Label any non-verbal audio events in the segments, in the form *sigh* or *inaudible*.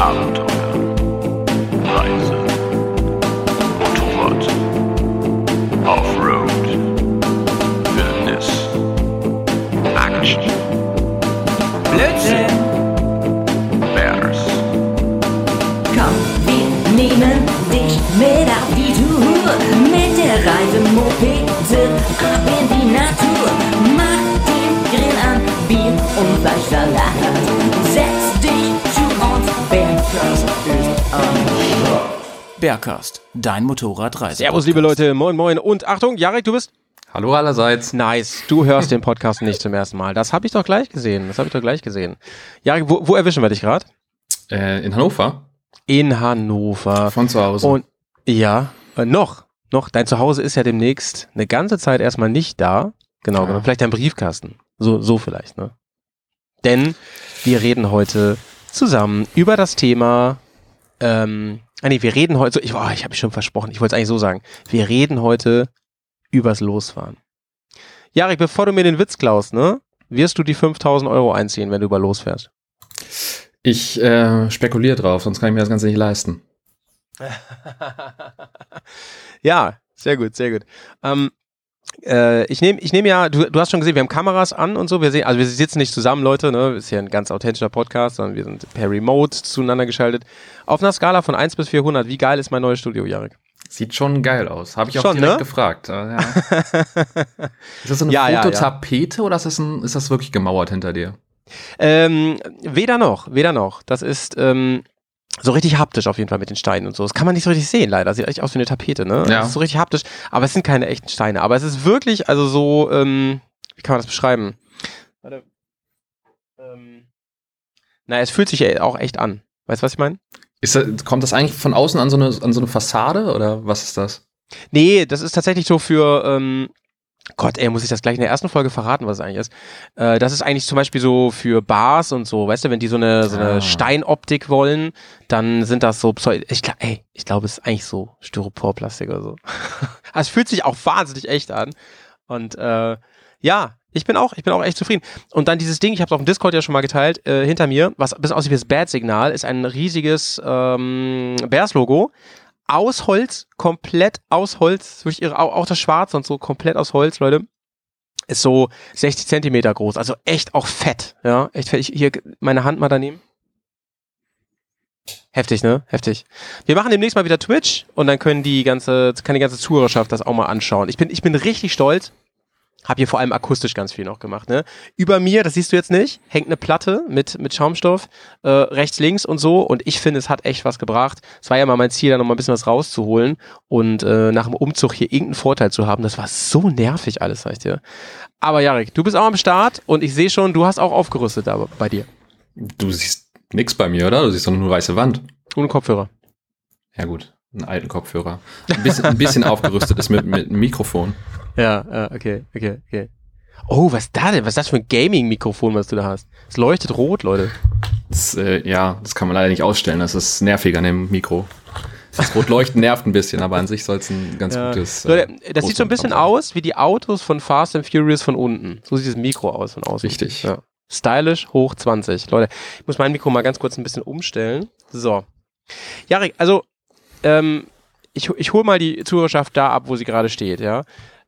Abenteuer, Bergcast, dein Motorradreise. Servus, liebe Leute, moin, moin. Und Achtung, Jarek, du bist Hallo allerseits. nice. Du hörst den Podcast nicht zum ersten Mal. Das habe ich doch gleich gesehen. Das habe ich doch gleich gesehen. Jarek, wo, wo erwischen wir dich gerade? Äh, in Hannover? In Hannover. Von zu Hause. Und ja, äh, noch, noch. Dein Zuhause ist ja demnächst eine ganze Zeit erstmal nicht da. Genau, Ja. genau. Vielleicht dein Briefkasten. So, so vielleicht, ne? Denn wir reden heute zusammen über das Thema. Ähm, ah nee, wir reden heute. Ich, oh, ich habe mich schon versprochen. Ich wollte es eigentlich so sagen. Wir reden heute übers Losfahren. Jarek, bevor du mir den Witz klaust, ne? Wirst du die 5000 Euro einziehen, wenn du über losfährst? ich äh, spekuliere drauf, sonst kann ich mir das Ganze nicht leisten. *laughs* ja, sehr gut, sehr gut. Ähm, äh, ich nehme ich nehm ja, du, du hast schon gesehen, wir haben Kameras an und so. Wir sehen, also wir sitzen nicht zusammen, Leute, ne? Ist ja ein ganz authentischer Podcast, sondern wir sind per Remote zueinander geschaltet. Auf einer Skala von 1 bis 400, wie geil ist mein neues Studio, Jarek? Sieht schon geil aus. Habe ich auch Schon, direkt ne? gefragt. Ja. *laughs* ist das so eine Ja, ja, ja. Fototapete oder ist das, ein, ist das wirklich gemauert hinter dir? Ähm, weder noch, weder noch. Das ist ähm, so richtig haptisch auf jeden Fall mit den Steinen und so. Das kann man nicht so richtig sehen, leider. Sieht echt aus wie eine Tapete, ne? Ja. Das ist so richtig haptisch, aber es sind keine echten Steine. Aber es ist wirklich, also so, ähm, wie kann man das beschreiben? Warte. Ähm, naja, es fühlt sich ja auch echt an. Weißt du, was ich meine? Ist das, kommt das eigentlich von außen an so, eine, an so eine Fassade oder was ist das? Nee, das ist tatsächlich so für, ähm, Gott, ey, muss ich das gleich in der ersten Folge verraten, was es eigentlich ist? Äh, das ist eigentlich zum Beispiel so für Bars und so, weißt du, wenn die so eine, so eine Ah. Steinoptik wollen, dann sind das so Pseu ich glaube, ey, ich glaube, es ist eigentlich so Styroporplastik oder so. also *laughs* es fühlt sich auch wahnsinnig echt an. Und äh, ja, ich bin auch, ich bin auch echt zufrieden. Und dann dieses Ding, ich habe es auf dem Discord ja schon mal geteilt, äh, hinter mir, was bisschen aussieht wie das Bad-Signal, ist ein riesiges ähm, Bears-Logo. Aus Holz, komplett aus Holz, wirklich irre, auch, das Schwarze und so, komplett aus Holz, Leute. Ist so 60 Zentimeter groß, also echt auch fett, ja, echt fett. Ich, hier, meine Hand mal daneben. Heftig, ne? Heftig. Wir machen demnächst mal wieder Twitch und dann können die ganze, kann die ganze Zuhörerschaft das auch mal anschauen. Ich bin, ich bin richtig stolz. Hab hier vor allem akustisch ganz viel noch gemacht, ne? Über mir, das siehst du jetzt nicht, hängt eine Platte mit, mit Schaumstoff, äh, rechts, links und so. Und ich finde, es hat echt was gebracht. Es war ja mal mein Ziel, da noch mal ein bisschen was rauszuholen und äh, nach dem Umzug hier irgendeinen Vorteil zu haben. Das war so nervig alles, sag ich dir. Aber Jarek, du bist auch am Start und ich sehe schon, du hast auch aufgerüstet da bei dir. Du siehst nix bei mir, oder? Du siehst doch nur eine weiße Wand. Ohne Kopfhörer. Ja gut, einen alten Kopfhörer. Ein bisschen, ein bisschen *laughs* aufgerüstet ist mit, mit einem Mikrofon. Ja, ja, okay, okay, okay. Oh, was ist da denn? Was ist das für ein Gaming-Mikrofon, was du da hast? Es leuchtet rot, Leute. Das, äh, ja, das kann man leider nicht ausstellen. Das ist nervig an dem Mikro. Das Rotleuchten nervt ein bisschen, aber an sich soll es ein ganz Ja. gutes. Leute, äh, das sieht so ein bisschen aus wie die Autos von Fast and Furious von unten. So sieht das Mikro aus von außen. Richtig. Ja. Stylisch hoch 20. Leute, ich muss mein Mikro mal ganz kurz ein bisschen umstellen. So. Jarek, also, ähm, ich, ich hole mal die Zuhörerschaft da ab, wo sie gerade steht, ja.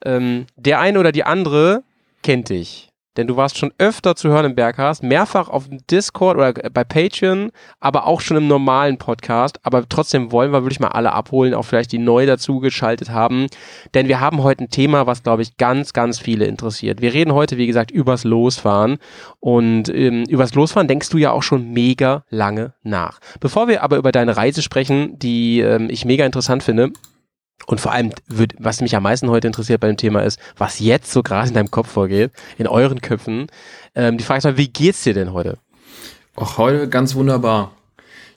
Ähm, der eine oder die andere kennt dich. Denn du warst schon öfter zu hören im Berghast, mehrfach auf dem Discord oder bei Patreon, aber auch schon im normalen Podcast. Aber trotzdem wollen wir wirklich mal alle abholen, auch vielleicht die neu dazugeschaltet haben. Denn wir haben heute ein Thema, was, glaube ich, ganz, ganz viele interessiert. Wir reden heute, wie gesagt, übers Losfahren. Und ähm, übers Losfahren denkst du ja auch schon mega lange nach. Bevor wir aber über deine Reise sprechen, die ähm, ich mega interessant finde, und vor allem, würd, was mich am meisten heute interessiert bei dem Thema ist, was jetzt so gerade in deinem Kopf vorgeht, in euren Köpfen. Ähm, die Frage ist mal, wie geht's dir denn heute? Auch heute ganz wunderbar.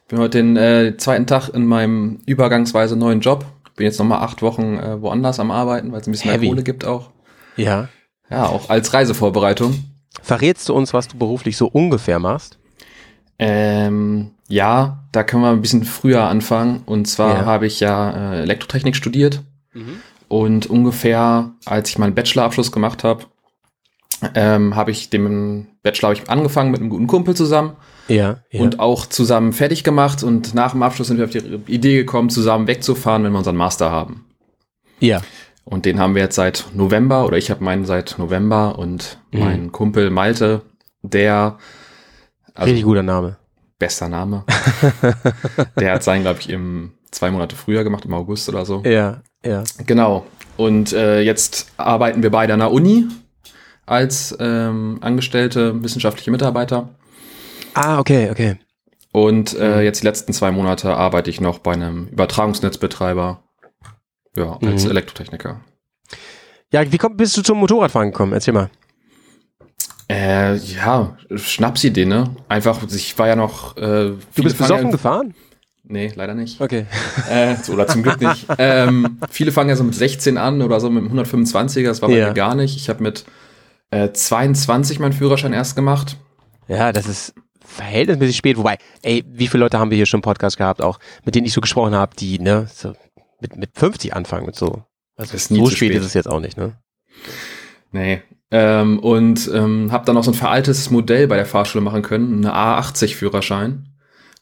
Ich bin heute den äh, zweiten Tag in meinem übergangsweise neuen Job. Bin jetzt nochmal acht Wochen äh, woanders am Arbeiten, weil es ein bisschen Heavy. mehr Kohle gibt auch. Ja. Ja, auch als Reisevorbereitung. Verrätst du uns, was du beruflich so ungefähr machst? Ähm, ja, da können wir ein bisschen früher anfangen. Und zwar Ja. habe ich ja äh, Elektrotechnik studiert. Und ungefähr, als ich meinen Bachelorabschluss gemacht habe, ähm, habe ich den Bachelor ich angefangen mit einem guten Kumpel zusammen. Ja, ja. und auch zusammen fertig gemacht und nach dem Abschluss sind wir auf die Idee gekommen, zusammen wegzufahren, wenn wir unseren Master haben. ja. Und den haben wir jetzt seit November oder ich habe meinen seit November und Mhm. mein Kumpel Malte, der also Richtig guter Name. bester Name, *laughs* der hat seinen, glaube ich, im zwei Monate früher gemacht, im August oder so. Ja, ja. Genau. Und äh, jetzt arbeiten wir beide an der Uni als ähm, angestellte wissenschaftliche Mitarbeiter. Ah, okay, okay. Und äh, jetzt die letzten zwei Monate arbeite ich noch bei einem Übertragungsnetzbetreiber. Ja, als Mhm. Elektrotechniker. Ja, wie komm, bist du zum Motorradfahren gekommen? Erzähl mal. Äh, ja, Schnapsidee, ne? Einfach, ich war ja noch. Äh, Du bist besoffen ja, gefahren? Nee, leider nicht. Okay. *laughs* Äh, so, oder zum Glück nicht. ähm, viele fangen ja so mit 16 an oder so mit dem 125er. Das war bei Ja. mir gar nicht. Ich habe mit äh, 22 meinen Führerschein erst gemacht. Ja, das ist verhältnismäßig spät. Wobei, ey, wie viele Leute haben wir hier schon im Podcast gehabt, auch mit denen ich so gesprochen habe, die, ne, so mit, mit 50 anfangen mit so. Also Ist nie so zu spät, spät. ist es jetzt auch nicht, ne? Nee. Ähm, und ähm, habe dann noch so ein veraltetes Modell bei der Fahrschule machen können, eine A80-Führerschein.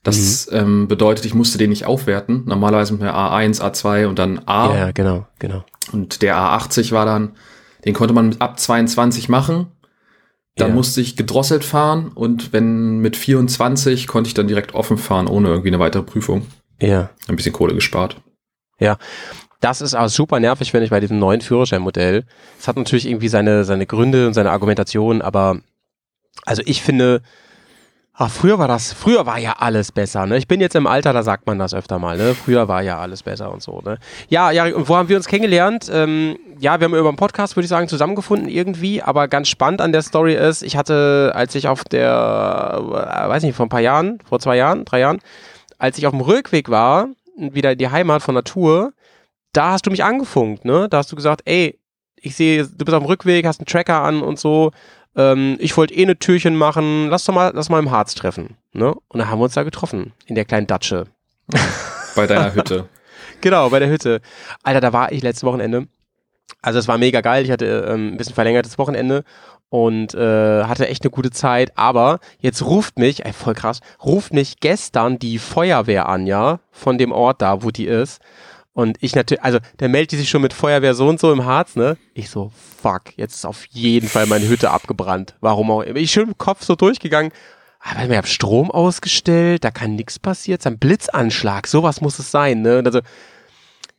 Das Mhm. ähm, bedeutet, ich musste den nicht aufwerten. Normalerweise mit einer A1, A2 und dann A. Ja, genau, genau. Und der A80 war dann, den konnte man ab 22 machen. Dann Ja. musste ich gedrosselt fahren und wenn mit 24 konnte ich dann direkt offen fahren, ohne irgendwie eine weitere Prüfung. Ja. Ein bisschen Kohle gespart. Das ist auch super nervig, finde ich, bei diesem neuen Führerscheinmodell. Es hat natürlich irgendwie seine, seine Gründe und seine Argumentation, aber also ich finde, ach, früher war das, früher war ja alles besser, ne? Ich bin jetzt im Alter, da sagt man das öfter mal, ne? Früher war ja alles besser und so, ne? Ja, ja, und wo haben wir uns kennengelernt? Ähm, ja, wir haben über einen Podcast, würde ich sagen, zusammengefunden irgendwie, aber ganz spannend an der Story ist, ich hatte, als ich auf der, äh, weiß nicht, vor ein paar Jahren, vor zwei Jahren, drei Jahren, als ich auf dem Rückweg war, wieder in die Heimat von Tour, da hast du mich angefunkt, ne? Da hast du gesagt, ey, ich sehe, du bist auf dem Rückweg, hast einen Tracker an und so. Ähm, ich wollte eh eine Türchen machen. Lass doch mal, lass mal im Harz treffen, ne? Und dann haben wir uns da getroffen in der kleinen Datsche. *laughs* Bei deiner Hütte. Genau, bei der Hütte. Alter, da war ich letztes Wochenende. Also es war mega geil. Ich hatte ähm, ein bisschen verlängertes Wochenende und äh, hatte echt eine gute Zeit. Aber jetzt ruft mich, ey, voll krass, ruft mich gestern die Feuerwehr an, ja, von dem Ort da, wo die ist. Und ich natürlich, also der meldet sich schon mit Feuerwehr so und so im Harz, ne? Ich so, fuck, jetzt ist auf jeden Fall meine Hütte abgebrannt. Warum auch immer. Ich schön im Kopf so durchgegangen. Aber wir haben Strom ausgestellt, da kann nichts ist ein Blitzanschlag, sowas muss es sein, ne? Und also,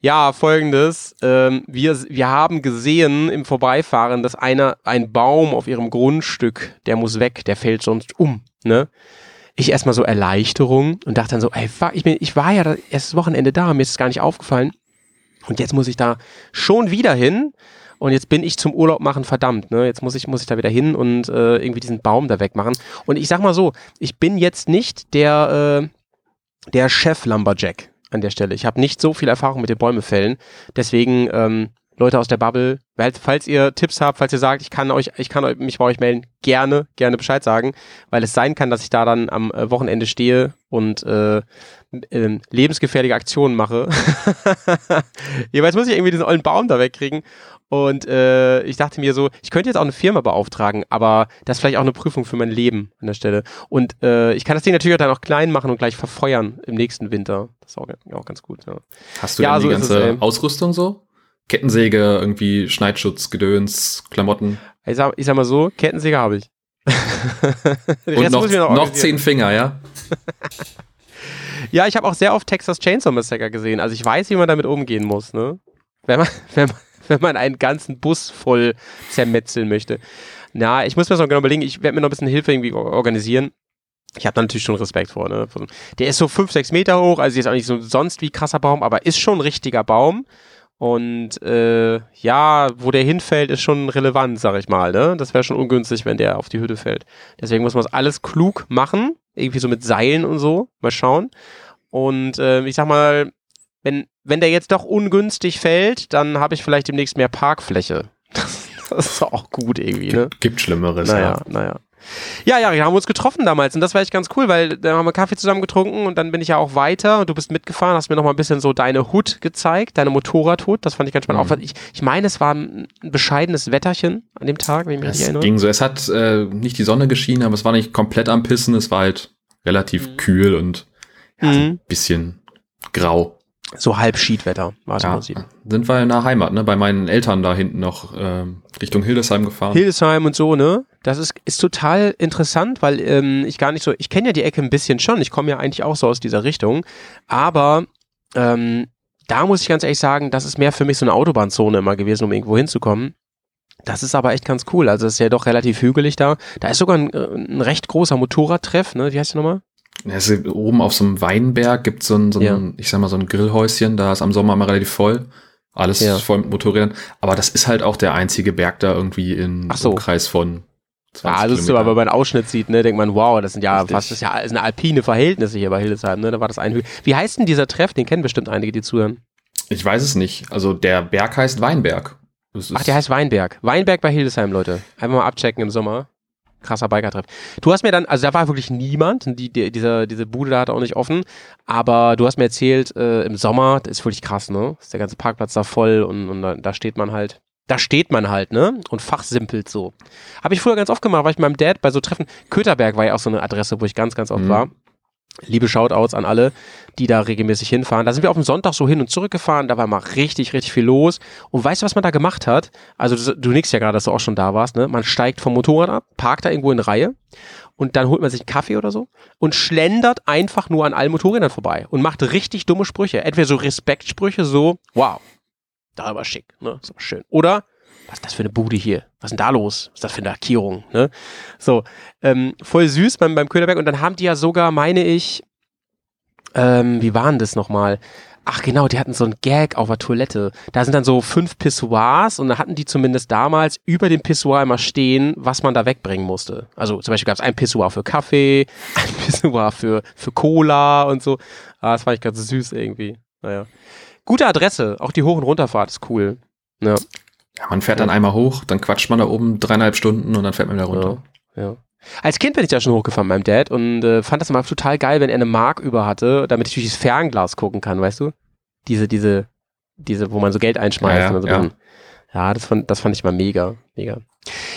ja, folgendes. Ähm, wir, wir haben gesehen im Vorbeifahren, dass einer, ein Baum auf ihrem Grundstück, der muss weg, der fällt sonst um, ne? Ich erstmal so Erleichterung und dachte dann so, ey, ich, bin, ich war ja das erste Wochenende da, mir ist es gar nicht aufgefallen. Und jetzt muss ich da schon wieder hin. Und jetzt bin ich zum Urlaub machen verdammt. Ne? Jetzt muss ich, muss ich da wieder hin und äh, irgendwie diesen Baum da wegmachen. Und ich sag mal so, ich bin jetzt nicht der, äh, der Chef Lumberjack an der Stelle. Ich habe nicht so viel Erfahrung mit den Bäume fällen. Deswegen, ähm, Leute aus der Bubble, weil, falls ihr Tipps habt, falls ihr sagt, ich kann euch, ich kann euch, mich bei euch melden, gerne, gerne Bescheid sagen, weil es sein kann, dass ich da dann am äh, Wochenende stehe und äh, ähm, lebensgefährliche Aktionen mache. *laughs* Jeweils muss ich irgendwie diesen ollen Baum da wegkriegen. Und äh, ich dachte mir so, ich könnte jetzt auch eine Firma beauftragen, aber das ist vielleicht auch eine Prüfung für mein Leben an der Stelle. Und äh, ich kann das Ding natürlich auch dann auch klein machen und gleich verfeuern im nächsten Winter. Das ist auch, auch ganz gut. Ja. Hast du Ja, so die ganze. Ausrüstung so? Kettensäge, irgendwie Schneidschutz, Gedöns, Klamotten. Ich sag, ich sag mal so, Kettensäge habe ich. *laughs* Und noch, ich noch, organisieren. zehn Finger, ja? *laughs* Ja, ich habe auch sehr oft Texas Chainsaw Massacre gesehen. Also ich weiß, wie man damit umgehen muss, ne? Wenn man, *laughs* wenn man, wenn man einen ganzen Bus voll zermetzeln möchte. Na, ich muss mir das noch genau überlegen. Ich werde mir noch ein bisschen Hilfe irgendwie or- organisieren. Ich habe da natürlich schon Respekt vor, ne? Der ist so fünf, sechs Meter hoch, also jetzt auch nicht so sonst wie krasser Baum, aber ist schon ein richtiger Baum. Und äh, ja, wo der hinfällt, ist schon relevant, sag ich mal. Ne? Das wäre schon ungünstig, wenn der auf die Hütte fällt. Deswegen muss man das alles klug machen, irgendwie so mit Seilen und so. Mal schauen. Und äh, ich sag mal, wenn, wenn der jetzt doch ungünstig fällt, dann habe ich vielleicht demnächst mehr Parkfläche. *laughs* Das, ist auch gut irgendwie, ne? Gibt Schlimmeres, Naja, ja. naja. Ja, ja, wir haben uns getroffen damals und das war echt ganz cool, weil da haben wir Kaffee zusammen getrunken und dann bin ich ja auch weiter und du bist mitgefahren, hast mir noch mal ein bisschen so deine Hut gezeigt, deine Motorradhut, das fand ich ganz spannend. Mhm. Auch, ich, ich meine, es war ein bescheidenes Wetterchen an dem Tag, wenn ich mich Es erinnere. ging so. Es hat äh, nicht die Sonne geschienen, aber es war nicht komplett am Pissen. Es war halt relativ kühl und ja, so ein bisschen grau. So halb Schiedwetter war es im Ja, Prinzip. sind wir in der Heimat, ne? Bei meinen Eltern da hinten noch ähm, Richtung Hildesheim gefahren. Hildesheim und so, ne? Das ist, ist total interessant, weil ähm, ich gar nicht so, ich kenne ja die Ecke ein bisschen schon, ich komme ja eigentlich auch so aus dieser Richtung, aber ähm, da muss ich ganz ehrlich sagen, das ist mehr für mich so eine Autobahnzone immer gewesen, um irgendwo hinzukommen. Das ist aber echt ganz cool. Also es ist ja doch relativ hügelig da. Da ist sogar ein, äh, ein recht großer Motorradtreff, ne? Wie heißt der nochmal? Es ist oben auf so einem Weinberg gibt so ein, so ein Ja. ich sag mal, so ein Grillhäuschen, da ist am Sommer immer relativ voll. Alles Ja. voll mit Motorrädern. Aber das ist halt auch der einzige Berg da irgendwie in Ach so. Umkreis von 20 Ja, das ist so, aber wenn man einen Ausschnitt sieht, ne, denkt man, wow, das sind ja Richtig. fast, das ist ja das sind alpine Verhältnisse hier bei Hildesheim, ne? Da war das ein Wie heißt denn dieser Treff? Den kennen bestimmt einige, die zuhören. Ich weiß es nicht. Also der Berg heißt Weinberg. Ach, der heißt Weinberg. Weinberg bei Hildesheim, Leute. Einfach mal abchecken im Sommer. Krasser Biker-Treff. Du hast mir dann, also da war wirklich niemand, die, die, diese, diese Bude da hatte auch nicht offen, aber du hast mir erzählt, äh, im Sommer, das ist wirklich krass, ne? Ist der ganze Parkplatz da voll und, und da, da steht man halt, da steht man halt, ne? Und fachsimpelt so. Habe ich früher ganz oft gemacht, war ich mit meinem Dad bei so Treffen. Köterberg war ja auch so eine Adresse, wo ich ganz, ganz oft Mhm. war. Liebe Shoutouts an alle, die da regelmäßig hinfahren. Da sind wir auf dem Sonntag so hin und zurück gefahren, da war mal richtig, richtig viel los. Und weißt du, was man da gemacht hat? Also du, du nix ja gerade, dass du auch schon da warst, ne? Man steigt vom Motorrad ab, parkt da irgendwo in Reihe und dann holt man sich einen Kaffee oder so und schlendert einfach nur an allen Motorrädern vorbei und macht richtig dumme Sprüche. Entweder so Respektsprüche, so, wow, da war schick, ne? Ist aber schön. Oder, was ist das für eine Bude hier? Was ist denn da los? Was ist das für eine Lackierung, ne? So, ähm, voll süß beim, beim Köderberg und dann haben die ja sogar, meine ich, ähm, wie waren das nochmal? Ach genau, die hatten so einen Gag auf der Toilette. Da sind dann so fünf Pissoirs und da hatten die zumindest damals über dem Pissoir immer stehen, was man da wegbringen musste. Also zum Beispiel gab es ein Pissoir für Kaffee, *laughs* ein Pissoir für, für Cola und so. Ah, das fand ich ganz süß irgendwie. Naja. Gute Adresse, auch die Hoch- und Runterfahrt ist cool. Ja, ja, man fährt dann einmal hoch, dann quatscht man da oben dreieinhalb Stunden und dann fährt man wieder runter. ja. Als Kind bin ich da schon hochgefahren mit meinem Dad und äh, fand das immer total geil, wenn er eine Mark über hatte, damit ich durch das Fernglas gucken kann, weißt du? Diese, diese, diese, wo man so Geld einschmeißt. Ja, ja, und so ja. ja das, fand, das fand ich mal mega, mega.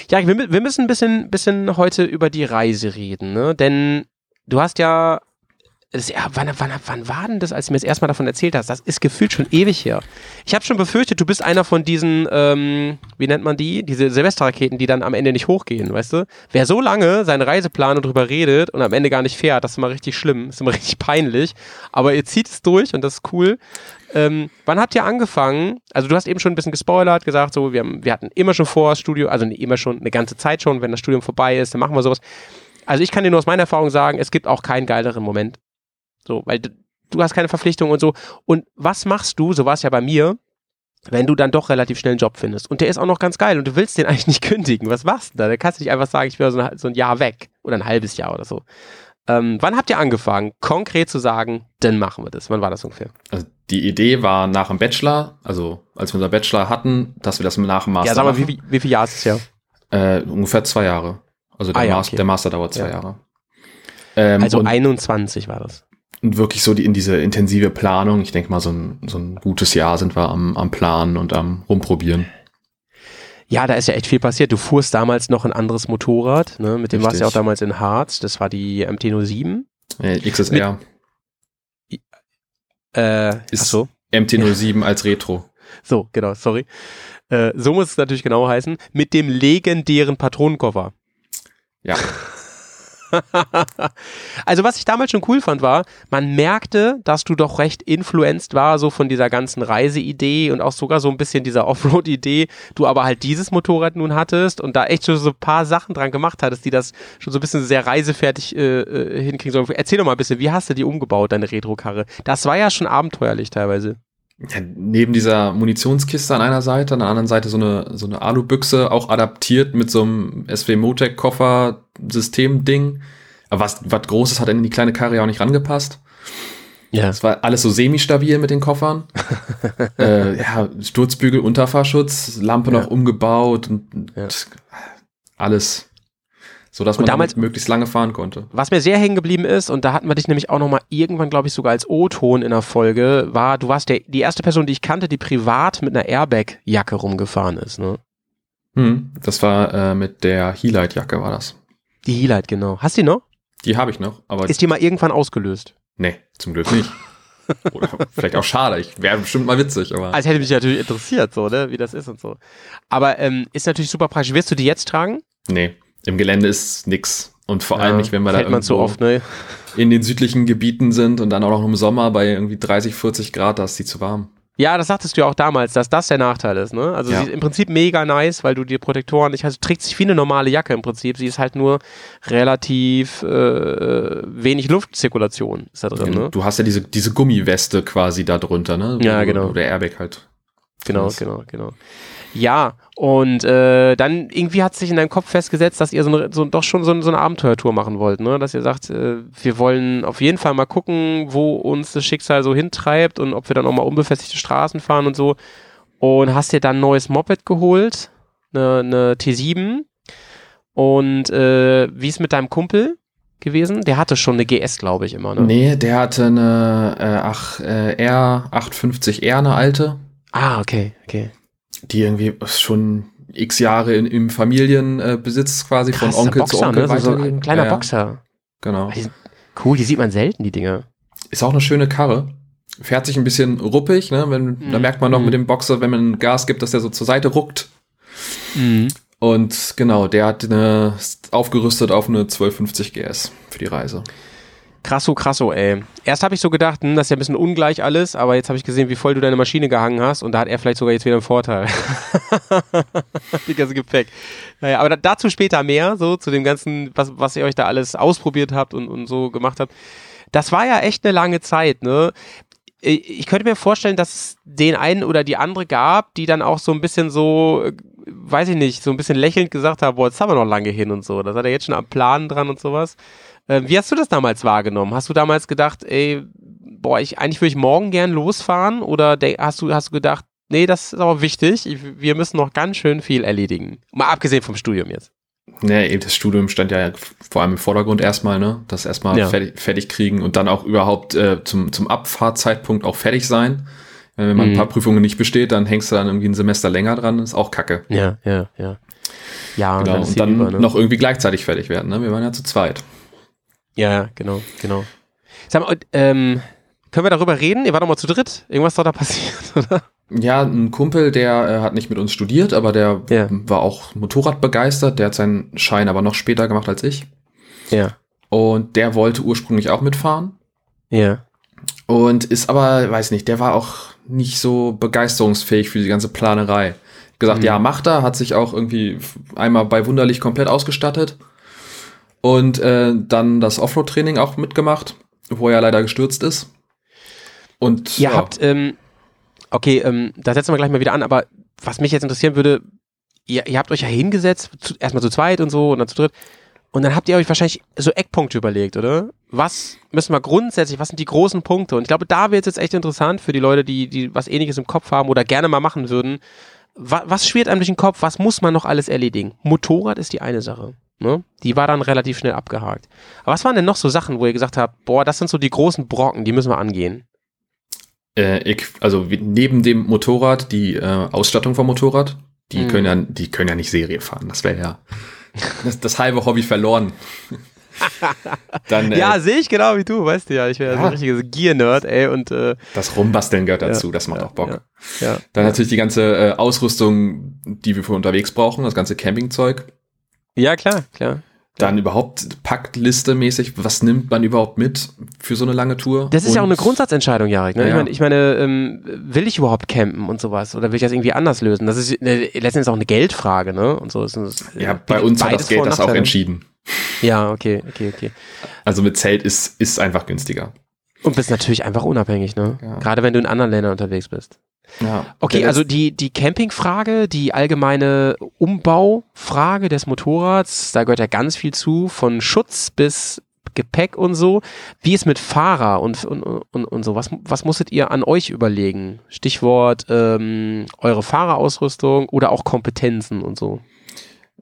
Ja, wir, wir müssen ein bisschen, bisschen heute über die Reise reden, ne? Denn du hast ja, das, ja wann, wann, wann war denn das, als du mir das erstmal davon erzählt hast? Das ist gefühlt schon ewig her. Ich habe schon befürchtet, du bist einer von diesen, ähm, wie nennt man die? Diese Silvesterraketen, die dann am Ende nicht hochgehen, weißt du? Wer so lange seinen Reiseplan und drüber redet und am Ende gar nicht fährt, das ist immer richtig schlimm, ist immer *laughs* richtig peinlich. Aber ihr zieht es durch und das ist cool. Ähm, wann habt ihr angefangen? Also du hast eben schon ein bisschen gespoilert, gesagt, so wir, haben, wir hatten immer schon vor, das Studio, also immer schon, eine ganze Zeit schon, wenn das Studium vorbei ist, dann machen wir sowas. Also ich kann dir nur aus meiner Erfahrung sagen, es gibt auch keinen geileren Moment. So, weil du, du hast keine Verpflichtung und so. Und was machst du, so war es ja bei mir, wenn du dann doch relativ schnell einen Job findest und der ist auch noch ganz geil und du willst den *laughs* eigentlich nicht kündigen, was machst du da? Da kannst du nicht einfach sagen, ich will so ein, so ein Jahr weg oder ein halbes Jahr oder so. Ähm, wann habt ihr angefangen, konkret zu sagen, dann machen wir das? Wann war das ungefähr? Also die Idee war nach dem Bachelor, also als wir unser Bachelor hatten, dass wir das nach dem Master ja, sag mal, wie, wie, wie viele Jahre ist es ja? Äh, ungefähr zwei Jahre. Also der, Ah, ja, Mas- okay. der Master dauert zwei Ja. Jahre. Ähm, Also und, 21 war das. Und wirklich so die, in diese intensive Planung. Ich denke mal, so ein, so ein gutes Jahr sind wir am, am Planen und am Rumprobieren. Ja, da ist ja echt viel passiert. Du fuhrst damals noch ein anderes Motorrad, ne? Mit dem warst du ja auch damals in Harz. Das war die MT-07. Äh, XSR. Äh, Ist- so. MT-07 als Retro. So, genau, sorry. Äh, so muss es natürlich genau heißen. Mit dem legendären Patronenkoffer. Ja. *laughs* *laughs* also was ich damals schon cool fand, war, man merkte, dass du doch recht influenced war, so von dieser ganzen Reiseidee und auch sogar so ein bisschen dieser Offroad-Idee, du aber halt dieses Motorrad nun hattest und da echt schon so ein paar Sachen dran gemacht hattest, die das schon so ein bisschen sehr reisefertig äh, äh, hinkriegen sollen. Erzähl doch mal ein bisschen, wie hast du die umgebaut, deine Retro-Karre? Das war ja schon abenteuerlich teilweise. Ja, neben dieser Munitionskiste an einer Seite, an der anderen Seite so eine, so eine Alubüchse, auch adaptiert mit so einem SW Motec Koffer System-Ding. Aber was, was Großes hat in die kleine Karre ja auch nicht rangepasst. Ja. Es war alles so semi-stabil mit den Koffern. *laughs* äh, ja, Sturzbügel, Unterfahrschutz, Lampe Ja. noch umgebaut und und Ja. alles. So dass Und man damals- damit möglichst lange fahren konnte. Was mir sehr hängen geblieben ist, und da hatten wir dich nämlich auch nochmal irgendwann, glaube ich, sogar als O-Ton in der Folge, war, du warst der, die erste Person, die ich kannte, die privat mit einer Airbag-Jacke rumgefahren ist. Ne? Hm, das war äh, mit der Heelite-Jacke war das. Die Heelite, genau. Hast du die noch? Die habe ich noch, aber Ist die mal irgendwann ausgelöst? nee, zum Glück nicht. *laughs* Oder vielleicht auch schade. Ich wäre bestimmt mal witzig, aber Also hätte mich natürlich interessiert, so, ne, wie das ist und so. Aber ähm, ist natürlich super praktisch. Wirst du die jetzt tragen? nee, im Gelände ist nix. Und vor allem nicht, wenn wir da irgendwo oft, ne? in den südlichen Gebieten sind und dann auch noch im Sommer bei irgendwie 30, 40 Grad, da ist die zu warm. Ja, das sagtest du ja auch damals, dass das der Nachteil ist, ne? Also Ja. sie ist im Prinzip mega nice, weil du die Protektoren nicht hast. Du trägst sich wie eine normale Jacke im Prinzip. Sie ist halt nur relativ äh, wenig Luftzirkulation ist da drin, ne? Du hast ja diese, diese Gummiweste quasi da drunter, ne? Ja, Wo- genau. Wo der Airbag halt. Genau, genau, genau. Ja, und äh, dann irgendwie hat sich in deinem Kopf festgesetzt, dass ihr so, eine, so doch schon so, so eine Abenteuertour machen wollt, ne? Dass ihr sagt, äh, wir wollen auf jeden Fall mal gucken, wo uns das Schicksal so hintreibt und ob wir dann auch mal unbefestigte Straßen fahren und so. Und hast dir dann ein neues Moped geholt, eine, eine T7. Und äh, wie ist mit deinem Kumpel gewesen? Der hatte schon eine GS, glaube ich, immer, ne? Nee, der hatte eine äh, ach, äh, R850R, eine alte, Ah, okay, okay. Die irgendwie schon x Jahre in, im Familienbesitz äh, quasi von Krasser Onkel Boxer, zu Onkel ne? So, so ein kleiner Ja, Boxer. Genau. Cool, die sieht man selten, die Dinger. Ist auch eine schöne Karre. Fährt sich ein bisschen ruppig, ne? Wenn, Da merkt man noch Mhm. mit dem Boxer, wenn man Gas gibt, dass der so zur Seite ruckt. Und genau, der hat eine ist aufgerüstet auf eine 1250 GS für die Reise. Krasso, krasso, ey. Erst habe ich so gedacht, hm, das ist ja ein bisschen ungleich alles, aber jetzt habe ich gesehen, wie voll du deine Maschine gehangen hast und da hat er vielleicht sogar jetzt wieder einen Vorteil. die ganze Gepäck. Naja, aber da, dazu später mehr, so zu dem ganzen, was, was ihr euch da alles ausprobiert habt und, und so gemacht habt. Das war ja echt eine lange Zeit, ne? Ich könnte mir vorstellen, dass es den einen oder die andere gab, die dann auch so ein bisschen so, äh, weiß ich nicht, so ein bisschen lächelnd gesagt haben, boah, jetzt haben wir noch lange hin und so. Da seid ihr jetzt schon am Plan dran und sowas. Äh, Wie hast du das damals wahrgenommen? Hast du damals gedacht, ey, boah, ich, eigentlich würde ich morgen gern losfahren? Oder de- hast du, hast du gedacht, nee, das ist aber wichtig, ich, wir müssen noch ganz schön viel erledigen? Mal abgesehen vom Studium jetzt. Eben das Studium stand ja vor allem im Vordergrund erstmal, ne? Das erstmal Ja. fertig, fertig kriegen und dann auch überhaupt äh, zum, zum Abfahrtzeitpunkt auch fertig sein. Äh, Wenn man Mhm. ein paar Prüfungen nicht besteht, dann hängst du dann irgendwie ein Semester länger dran, ist auch kacke. Ja, ja, ja. Ja, Genau. Und die dann über, ne? noch irgendwie gleichzeitig fertig werden, ne? Wir waren ja zu zweit. Ja, ja, genau, genau. Sag mal, ähm, können wir darüber reden? Ihr wart doch mal zu dritt. Irgendwas ist doch da passiert, *laughs* oder? Ja, ein Kumpel, der äh, hat nicht mit uns studiert, aber der Ja. war auch Motorrad begeistert. Der hat seinen Schein aber noch später gemacht als ich. Ja. Und der wollte ursprünglich auch mitfahren. Ja. Und ist aber, weiß nicht, der war auch nicht so begeisterungsfähig für die ganze Planerei. Gesagt, Mhm. ja, macht er, hat sich auch irgendwie einmal bei Wunderlich komplett ausgestattet. Und äh, dann das Offroad-Training auch mitgemacht, wo er leider gestürzt ist. Und Ihr ja, habt, ähm, okay, ähm, da setzen wir gleich mal wieder an, aber was mich jetzt interessieren würde, ihr, ihr habt euch ja hingesetzt, zu, erstmal zu zweit und so und dann zu dritt. Und dann habt ihr euch wahrscheinlich so Eckpunkte überlegt, oder? Was müssen wir grundsätzlich, was sind die großen Punkte? Und ich glaube, da wird es jetzt echt interessant für die Leute, die, die was ähnliches im Kopf haben oder gerne mal machen würden. Was, was schwirrt einem durch den Kopf? Was muss man noch alles erledigen? Motorrad ist die eine Sache. Ne? Die war dann relativ schnell abgehakt. Aber was waren denn noch so Sachen, wo ihr gesagt habt, boah, das sind so die großen Brocken, die müssen wir angehen? äh, ich, also neben dem Motorrad, die äh, Ausstattung vom Motorrad, die Mhm. können ja, die können ja nicht Serie fahren. Das wäre ja das, das halbe Hobby verloren. *laughs* Dann äh, Ja, sehe ich genau wie du, weißt du ja. Ich wäre ja. so ein richtiges Gear-Nerd, ey, und äh, das Rumbasteln gehört dazu, Ja, das macht ja, auch Bock. ja, ja. Dann natürlich die ganze äh, Ausrüstung, die wir für unterwegs brauchen, das ganze Campingzeug. Ja, klar, klar. Dann überhaupt Packliste mäßig, was nimmt man überhaupt mit für so eine lange Tour? Das ist ja auch Und- eine Grundsatzentscheidung, Jarek. Ne? Ja, Ich meine, ich meine ähm, will ich überhaupt campen und sowas? Oder will ich das irgendwie anders lösen? Das ist äh, letztendlich auch eine Geldfrage, ne? Und so ist es. äh, Ja, bei uns hat das Geld und das auch entschieden. Ja, okay, okay, okay. Also mit Zelt ist, ist einfach günstiger. Und bist natürlich einfach unabhängig, ne? Ja. Gerade wenn du in anderen Ländern unterwegs bist. Ja. Okay, also die, die Campingfrage, die allgemeine Umbaufrage des Motorrads, da gehört ja ganz viel zu, von Schutz bis Gepäck und so. Wie ist mit Fahrer und, und, und, und so? Was, was musstet ihr an euch überlegen? Stichwort ähm, eure Fahrerausrüstung oder auch Kompetenzen und so.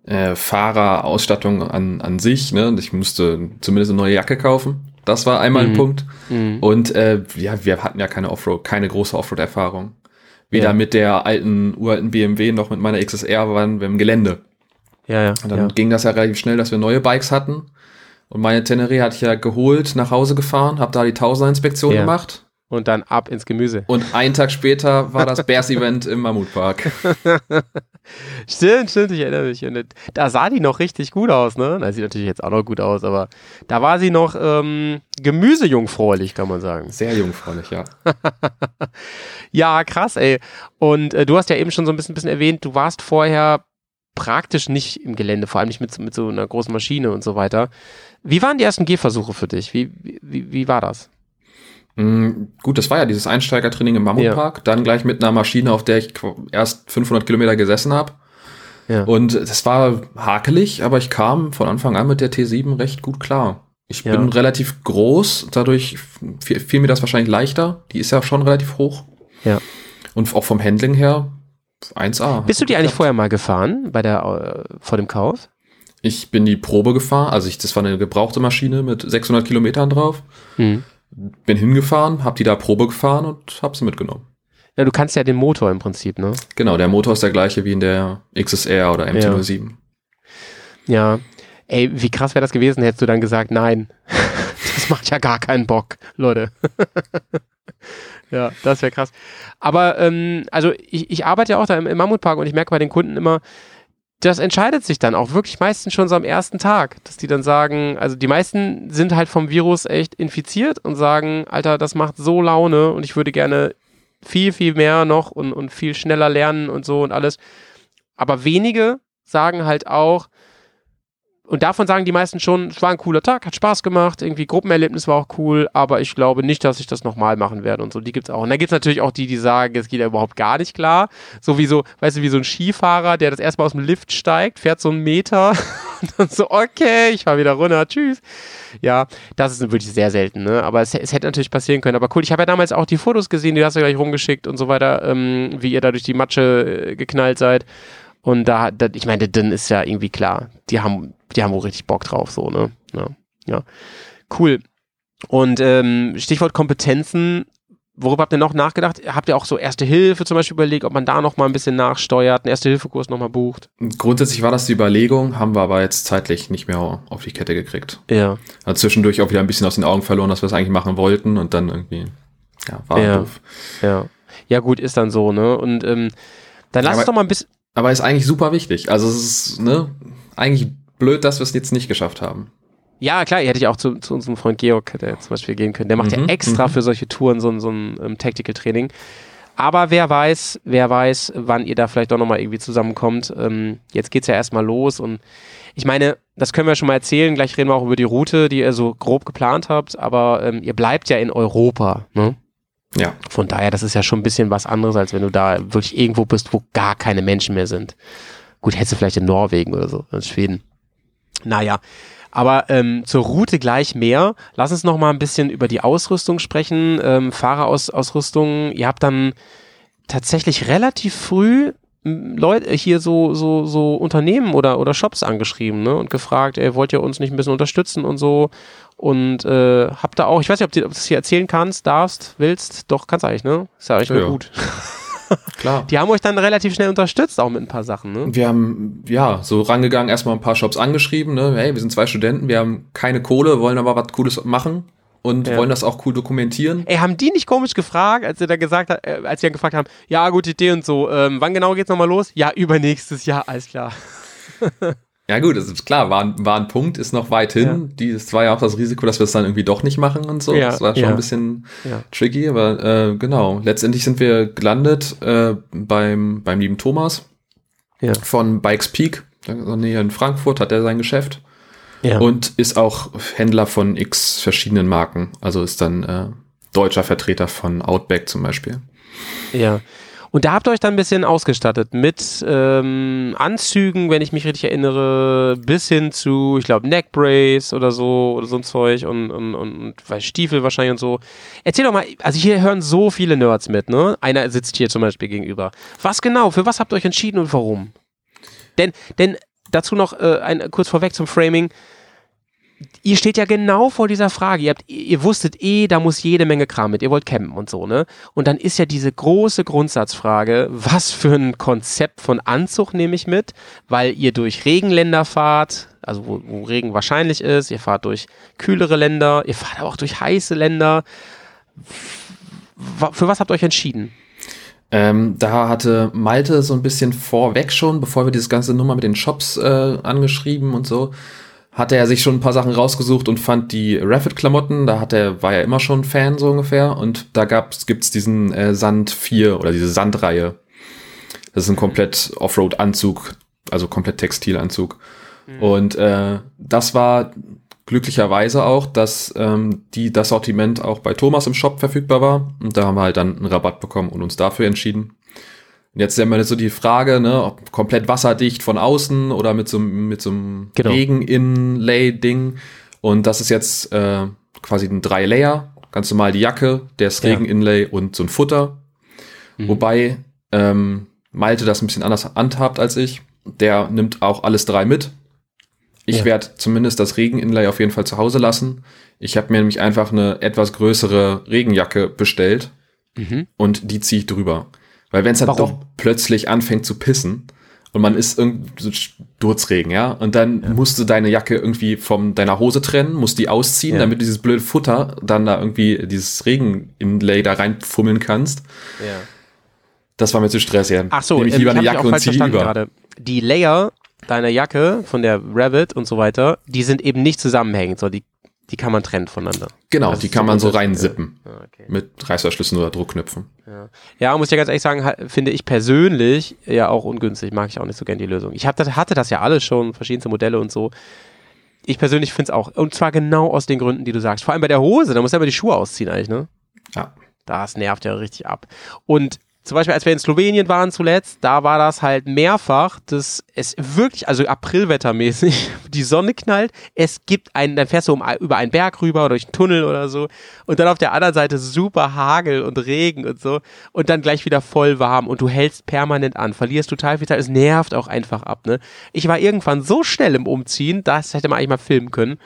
äh, Fahrerausstattung an, an sich. Ne? Ich musste zumindest eine neue Jacke kaufen. Das war einmal Mhm. ein Punkt. Mhm. Und äh, ja, wir hatten ja keine Offroad, keine große Offroad-Erfahrung. Weder Ja. mit der alten, uralten BMW noch mit meiner XSR waren wir im Gelände. Ja, ja. Und dann ja. ging das ja relativ schnell, dass wir neue Bikes hatten. Und meine Tenere hatte ich ja geholt, nach Hause gefahren, habe da die Tausender-Inspektion Ja. gemacht. Und dann ab ins Gemüse. Und einen Tag später war das Bears-Event im Mammutpark. *laughs* Stimmt, stimmt, ich erinnere mich. Und da sah die noch richtig gut aus, ne? Na, sieht natürlich jetzt auch noch gut aus, aber da war sie noch ähm, gemüsejungfräulich, kann man sagen. Sehr jungfräulich, ja. *laughs* Ja, krass, ey. Und äh, du hast ja eben schon so ein bisschen, bisschen erwähnt, du warst vorher praktisch nicht im Gelände, vor allem nicht mit, so- mit so einer großen Maschine und so weiter. Wie waren die ersten Gehversuche für dich? Wie, wie, wie war das? Mm, Gut, das war ja dieses Einsteigertraining im Mammutpark, dann gleich mit einer Maschine, auf der ich erst 500 Kilometer gesessen habe. Ja. Und das war hakelig, aber ich kam von Anfang an mit der T7 recht gut klar. Ich Ja. bin relativ groß, dadurch fiel, mir das wahrscheinlich leichter. Die ist ja schon relativ hoch. Ja. Und auch vom Handling her 1A. Bist du die eigentlich vorher mal gefahren bei der äh, vor dem Kauf? Ich bin die Probe gefahren, also ich, das war eine gebrauchte Maschine mit 600 Kilometern drauf. Hm. Bin hingefahren, hab die da Probe gefahren und hab sie mitgenommen. Ja, du kannst ja den Motor im Prinzip, ne? Genau, der Motor ist der gleiche wie in der XSR oder MT-07. Ja. Ey, wie krass wäre das gewesen, hättest du dann gesagt, nein, *laughs* das macht ja gar keinen Bock, Leute. *laughs* ja, das wäre krass. Aber, ähm, also ich, ich arbeite ja auch da im, im Mammutpark und ich merke bei den Kunden immer, das entscheidet sich dann auch wirklich meistens schon so am ersten Tag, dass die dann sagen, also die meisten sind halt vom Virus echt infiziert und sagen, Alter, das macht so Laune und ich würde gerne viel, viel mehr noch und, und viel schneller lernen und so und alles. Aber wenige sagen halt auch, und davon sagen die meisten schon, es war ein cooler Tag, hat Spaß gemacht, irgendwie Gruppenerlebnis war auch cool, aber ich glaube nicht, dass ich das nochmal machen werde und so. Die gibt's auch. Und dann gibt's natürlich auch die, die sagen, es geht ja überhaupt gar nicht klar. So wie so, weißt du, wie so ein Skifahrer, der das erstmal aus dem Lift steigt, fährt so einen Meter *laughs* und dann so, okay, ich fahr wieder runter, tschüss. Ja, das ist wirklich sehr selten, ne? Aber es, es hätte natürlich passieren können. Aber cool, ich habe ja damals auch die Fotos gesehen, die hast du gleich rumgeschickt und so weiter, ähm, wie ihr da durch die Matsche äh, geknallt seid. Und da, da ich meine, dann ist ja irgendwie klar, die haben, die haben wohl richtig Bock drauf, so, ne? Ja, ja. Cool. Und ähm, Stichwort Kompetenzen, worüber habt ihr noch nachgedacht? Habt ihr auch so Erste Hilfe zum Beispiel überlegt, ob man da noch mal ein bisschen nachsteuert, einen Erste-Hilfe-Kurs noch mal bucht? Grundsätzlich war das die Überlegung, haben wir aber jetzt zeitlich nicht mehr auf die Kette gekriegt. Ja. Also zwischendurch auch wieder ein bisschen aus den Augen verloren, dass wir es eigentlich machen wollten und dann irgendwie, ja, war Ja. doof. Ja. Ja, gut, ist dann so, ne? Und ähm, dann lass Aber- uns doch mal ein bisschen. Aber ist eigentlich super wichtig. Also es ist, ne, eigentlich blöd, dass wir es jetzt nicht geschafft haben. Ja, klar, hättet ja auch zu, zu unserem Freund Georg hätte er zum Beispiel gehen können. Der macht ja Mhm, extra mhm. für solche Touren so, ein- so ein ähm, Tactical-Training. Aber wer weiß, wer weiß, wann ihr da vielleicht doch nochmal irgendwie zusammenkommt. Ähm, jetzt geht's ja erstmal los und ich meine, das können wir schon mal erzählen. Gleich reden wir auch über die Route, die ihr so grob geplant habt. Aber ähm, ihr bleibt ja in Europa, ne? Ja. Von daher, das ist ja schon ein bisschen was anderes, als wenn du da wirklich irgendwo bist, wo gar keine Menschen mehr sind. Gut, hättest du vielleicht in Norwegen oder so, in Schweden. Naja, aber ähm, zur Route gleich mehr. Lass uns noch mal ein bisschen über die Ausrüstung sprechen. Ähm, Fahrerausrüstung. Ihr habt dann tatsächlich relativ früh Leute hier so so so Unternehmen oder oder Shops angeschrieben ne und gefragt, ey, wollt ihr uns nicht ein bisschen unterstützen und so und äh, habt da auch, ich weiß nicht, ob du, das hier erzählen kannst, darfst, willst, doch kannst eigentlich, ne? Ist ja eigentlich ja. gut. *laughs* Klar. Die haben euch dann relativ schnell unterstützt, auch mit ein paar Sachen, ne? Wir haben, ja, so rangegangen, erstmal ein paar Shops angeschrieben, ne, hey, wir sind zwei Studenten, wir haben keine Kohle, wollen aber was Cooles machen und Ja. wollen das auch cool dokumentieren. Ey, haben die nicht komisch gefragt, als sie da gesagt hat, äh, als sie dann gefragt haben, ja, gute Idee und so, ähm, wann genau geht's nochmal los? Ja, übernächstes Jahr, alles klar. *laughs* Ja gut, das ist klar, war, ein- war ein Punkt, ist noch weit hin. Die, es war ja auch das Risiko, dass wir es dann irgendwie doch nicht machen und so. Ja, das war schon ja. ein bisschen Ja. tricky, aber äh, genau. Letztendlich sind wir gelandet äh, beim, beim lieben Thomas Ja. von Bikes Peak. In Frankfurt hat er sein Geschäft Ja. und ist auch Händler von x verschiedenen Marken. Also ist dann äh, deutscher Vertreter von Outback zum Beispiel. Ja. Und da habt ihr euch dann ein bisschen ausgestattet mit ähm, Anzügen, wenn ich mich richtig erinnere, bis hin zu, ich glaube, Neckbrace oder so oder so ein Zeug und, und, und, und Stiefel wahrscheinlich und so. Erzähl doch mal, also hier hören so viele Nerds mit, ne? Einer sitzt hier zum Beispiel gegenüber. Was genau, für was habt ihr euch entschieden und warum? Denn, denn dazu noch äh, ein, kurz vorweg zum Framing. Ihr steht ja genau vor dieser Frage. Ihr, habt, ihr wusstet eh, da muss jede Menge Kram mit. Ihr wollt campen und so, ne? Und dann ist ja diese große Grundsatzfrage, was für ein Konzept von Anzug nehme ich mit? Weil ihr durch Regenländer fahrt, also wo, wo Regen wahrscheinlich ist, ihr fahrt durch kühlere Länder, ihr fahrt aber auch durch heiße Länder. Für was habt ihr euch entschieden? Ähm, da hatte Malte so ein bisschen vorweg schon, bevor wir dieses ganze Nummer mit den Shops äh, angeschrieben und so, hatte er sich schon ein paar Sachen rausgesucht und fand die Rapid-Klamotten, da hat er, war er immer schon Fan so ungefähr und da gab's, gibt's diesen äh, Sand 4 oder diese Sandreihe. Das ist ein komplett Offroad-Anzug, also komplett Textilanzug. Und äh, das war glücklicherweise auch, dass ähm, die, das Sortiment auch bei Thomas im Shop verfügbar war. Und da haben wir halt dann einen Rabatt bekommen und uns dafür entschieden. Und jetzt ist ja immer so die Frage, ne, ob komplett wasserdicht von außen oder mit so, einem- mit so einem Genau. Regen-Inlay-Ding. Und das ist jetzt äh, quasi ein Drei-Layer. Ganz normal die Jacke, das Ja. Regen-Inlay und so ein Futter. Wobei ähm, Malte das ein bisschen anders handhabt als ich. Der nimmt auch alles drei mit. Ich Ja. werde zumindest das Regen-Inlay auf jeden Fall zu Hause lassen. Ich habe mir nämlich einfach eine etwas größere Regenjacke bestellt Mhm. und die ziehe ich drüber. Weil wenn es dann Warum? doch plötzlich anfängt zu pissen und man ist irgendwie so Sturzregen, ja, und dann musst du deine Jacke irgendwie von deiner Hose trennen, musst die ausziehen, Ja. damit du dieses blöde Futter dann da irgendwie dieses Regen-Inlay da reinfummeln kannst. Ja. Das war mir zu stressig. Ach so, Nehme ich ähm, lieber eine Jacke auch und ziehe über. gerade. Die Layer deiner Jacke von der Rabbit und so weiter, die sind eben nicht zusammenhängend, sondern die, die kann man trennen voneinander. Genau, Das die kann man so reinsippen. Ja, okay. Mit Reißverschlüssen oder Druckknöpfen. Ja, muss ich ja ganz ehrlich sagen, finde ich persönlich ja auch ungünstig. Mag ich auch nicht so gern die Lösung. Ich hab das, hatte das ja alles schon, verschiedenste Modelle und so. Ich persönlich finde es auch. Und zwar genau aus den Gründen, die du sagst. Vor allem bei der Hose, da muss ja immer die Schuhe ausziehen eigentlich, ne? Ja. Das nervt ja richtig ab. Und zum Beispiel, als wir in Slowenien waren zuletzt, da war das halt mehrfach, dass es wirklich, also Aprilwettermäßig, *laughs* die Sonne knallt, es gibt einen, dann fährst du um, über einen Berg rüber oder durch einen Tunnel oder so. Und dann auf der anderen Seite super Hagel und Regen und so. Und dann gleich wieder voll warm. Und du hältst permanent an, verlierst total viel Zeit, es nervt auch einfach ab, ne? Ich war irgendwann so schnell im Umziehen, das hätte man eigentlich mal filmen können.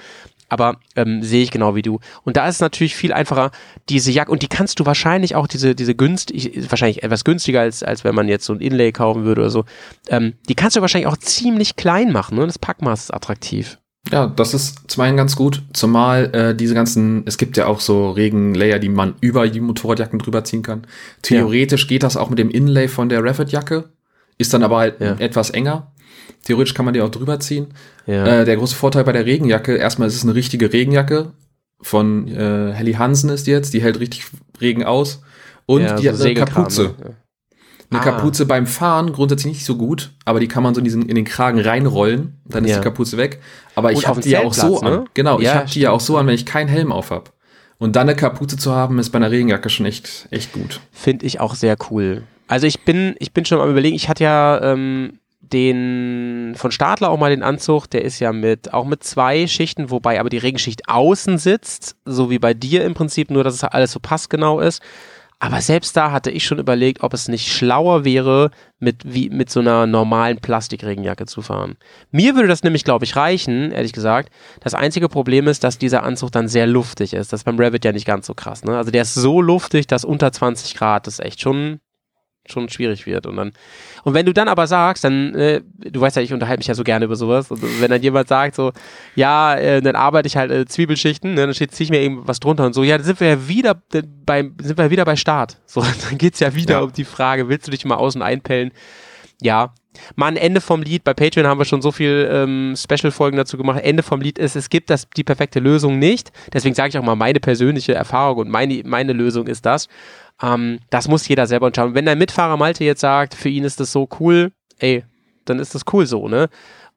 Aber ähm, sehe ich genau wie du. Und da ist es natürlich viel einfacher, diese Jacke, und die kannst du wahrscheinlich auch, diese, diese günstig, wahrscheinlich etwas günstiger, als, als wenn man jetzt so ein Inlay kaufen würde oder so, ähm, die kannst du wahrscheinlich auch ziemlich klein machen, ne? Das Packmaß ist attraktiv. Ja, das ist zum einen ganz gut, zumal äh, diese ganzen, es gibt ja auch so Regenlayer, die man über die Motorradjacken drüber ziehen kann. Theoretisch geht das auch mit dem Inlay von der Rapid-Jacke, ist dann aber halt Ja. etwas enger. Theoretisch kann man die auch drüber ziehen. Ja. Äh, der große Vorteil bei der Regenjacke, erstmal ist es eine richtige Regenjacke. Von äh, Helly Hansen ist die jetzt, die hält richtig Regen aus. Und ja, die so hat eine Kapuze. ne? Eine Ah. Kapuze beim Fahren grundsätzlich nicht so gut, aber die kann man so in, diesen, in den Kragen reinrollen, dann ist die Kapuze weg. Aber ich habe die ja auch so Zeltplatz, an. ne? Genau, ich habe die ja auch so an, wenn ich keinen Helm auf habe. Und dann eine Kapuze zu haben, ist bei einer Regenjacke schon echt, echt gut. Finde ich auch sehr cool. Also ich bin, ich bin schon am überlegen, ich hatte ja ähm, den von Stadler auch mal den Anzug, der ist ja mit auch mit zwei Schichten, wobei aber die Regenschicht außen sitzt, so wie bei dir im Prinzip, nur dass es alles so passgenau ist. Aber selbst da hatte ich schon überlegt, ob es nicht schlauer wäre, mit, wie, mit so einer normalen Plastikregenjacke zu fahren. Mir würde das nämlich, glaube ich, reichen, ehrlich gesagt. Das einzige Problem ist, dass dieser Anzug dann sehr luftig ist. Das ist beim Revit ja nicht ganz so krass. Ne? Also der ist so luftig, dass unter 20 Grad das echt schon schon schwierig wird und dann und wenn du dann aber sagst, dann äh, du weißt ja, ich unterhalte mich ja so gerne über sowas und wenn dann jemand sagt so, ja, äh, dann arbeite ich halt äh, Zwiebelschichten, ne, dann steht zieh ich mir eben was drunter und so, ja, dann sind wir ja wieder äh, beim sind wir wieder bei Start. So, *laughs* dann geht's ja wieder Ja. um die Frage, willst du dich mal außen einpellen? Ja, mal ein Ende vom Lied. Bei Patreon haben wir schon so viel ähm, Special-Folgen dazu gemacht. Ende vom Lied ist, es gibt das, die perfekte Lösung nicht. Deswegen sage ich auch mal meine persönliche Erfahrung und meine, meine Lösung ist das. Ähm, das muss jeder selber entscheiden. Wenn dein Mitfahrer Malte jetzt sagt, für ihn ist das so cool, ey, dann ist das cool so, ne?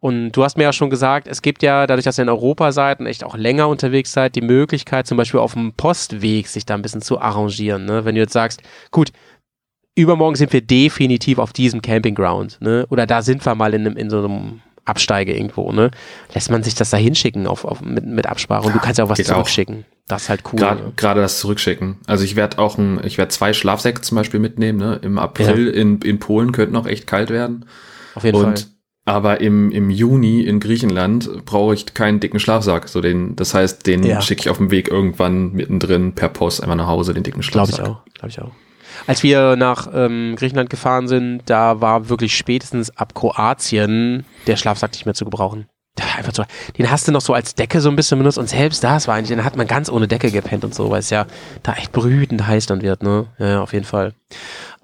Und du hast mir ja schon gesagt, es gibt ja, dadurch, dass ihr in Europa seid und echt auch länger unterwegs seid, die Möglichkeit, zum Beispiel auf dem Postweg sich da ein bisschen zu arrangieren. Ne? Wenn du jetzt sagst, gut, übermorgen sind wir definitiv auf diesem Campingground, ne? Oder da sind wir mal in, einem, in so einem Absteige irgendwo, ne? Lässt man sich das da hinschicken auf, auf, mit, mit Absprache und du kannst ja auch was geht auch. zurückschicken. Das ist halt cool. Gerade ne? gerade das Zurückschicken. Also ich werde auch ein, ich werde zwei Schlafsäcke zum Beispiel mitnehmen. Ne? Im April in, in Polen könnte noch echt kalt werden. Auf jeden Und Fall. Aber im, im Juni in Griechenland brauche ich keinen dicken Schlafsack. So den, das heißt, den Ja. schicke ich auf dem Weg irgendwann mittendrin per Post einfach nach Hause, den dicken Glaube Schlafsack. ich auch. Glaube ich auch. Als wir nach ähm, Griechenland gefahren sind, da war wirklich spätestens ab Kroatien der Schlafsack nicht mehr zu gebrauchen. Einfach so, den hast du noch so als Decke so ein bisschen benutzt und selbst das war eigentlich, den hat man ganz ohne Decke gepennt und so, weil es ja da echt brütend heiß dann wird, ne? Ja, auf jeden Fall.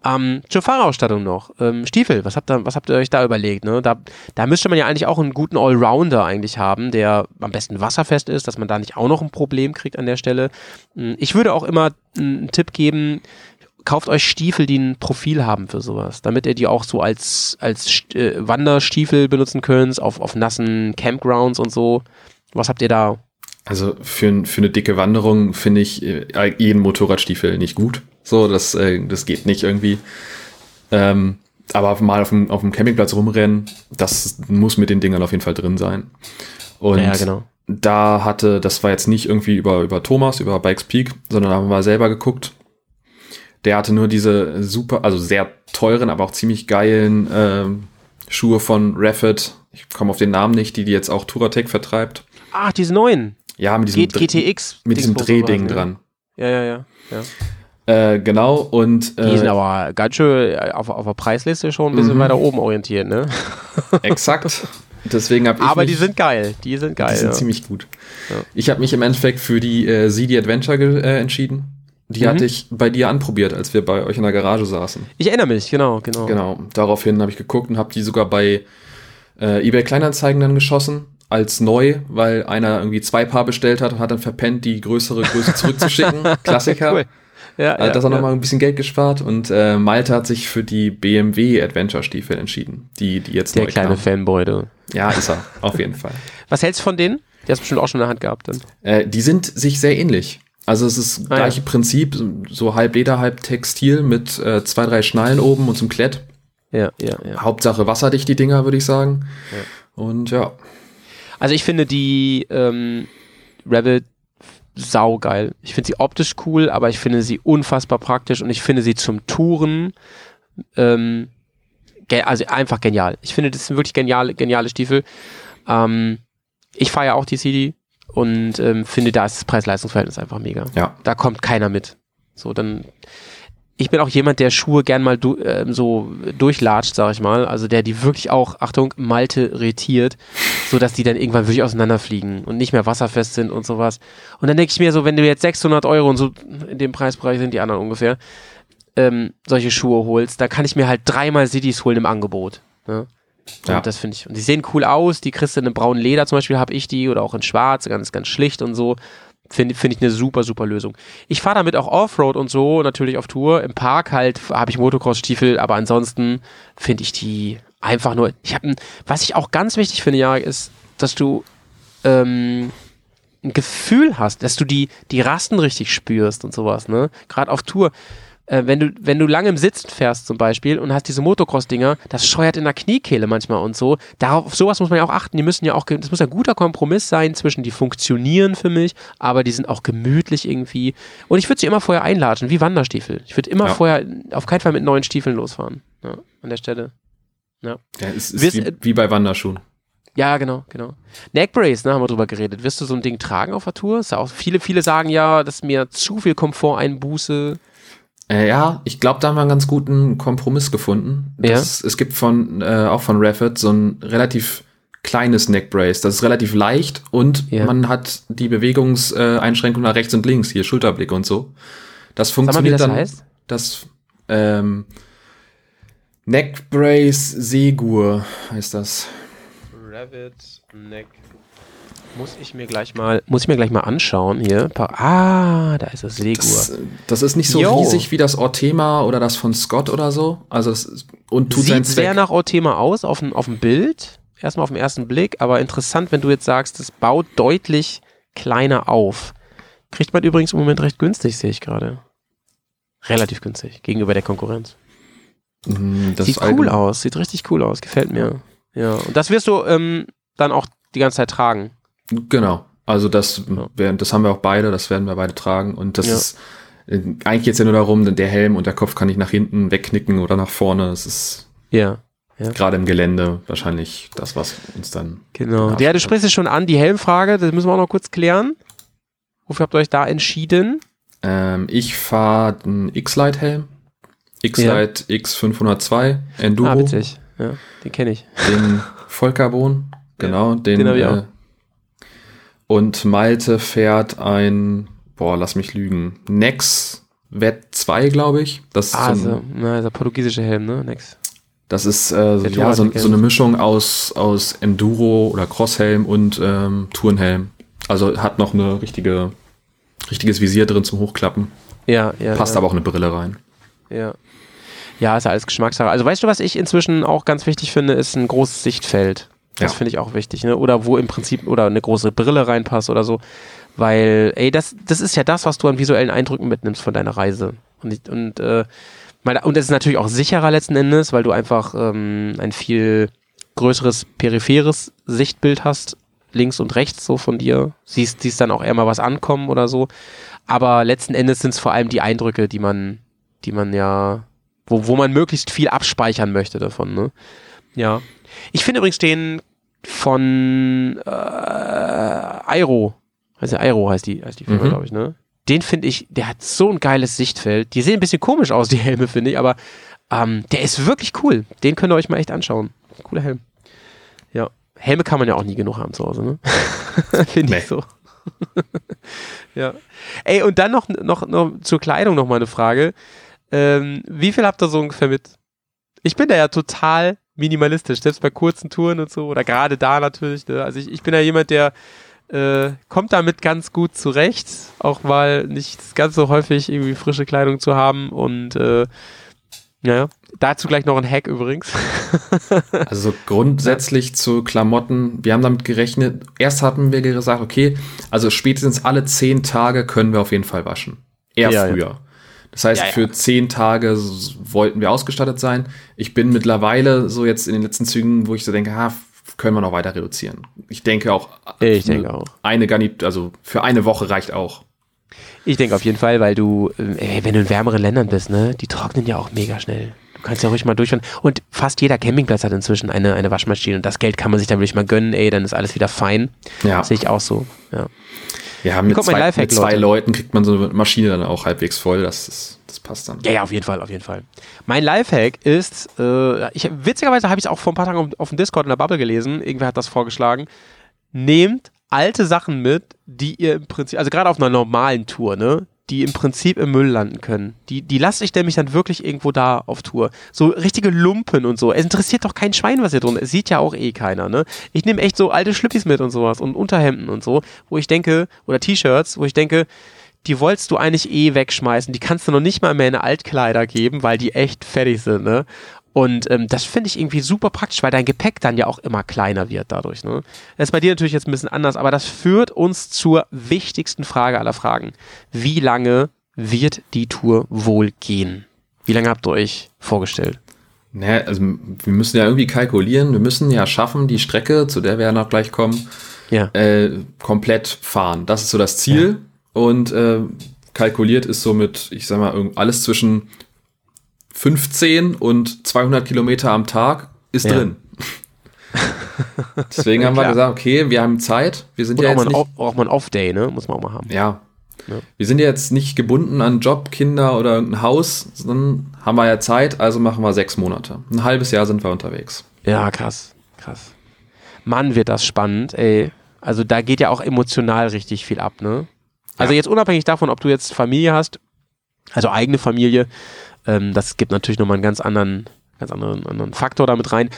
Ähm, zur Fahrausstattung noch. Ähm, Stiefel, was habt, ihr, was habt ihr euch da überlegt? Ne? Da, da müsste man ja eigentlich auch einen guten Allrounder eigentlich haben, der am besten wasserfest ist, dass man da nicht auch noch ein Problem kriegt an der Stelle. Mm, Ich würde auch immer einen Tipp geben, kauft euch Stiefel, die ein Profil haben für sowas, damit ihr die auch so als, als äh, Wanderstiefel benutzen könnt, auf, auf nassen Campgrounds und so. Was habt ihr da? Also für, für eine dicke Wanderung finde ich äh, jeden Motorradstiefel nicht gut. So, das, äh, das geht nicht irgendwie. Ähm, aber mal auf dem, auf dem Campingplatz rumrennen, das muss mit den Dingern auf jeden Fall drin sein. Und ja, genau. da hatte, das war jetzt nicht irgendwie über, über Thomas, über Bikes Peak, sondern da haben wir selber geguckt. Der hatte nur diese super, also sehr teuren, aber auch ziemlich geilen ähm, Schuhe von Raffit. Ich komme auf den Namen nicht, die die jetzt auch Touratec vertreibt. Ach, diese neuen. Ja, mit diesem, G GTX. mit diesem Drehding ne? dran. Ja, ja, ja. ja. Äh, genau, und Die sind äh, aber ganz schön äh, auf, auf der Preisliste schon ein bisschen Mhm. weiter oben orientiert, ne? *laughs* exakt. Deswegen habe ich Aber mich, die sind geil. Die sind geil. die sind ja. ziemlich gut. Ja. Ich habe mich im Endeffekt für die äh, CD Adventure äh, entschieden. Die Mhm. hatte ich bei dir anprobiert, als wir bei euch in der Garage saßen. ich erinnere mich, genau, genau. Genau, daraufhin habe ich geguckt und habe die sogar bei äh, eBay Kleinanzeigen dann geschossen als neu, weil einer irgendwie zwei Paar bestellt hat und hat dann verpennt, die größere Größe zurückzuschicken. *laughs* Klassiker. Cool. Ja, Hat ja, das auch ja. nochmal ein bisschen Geld gespart und äh, Malte hat sich für die BMW Adventure Stiefel entschieden, die die jetzt Der neu kleine kamen. Fanboy, du. Ja, ist er, auf jeden *laughs* Fall. Was hältst du von denen? Der hast bestimmt auch schon in der Hand gehabt dann. Äh, die sind sich sehr ähnlich. Also es ist Ah, ja. gleiche Prinzip, so halb Leder, halb Textil mit äh, zwei, drei Schnallen oben und zum Klett. Ja, ja, ja. Hauptsache wasserdicht, die Dinger, würde ich sagen. Und ja, Also ich finde die ähm, Revit saugeil. Ich finde sie optisch cool, aber ich finde sie unfassbar praktisch und ich finde sie zum Touren ähm, also einfach genial. Ich finde, das sind wirklich geniale, geniale Stiefel. Ähm, ich fahre ja auch die CD und ähm, finde, da ist das Preis-Leistungs-Verhältnis einfach mega. ja. Da kommt keiner mit. So, dann. Ich bin auch jemand, der Schuhe gern mal du, ähm, so durchlatscht, sag ich mal. Also der die wirklich auch, Achtung, Malte retiert, so dass die dann irgendwann wirklich auseinanderfliegen und nicht mehr wasserfest sind und sowas. Und dann denke ich mir so, wenn du jetzt 600 Euro und so in dem Preisbereich sind die anderen ungefähr, ähm, solche Schuhe holst, da kann ich mir halt dreimal Cities holen im Angebot. Ne? Und Ja. das finde ich. Und die sehen cool aus. Die kriegst du in einem braunen Leder zum Beispiel, habe ich die, oder auch in schwarz, ganz, ganz schlicht und so. Finde find ich eine super, super Lösung. Ich fahre damit auch Offroad und so, natürlich auf Tour. Im Park halt habe ich Motocross-Stiefel, aber ansonsten finde ich die einfach nur. Ich habe, was ich auch ganz wichtig finde, ja, ist, dass du ähm, ein Gefühl hast, dass du die, die Rasten richtig spürst und sowas, ne? Gerade auf Tour. Äh, wenn, du, wenn du lange im Sitzen fährst zum Beispiel und hast diese Motocross-Dinger, das scheuert in der Kniekehle manchmal und so. Darauf, auf sowas muss man ja auch achten. Die müssen ja auch, das muss ein guter Kompromiss sein zwischen, die funktionieren für mich, aber die sind auch gemütlich irgendwie. Und ich würde sie immer vorher einlatschen, wie Wanderstiefel. Ich würde immer Ja. vorher auf keinen Fall mit neuen Stiefeln losfahren. Ja, an der Stelle. ja es ist Wirst- wie, wie bei Wanderschuhen. Ja, genau, genau. Neckbrace, ne, haben wir drüber geredet. Wirst du so ein Ding tragen auf der Tour? Ist ja auch, viele, viele sagen ja, dass mir zu viel Komfort einbuße. Äh, ja, ich glaube, da haben wir einen ganz guten Kompromiss gefunden. Das, Es gibt von äh, auch von Raffit so ein relativ kleines Neckbrace. Das ist relativ leicht und Ja. man hat die Bewegungseinschränkung Einschränkung nach rechts und links, hier Schulterblick und so. Das Sag mal, wie funktioniert das dann. heißt? Das ähm, Neckbrace Segur heißt das. Rabbit Neck. Muss ich mir gleich mal, muss ich mir gleich mal anschauen hier. Ah, da ist das Segur. Das, das ist nicht so Jo. riesig wie das Orthema oder das von Scott oder so. Also es ist- und tut Sieht sehr nach Orthema aus, auf dem, auf dem Bild. Erstmal auf den ersten Blick, aber interessant, wenn du jetzt sagst, das baut deutlich kleiner auf. Kriegt man übrigens im Moment recht günstig, sehe ich gerade. Relativ günstig, gegenüber der Konkurrenz. Mm, Sieht cool aus, sieht richtig cool aus, gefällt mir. Ja, und das wirst du ähm, dann auch die ganze Zeit tragen. Genau. Also das, Ja. werden, das haben wir auch beide, das werden wir beide tragen. Und das Ja. ist eigentlich jetzt ja nur darum, denn der Helm und der Kopf kann ich nach hinten wegknicken oder nach vorne. Das ist Ja. Ja. Gerade im Gelände wahrscheinlich das, was uns dann. Genau. Ja, Ja, du sprichst es schon an, die Helmfrage, das müssen wir auch noch kurz klären. Wofür habt ihr euch da entschieden? Ähm, ich fahre einen X-Lite-Helm. X-Lite X502 Enduro. Ah, witzig. Ja, den kenne ich. Den Vollcarbon. *laughs* Genau, den. den hab ich auch. äh, und Malte fährt ein, boah, lass mich lügen, Nex Vet 2, glaube ich. Das ist, Ah, so, so, ein, na, der portugiesische Helm, ne? Nix. das ist äh, so, ja, so, so eine Mischung aus, aus Enduro oder Crosshelm und ähm, Tourenhelm. Also hat noch eine richtige, richtiges Visier drin zum Hochklappen. Ja, ja. Passt ja. aber auch eine Brille rein. Ja. Ja, ist ja alles Geschmackssache. Also weißt du, was ich inzwischen auch ganz wichtig finde, ist ein großes Sichtfeld. Das Ja. finde ich auch wichtig, ne? Oder wo im Prinzip oder eine große Brille reinpasst oder so. Weil, ey, das, das ist ja das, was du an visuellen Eindrücken mitnimmst von deiner Reise. Und, und, äh, meine, und es ist natürlich auch sicherer letzten Endes, weil du einfach ähm, ein viel größeres peripheres Sichtbild hast, links und rechts so von dir. Siehst, siehst dann auch eher mal was ankommen oder so. Aber letzten Endes sind es vor allem die Eindrücke, die man, die man ja, wo, wo man möglichst viel abspeichern möchte davon, ne? Ja. Ich finde übrigens den von äh, Airo, heißt ja Airo heißt die, heißt die Firma, Mhm. glaube ich, ne? Den finde ich, der hat so ein geiles Sichtfeld. Die sehen ein bisschen komisch aus, die Helme, finde ich, aber ähm, der ist wirklich cool. Den könnt ihr euch mal echt anschauen. Cooler Helm. Ja. Helme kann man ja auch nie genug haben zu Hause, ne? *laughs* finde Nee. ich so. *laughs* ja. Ey, und dann noch, noch, noch zur Kleidung noch mal eine Frage. Ähm, wie viel habt ihr so ungefähr mit? Ich bin da ja total minimalistisch, selbst bei kurzen Touren und so, oder gerade da natürlich. Ne? Also ich, ich bin ja jemand, der äh, kommt damit ganz gut zurecht, auch mal nicht ganz so häufig irgendwie frische Kleidung zu haben und äh, ja, dazu gleich noch ein Hack übrigens. *laughs* Also grundsätzlich zu Klamotten, wir haben damit gerechnet, erst hatten wir gesagt, okay, also spätestens alle zehn Tage können wir auf jeden Fall waschen. Eher Ja, ja. Das heißt, Ja, ja. für zehn Tage wollten wir ausgestattet sein. Ich bin mittlerweile so jetzt in den letzten Zügen, wo ich so denke, ha, können wir noch weiter reduzieren. Ich denke auch, Ich denke auch. eine Garnit, also für eine Woche reicht auch. Ich denke auf jeden Fall, weil du, äh, ey, wenn du in wärmeren Ländern bist, ne, die trocknen ja auch mega schnell. Du kannst ja ruhig mal durchfahren. Und fast jeder Campingplatz hat inzwischen eine, eine Waschmaschine und das Geld kann man sich dann wirklich mal gönnen, ey, dann ist alles wieder fein. Ja, Sehe ich auch so. Ja. Ja mit, kommt mein zwei, Lifehack, mit zwei Leute. Leuten kriegt man so eine Maschine dann auch halbwegs voll. Das, ist, das passt dann. Ja, ja, auf jeden Fall, auf jeden Fall. Mein Lifehack ist, äh, ich, witzigerweise habe ich es auch vor ein paar Tagen auf, auf dem Discord in der Bubble gelesen, irgendwer hat das vorgeschlagen. Nehmt alte Sachen mit, die ihr im Prinzip, also gerade auf einer normalen Tour, ne, die im Prinzip im Müll landen können. Die, die lasse ich nämlich dann wirklich irgendwo da auf Tour. So richtige Lumpen und so. Es interessiert doch kein Schwein, was hier drin ist. Es sieht ja auch eh keiner, ne? Ich nehme echt so alte Schlüppis mit und sowas und Unterhemden und so, wo ich denke, oder T-Shirts, wo ich denke, die wolltest du eigentlich eh wegschmeißen. Die kannst du noch nicht mal mehr in Altkleider geben, weil die echt fertig sind, ne? Und ähm, das finde ich irgendwie super praktisch, weil dein Gepäck dann ja auch immer kleiner wird dadurch. Ne? Das ist bei dir natürlich jetzt ein bisschen anders, aber das führt uns zur wichtigsten Frage aller Fragen. Wie lange wird die Tour wohl gehen? Wie lange habt ihr euch vorgestellt? Naja, also wir müssen ja irgendwie kalkulieren. Wir müssen ja schaffen, die Strecke, zu der wir ja noch gleich kommen, Ja. äh, komplett fahren. Das ist so das Ziel. Und äh, kalkuliert ist so mit, ich sag mal, alles zwischen 15 und 200 Kilometer am Tag ist Ja. drin. *laughs* Deswegen haben wir gesagt, okay, wir haben Zeit. Wir sind Und ja auch, mal jetzt ein nicht, auch mal ein Off-Day, ne? Muss man auch mal haben. ja. Ja. Wir sind ja jetzt nicht gebunden an Job, Kinder oder irgendein Haus, sondern haben wir ja Zeit, also machen wir sechs Monate. Ein halbes Jahr sind wir unterwegs. Ja, krass, krass. Mann, wird das spannend, ey. Also da geht ja auch emotional richtig viel ab, ne? Also Ja. jetzt unabhängig davon, ob du jetzt Familie hast, also eigene Familie, ähm, das gibt natürlich nochmal einen ganz anderen, ganz anderen, anderen Faktor damit rein.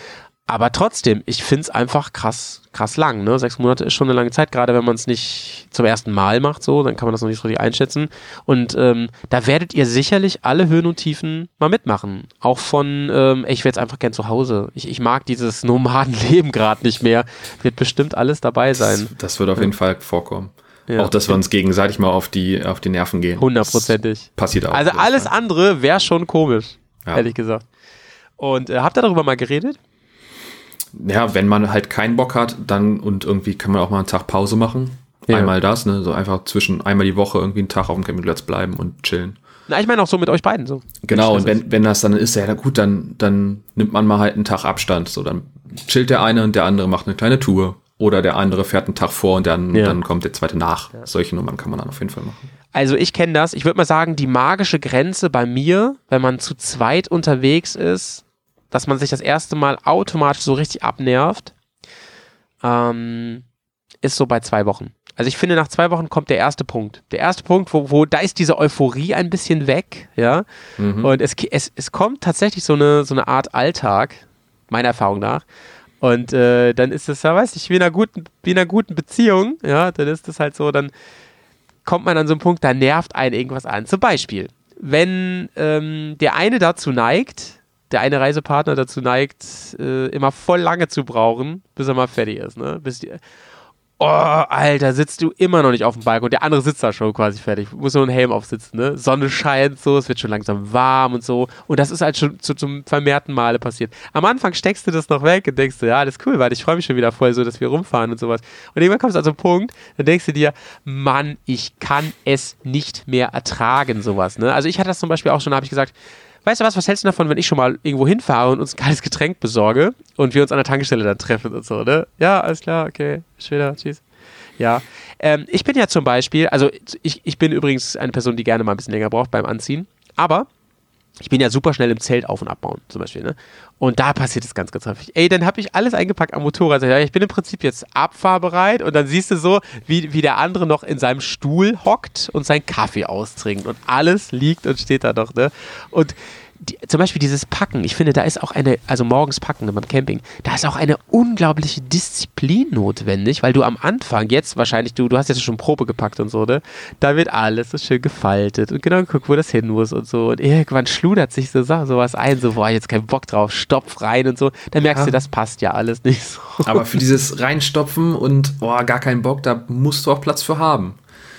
Aber trotzdem, ich finde es einfach krass, krass lang, ne? Sechs Monate ist schon eine lange Zeit, gerade wenn man es nicht zum ersten Mal macht, so, dann kann man das noch nicht so richtig einschätzen. Und ähm, da werdet ihr sicherlich alle Höhen und Tiefen mal mitmachen. Auch von, ähm, ich wäre jetzt einfach gern zu Hause. Ich, ich mag dieses Nomadenleben *laughs* gerade nicht mehr. Wird bestimmt alles dabei sein. Das, das wird auf jeden Fall vorkommen. Ja. Auch, dass wir uns gegenseitig mal auf die, auf die Nerven gehen. Hundertprozentig. Passiert auch. Also alles andere wäre schon komisch, Ja. ehrlich gesagt. Und äh, habt ihr darüber mal geredet? Ja, wenn man halt keinen Bock hat, dann und irgendwie kann man auch mal einen Tag Pause machen. Ja. Einmal das, ne? So einfach zwischen einmal die Woche irgendwie einen Tag auf dem Campingplatz bleiben und chillen. Na, ich meine auch so mit euch beiden so. Genau, und wenn, wenn das dann ist, ja na gut, dann, dann nimmt man mal halt einen Tag Abstand. So, dann chillt der eine und der andere macht eine kleine Tour. Oder der andere fährt einen Tag vor und dann, Ja. dann kommt der zweite nach. Solche Nummern kann man dann auf jeden Fall machen. Also ich kenne das. Ich würde mal sagen, die magische Grenze bei mir, wenn man zu zweit unterwegs ist, dass man sich das erste Mal automatisch so richtig abnervt, ähm, ist so bei zwei Wochen. Also ich finde, nach zwei Wochen kommt der erste Punkt. Der erste Punkt, wo, wo da ist diese Euphorie ein bisschen weg, ja. Und es, es, es kommt tatsächlich so eine, so eine Art Alltag, meiner Erfahrung nach. Und äh, dann ist es, ja, weiß ich, wie in einer guten, wie in einer guten Beziehung, ja, dann ist es halt so, dann kommt man an so einen Punkt, da nervt einen irgendwas an. Zum Beispiel, wenn ähm, der eine dazu neigt, der eine Reisepartner dazu neigt, äh, immer voll lange zu brauchen, bis er mal fertig ist, ne? Bis die, oh, Alter, sitzt du immer noch nicht auf dem Balkon. Der andere sitzt da schon quasi fertig. Muss nur einen Helm aufsitzen, ne? Sonne scheint so, es wird schon langsam warm und so. Und das ist halt schon zu, zum vermehrten Male passiert. Am Anfang steckst du das noch weg und denkst du, ja, alles cool, weil ich freue mich schon wieder voll so, dass wir rumfahren und sowas. Und irgendwann kommst du an so einen Punkt, dann denkst du dir, Mann, ich kann es nicht mehr ertragen, sowas, ne? Also ich hatte das zum Beispiel auch schon, da habe ich gesagt, Weißt du was, was hältst du davon, wenn ich schon mal irgendwo hinfahre und uns ein kaltes Getränk besorge und wir uns an der Tankstelle dann treffen und so, ne? Ja, alles klar, okay, später, tschüss. Ja, ähm, ich bin ja zum Beispiel, also ich, ich bin übrigens eine Person, die gerne mal ein bisschen länger braucht beim Anziehen, aber ich bin ja super schnell im Zelt auf- und abbauen, zum Beispiel, ne? Und da passiert es ganz, ganz häufig. Ey, dann habe ich alles eingepackt am Motorrad. Ich bin im Prinzip jetzt abfahrbereit und dann siehst du so, wie, wie der andere noch in seinem Stuhl hockt und seinen Kaffee austrinkt und alles liegt und steht da noch, ne? Und die, zum Beispiel dieses Packen, ich finde, da ist auch eine, also morgens packen beim Camping, da ist auch eine unglaubliche Disziplin notwendig, weil du am Anfang, jetzt wahrscheinlich, du, du hast jetzt schon Probe gepackt und so, ne? Da wird alles so schön gefaltet und genau geguckt, wo das hin muss und so. Und irgendwann schludert sich so sowas ein, so, boah, jetzt kein Bock drauf, stopf rein und so. Dann merkst du, das passt ja alles nicht so. Aber für dieses Reinstopfen und boah, gar keinen Bock, da musst du auch Platz für haben.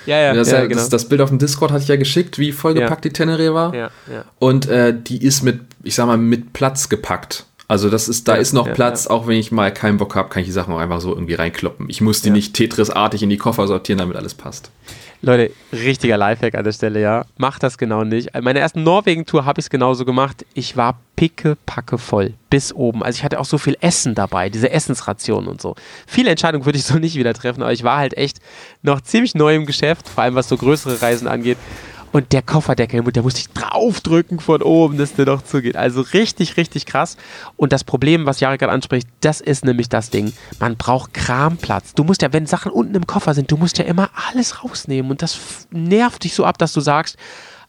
Ja, ja, das, ja, ja, genau. das, das Bild auf dem Discord hatte ich ja geschickt, wie vollgepackt die Tenere war. ja, ja. Und äh, die ist mit, ich sag mal, mit Platz gepackt. Also das ist, da Ja, ist noch ja, Platz, auch wenn ich mal keinen Bock habe, kann ich die Sachen auch einfach so irgendwie reinkloppen. Ich muss die Ja. nicht Tetris-artig in die Koffer sortieren, damit alles passt. Leute, richtiger Lifehack an der Stelle, ja. Macht das genau nicht. Meine ersten Norwegen-Tour habe ich es genauso gemacht. Ich war pickepacke voll. Bis oben. Also ich hatte auch so viel Essen dabei, diese Essensrationen und so. Viele Entscheidungen würde ich so nicht wieder treffen, aber ich war halt echt noch ziemlich neu im Geschäft, vor allem was so größere Reisen angeht. Und der Kofferdeckel, der musste ich draufdrücken von oben, dass der noch zugeht. Also richtig, richtig krass. Und das Problem, was Jarek gerade anspricht, das ist nämlich das Ding. Man braucht Kramplatz. Du musst ja, wenn Sachen unten im Koffer sind, du musst ja immer alles rausnehmen. Und das nervt dich so ab, dass du sagst,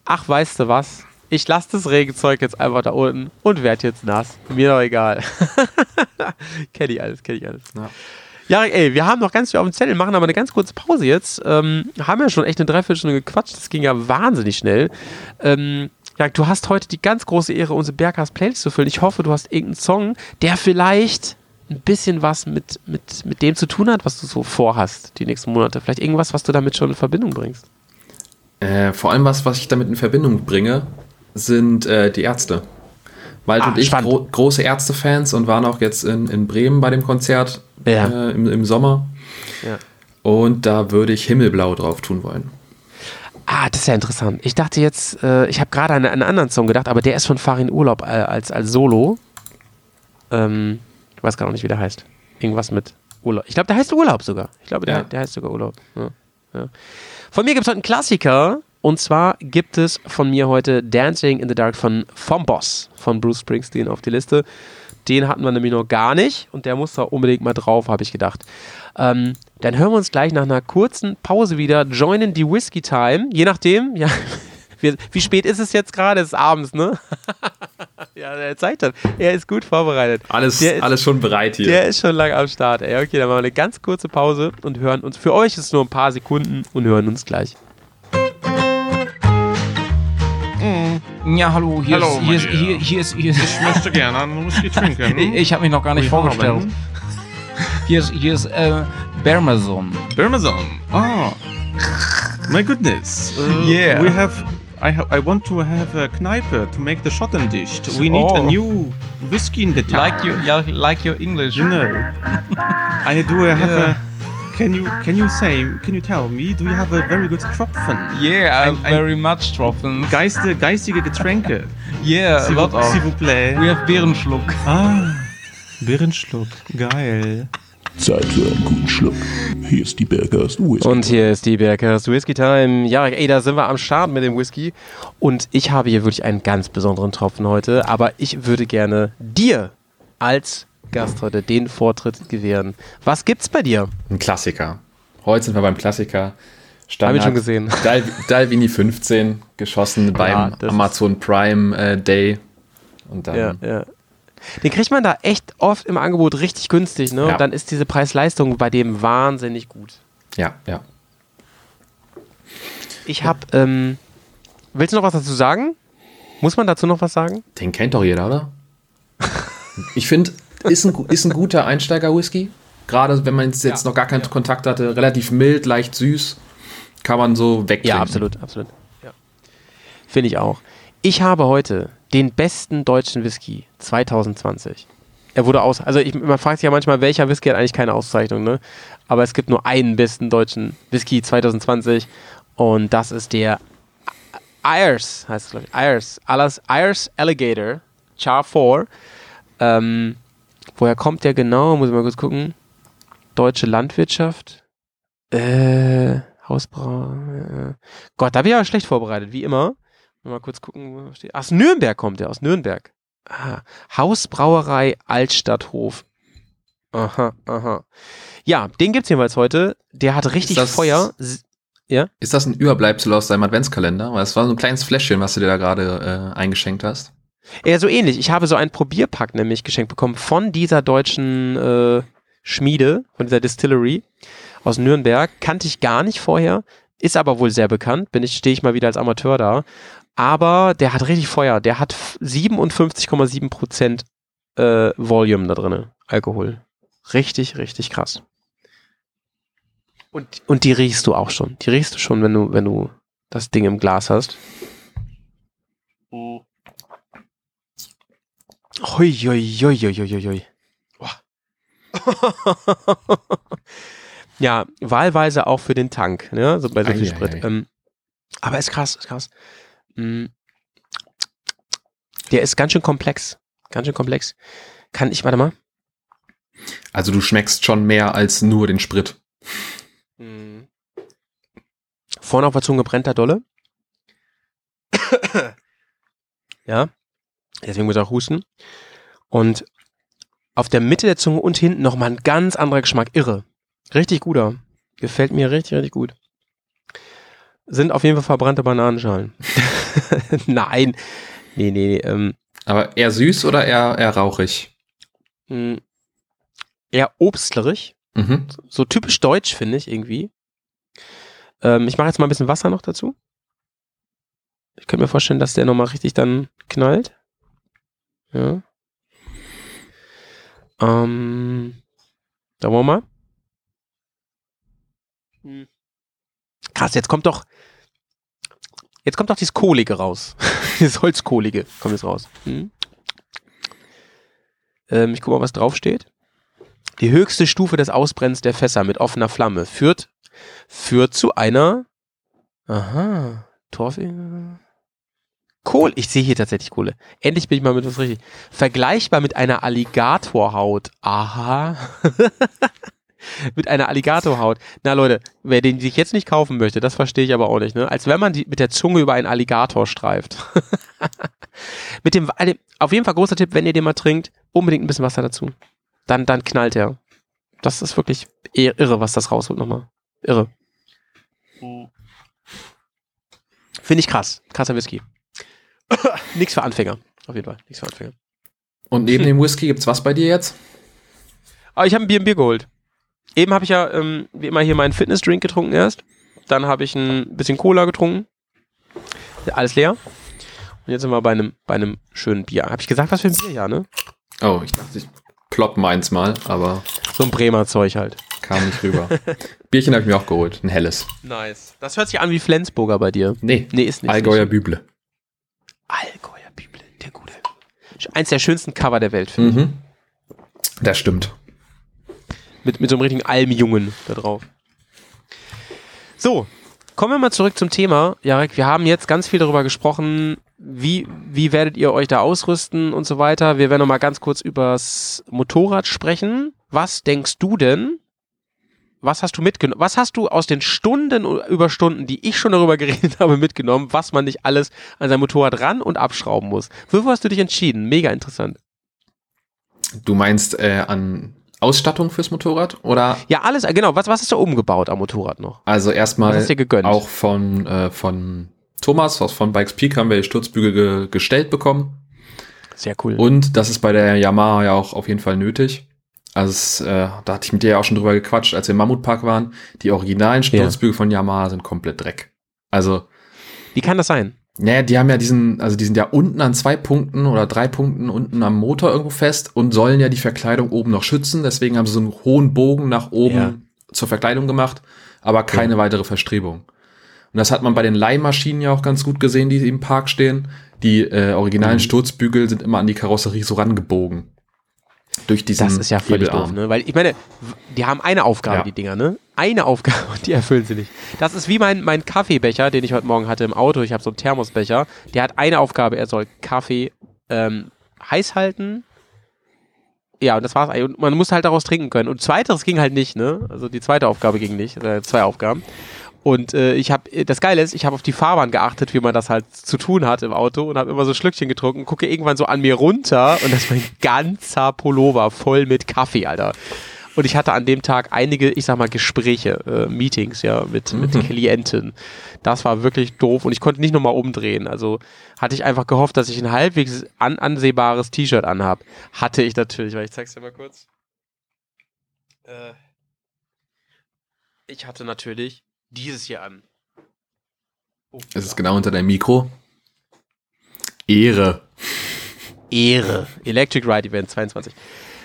ach, weißt du was? Ich lasse das Regenzeug jetzt einfach da unten und werd jetzt nass. Mir doch egal. *laughs* kenn ich alles, kenn ich alles. Ja. Jarek, ey, wir haben noch ganz viel auf dem Zettel, machen aber eine ganz kurze Pause jetzt. Ähm, haben ja schon echt eine Dreiviertelstunde gequatscht, das ging ja wahnsinnig schnell. Ähm, Jarek, du hast heute die ganz große Ehre, unsere Berghaus Playlist zu füllen. Ich hoffe, du hast irgendeinen Song, der vielleicht ein bisschen was mit, mit, mit dem zu tun hat, was du so vorhast, die nächsten Monate. Vielleicht irgendwas, was du damit schon in Verbindung bringst. Äh, vor allem was, was ich damit in Verbindung bringe, sind äh, die Ärzte. Wald Ah, und ich gro große Ärzte-Fans und waren auch jetzt in, in Bremen bei dem Konzert Ja. äh, im, im Sommer. Ja. Und da würde ich Himmelblau drauf tun wollen. Ah, das ist ja interessant. Ich dachte jetzt, äh, ich habe gerade an einen anderen Song gedacht, aber der ist von Farin Urlaub äh, als, als Solo. Ähm, ich weiß gar nicht, wie der heißt. Irgendwas mit Urlaub. Ich glaube, der heißt Urlaub sogar. Ich glaube, der, Ja. der heißt sogar Urlaub. Ja. Von mir gibt es heute einen Klassiker. Und zwar gibt es von mir heute Dancing in the Dark von Vom Boss von Bruce Springsteen auf die Liste. Den hatten wir nämlich noch gar nicht und der muss da unbedingt mal drauf, habe ich gedacht. Ähm, dann hören wir uns gleich nach einer kurzen Pause wieder. Joinen die Whiskey Time. Je nachdem, ja. *laughs* Wie spät ist es jetzt gerade? Es ist abends, ne? *laughs* ja, er zeigt das. Er ist gut vorbereitet. Alles, Der ist- alles schon bereit hier. Der ist schon lange am Start. Ey. Okay, dann machen wir eine ganz kurze Pause und hören uns. Für euch ist es nur ein paar Sekunden und hören uns gleich. Ja, hallo, hier Hallo, ist, hier ist, hier, hier ist, hier ist, Ich möchte gerne einen Whisky trinken. *laughs* ich, ich habe mich noch gar nicht Wir vorgestellt. Hier ist, hier ist, äh, Bermazon. Parmesan. Ah, my goodness. Uh, Yeah. We have. I, ha I want to have a Kneipe to make the Schotten dicht. We need a Oh. new whiskey in the town. Like you, like your English. You know. *laughs* I do have Yeah. Can you can you say can you tell me do you have a very good Tropfen? Yeah, I have very much Tropfen. Geiste, geistige Getränke. *laughs* Yeah, a S'il lot vous- of. S'il vous plaît. We have Bärenschluck. Ah, Birrenschluck. Geil. Zeit für einen guten Schluck. Hier ist die Bergers Whisky. Und hier ist die Bergers Whisky Time. Ja, ey, da sind wir am Start mit dem Whisky. Und ich habe hier wirklich einen ganz besonderen Tropfen heute. Aber ich würde gerne dir als Gast heute den Vortritt gewähren. Was gibt's bei dir? Ein Klassiker. Heute sind wir beim Klassiker. Standard, Hab ich schon gesehen. *laughs* Dal Dalvini 15, geschossen beim Amazon Prime äh, Day. Und dann, Ja, ja. Den kriegt man da echt oft im Angebot richtig günstig, ne? Und dann ist diese Preis-Leistung bei dem wahnsinnig gut. ja, ja. Ich hab, ähm, willst du noch was dazu sagen? Muss man dazu noch was sagen? Den kennt doch jeder, oder? Ich finde, ist ein, ist ein guter Einsteiger-Whisky. Gerade wenn man jetzt jetzt noch gar keinen Kontakt hatte. Relativ mild, leicht süß. Kann man so wegtrinken. Ja, absolut, absolut. Ja. Finde ich auch. Ich habe heute den besten deutschen Whisky 2020. Er wurde aus, also ich, man fragt sich ja manchmal, welcher Whisky hat eigentlich keine Auszeichnung, ne? Aber es gibt nur einen besten deutschen Whisky 2020 und das ist der Ayers, heißt es glaube ich. Ayers, Alas, Ayers Alligator Char 4. Ähm, woher kommt der genau? Muss ich mal kurz gucken. Deutsche Landwirtschaft. Äh, Hausbrau. Äh. Gott, da bin ich aber schlecht vorbereitet, wie immer. Mal kurz gucken, wo er steht. Aus Nürnberg kommt der, aus Nürnberg. Ah, Hausbrauerei Altstadthof. Aha, aha. Ja, den gibt's jedenfalls heute. Der hat richtig das- Feuer. S- Ist das ein Überbleibsel aus deinem Adventskalender? Weil es war so ein kleines Fläschchen, was du dir da gerade äh, eingeschenkt hast. Ja, so ähnlich. Ich habe so einen Probierpack nämlich geschenkt bekommen von dieser deutschen äh, Schmiede, von dieser Distillery aus Nürnberg. Kannte ich gar nicht vorher, ist aber wohl sehr bekannt. Bin ich, stehe ich mal wieder als Amateur da. Aber der hat richtig Feuer. Der hat f- 57,7 Prozent äh, Volume da drinne, Alkohol. Richtig, richtig krass. Und, und die riechst du auch schon. Die riechst du schon, wenn du, wenn du das Ding im Glas hast. Hui, hui, hui, hui, hui, hui. Boah. *laughs* ja, wahlweise auch für den Tank, ne? So bei so viel Ei, ei, Sprit. ei. Ähm, aber ist krass, ist krass. Mm. Der ist ganz schön komplex. Ganz schön komplex. Kann ich, warte mal. Also du schmeckst schon mehr als nur den Sprit. Mhm. Vorne auf der Zunge brennt er dolle. *coughs* ja. Deswegen muss er auch husten. Und auf der Mitte der Zunge und hinten nochmal ein ganz anderer Geschmack. Irre. Richtig guter. Gefällt mir richtig, richtig gut. Sind auf jeden Fall verbrannte Bananenschalen. *laughs* Nein. Nee, nee, nee. Ähm, Aber eher süß oder eher, eher rauchig? mh, eher obstlerig. Mhm. so typisch deutsch, finde ich, irgendwie. Ähm, ich mache jetzt mal ein bisschen Wasser noch dazu. Ich könnte mir vorstellen, dass der nochmal richtig dann knallt. Ja. Ähm, da wollen wir mal. Hm. Krass, jetzt kommt doch. Jetzt kommt doch dieses Kohlige raus. *laughs* dieses Holzkohlige kommt jetzt raus. Hm. Ähm, ich guck mal, was draufsteht. Die höchste Stufe des Ausbrennens der Fässer mit offener Flamme führt, führt zu einer. Aha. Torfe. Kohle. Ich sehe hier tatsächlich Kohle. Endlich bin ich mal mit was richtig. Vergleichbar mit einer Alligatorhaut. Aha. *laughs* mit einer Alligatorhaut. Na Leute, wer den sich jetzt nicht kaufen möchte, das verstehe ich aber auch nicht. Ne? Als wenn man die, mit der Zunge über einen Alligator streift. *laughs* mit dem, also, auf jeden Fall großer Tipp, wenn ihr den mal trinkt, unbedingt ein bisschen Wasser dazu dann, dann knallt er. Das ist wirklich eher irre, was das rausholt nochmal. Irre. Finde ich krass. Krasser Whisky. Nix für Anfänger. Auf jeden Fall. Nix für Anfänger. Und neben dem Whisky gibt's was bei dir jetzt? Aber ich habe ein Bier im Bier geholt. Eben habe ich ja, ähm, wie immer, hier meinen Fitnessdrink getrunken erst. Dann habe ich ein bisschen Cola getrunken. Alles leer. Und jetzt sind wir bei einem, bei einem schönen Bier. Habe ich gesagt, was für ein Bier? Ja, ne? Oh, ich dachte, ich plopp meins mal, aber So ein Bremer Zeug halt. kam nicht rüber. *laughs* Bierchen habe ich mir auch geholt, ein helles. Nice. Das hört sich an wie Flensburger bei dir. Nee, Nee, ist nicht. Allgäuer. Büble. Allgäuer Bibel, der Gute. Eins der schönsten Cover der Welt, finde Mhm. Das stimmt. ich. Mit, mit so einem richtigen Almjungen da drauf. So, kommen wir mal zurück zum Thema. Jarek, wir haben jetzt ganz viel darüber gesprochen, wie, wie werdet ihr euch da ausrüsten und so weiter. Wir werden noch mal ganz kurz übers Motorrad sprechen. Was denkst du denn? Was hast du mitgenommen? Was hast du aus den Stunden über Stunden, die ich schon darüber *laughs* geredet habe, mitgenommen, was man nicht alles an sein Motorrad ran und abschrauben muss? Wofür hast du dich entschieden? Mega interessant. Du meinst äh, an Ausstattung fürs Motorrad oder? Ja, alles, äh, genau. Was, was ist da umgebaut am Motorrad noch? Also erstmal hast du auch von, äh, von Thomas aus von Bikes Peak haben wir die Sturzbügel ge gestellt bekommen. Sehr cool. Und das ist bei der Yamaha ja auch auf jeden Fall nötig. Also äh, da hatte ich mit dir ja auch schon drüber gequatscht, als wir im Mammutpark waren. Die originalen Sturzbügel von Yamaha sind komplett Dreck. Also, Wie kann das sein? naja, die haben ja diesen, also die sind ja unten an zwei Punkten oder drei Punkten unten am Motor irgendwo fest und sollen ja die Verkleidung oben noch schützen. Deswegen haben sie so einen hohen Bogen nach oben Ja. zur Verkleidung gemacht, aber keine weitere Verstrebung. Und das hat man bei den Leihmaschinen ja auch ganz gut gesehen, die im Park stehen. Die äh, originalen Mhm. Sturzbügel sind immer an die Karosserie so rangebogen. Durch diesen Das ist ja völlig Hebelarm. doof, ne? Weil ich meine, die haben eine Aufgabe, Ja. die Dinger, ne? Eine Aufgabe *laughs* und die erfüllen sie nicht. Das ist wie mein, mein Kaffeebecher, den ich heute Morgen hatte im Auto. Ich habe so einen Thermosbecher. Der hat eine Aufgabe, er soll Kaffee ähm, heiß halten. Ja, und das war's eigentlich. Und man muss halt daraus trinken können. Und zweiteres ging halt nicht, ne? Also die zweite Aufgabe ging nicht. Äh, zwei Aufgaben. Und äh, ich habe, das Geile ist, ich habe auf die Fahrbahn geachtet, wie man das halt zu tun hat im Auto und habe immer so Schlückchen getrunken, gucke irgendwann so an mir runter und das war ein ganzer Pullover voll mit Kaffee, Alter. Und ich hatte an dem Tag einige, ich sag mal, Gespräche, äh, Meetings, ja, mit, mit Klienten. Das war wirklich doof und ich konnte nicht nochmal umdrehen. Also hatte ich einfach gehofft, dass ich ein halbwegs an, ansehbares T-Shirt anhab. Hatte ich natürlich, weil ich zeig's dir mal kurz. Äh, ich hatte natürlich dieses hier an. Oh, Es ist genau unter deinem Mikro. Ehre. Ehre. Electric Ride Event 22.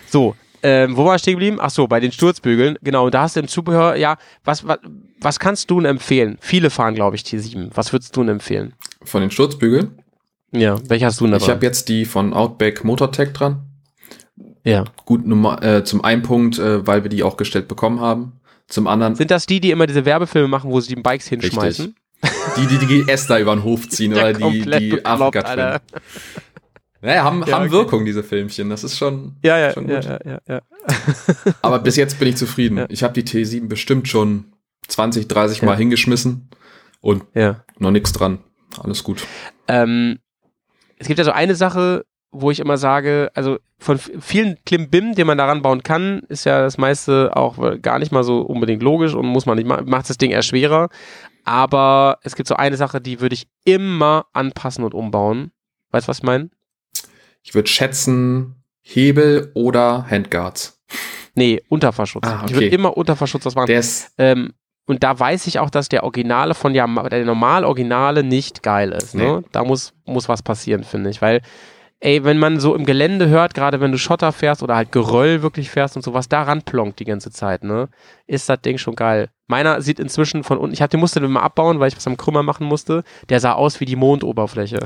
So, ähm, wo war ich stehen geblieben? Ach so, bei den Sturzbügeln. Genau, und da hast du im Zubehör, ja, was, was, was kannst du empfehlen? Viele fahren, glaube ich, T7. Was würdest du denn empfehlen? Von den Sturzbügeln. Ja, welche hast du denn dabei? Ich habe jetzt die von Outback Motortech dran. ja. Gut, Nummer, äh, zum einen Punkt, äh, weil wir die auch gestellt bekommen haben. Zum anderen Sind das die, die immer diese Werbefilme machen, wo sie die Bikes hinschmeißen? die, die die GS da über den Hof ziehen *laughs* oder die, die Afrika. Naja, haben, Ja, haben okay. Wirkung, diese Filmchen. Das ist schon, Ja, ja, schon ja, gut. ja, ja, ja. *laughs* Aber bis jetzt bin ich zufrieden. Ich habe die T7 bestimmt schon 20, 30 Mal hingeschmissen und noch nichts dran. Alles gut. Ähm, es gibt ja so eine Sache, wo ich immer sage, also von vielen Klimbim, den man daran bauen kann, ist ja das meiste auch gar nicht mal so unbedingt logisch und muss man nicht machen, macht das Ding eher schwerer. Aber es gibt so eine Sache, die würde ich immer anpassen und umbauen. Weißt du, was ich meine? Ich würde schätzen, Hebel oder Handguards. Nee, Unterverschutz. Ah, Ich würde okay. immer Unterverschutz was machen. Der ist, Ähm, und da weiß ich auch, dass der Originale von Yamaha, der Normal-Originale nicht geil ist. Ne? Da muss, muss was passieren, finde ich. Weil, ey, wenn man so im Gelände hört, gerade wenn du Schotter fährst oder halt Geröll wirklich fährst und sowas, da ranplonkt die ganze Zeit, ne? Ist das Ding schon geil. Meiner sieht inzwischen von unten, ich hab den musste den mal abbauen, weil ich was am Krümmer machen musste. Der sah aus wie die Mondoberfläche. *laughs*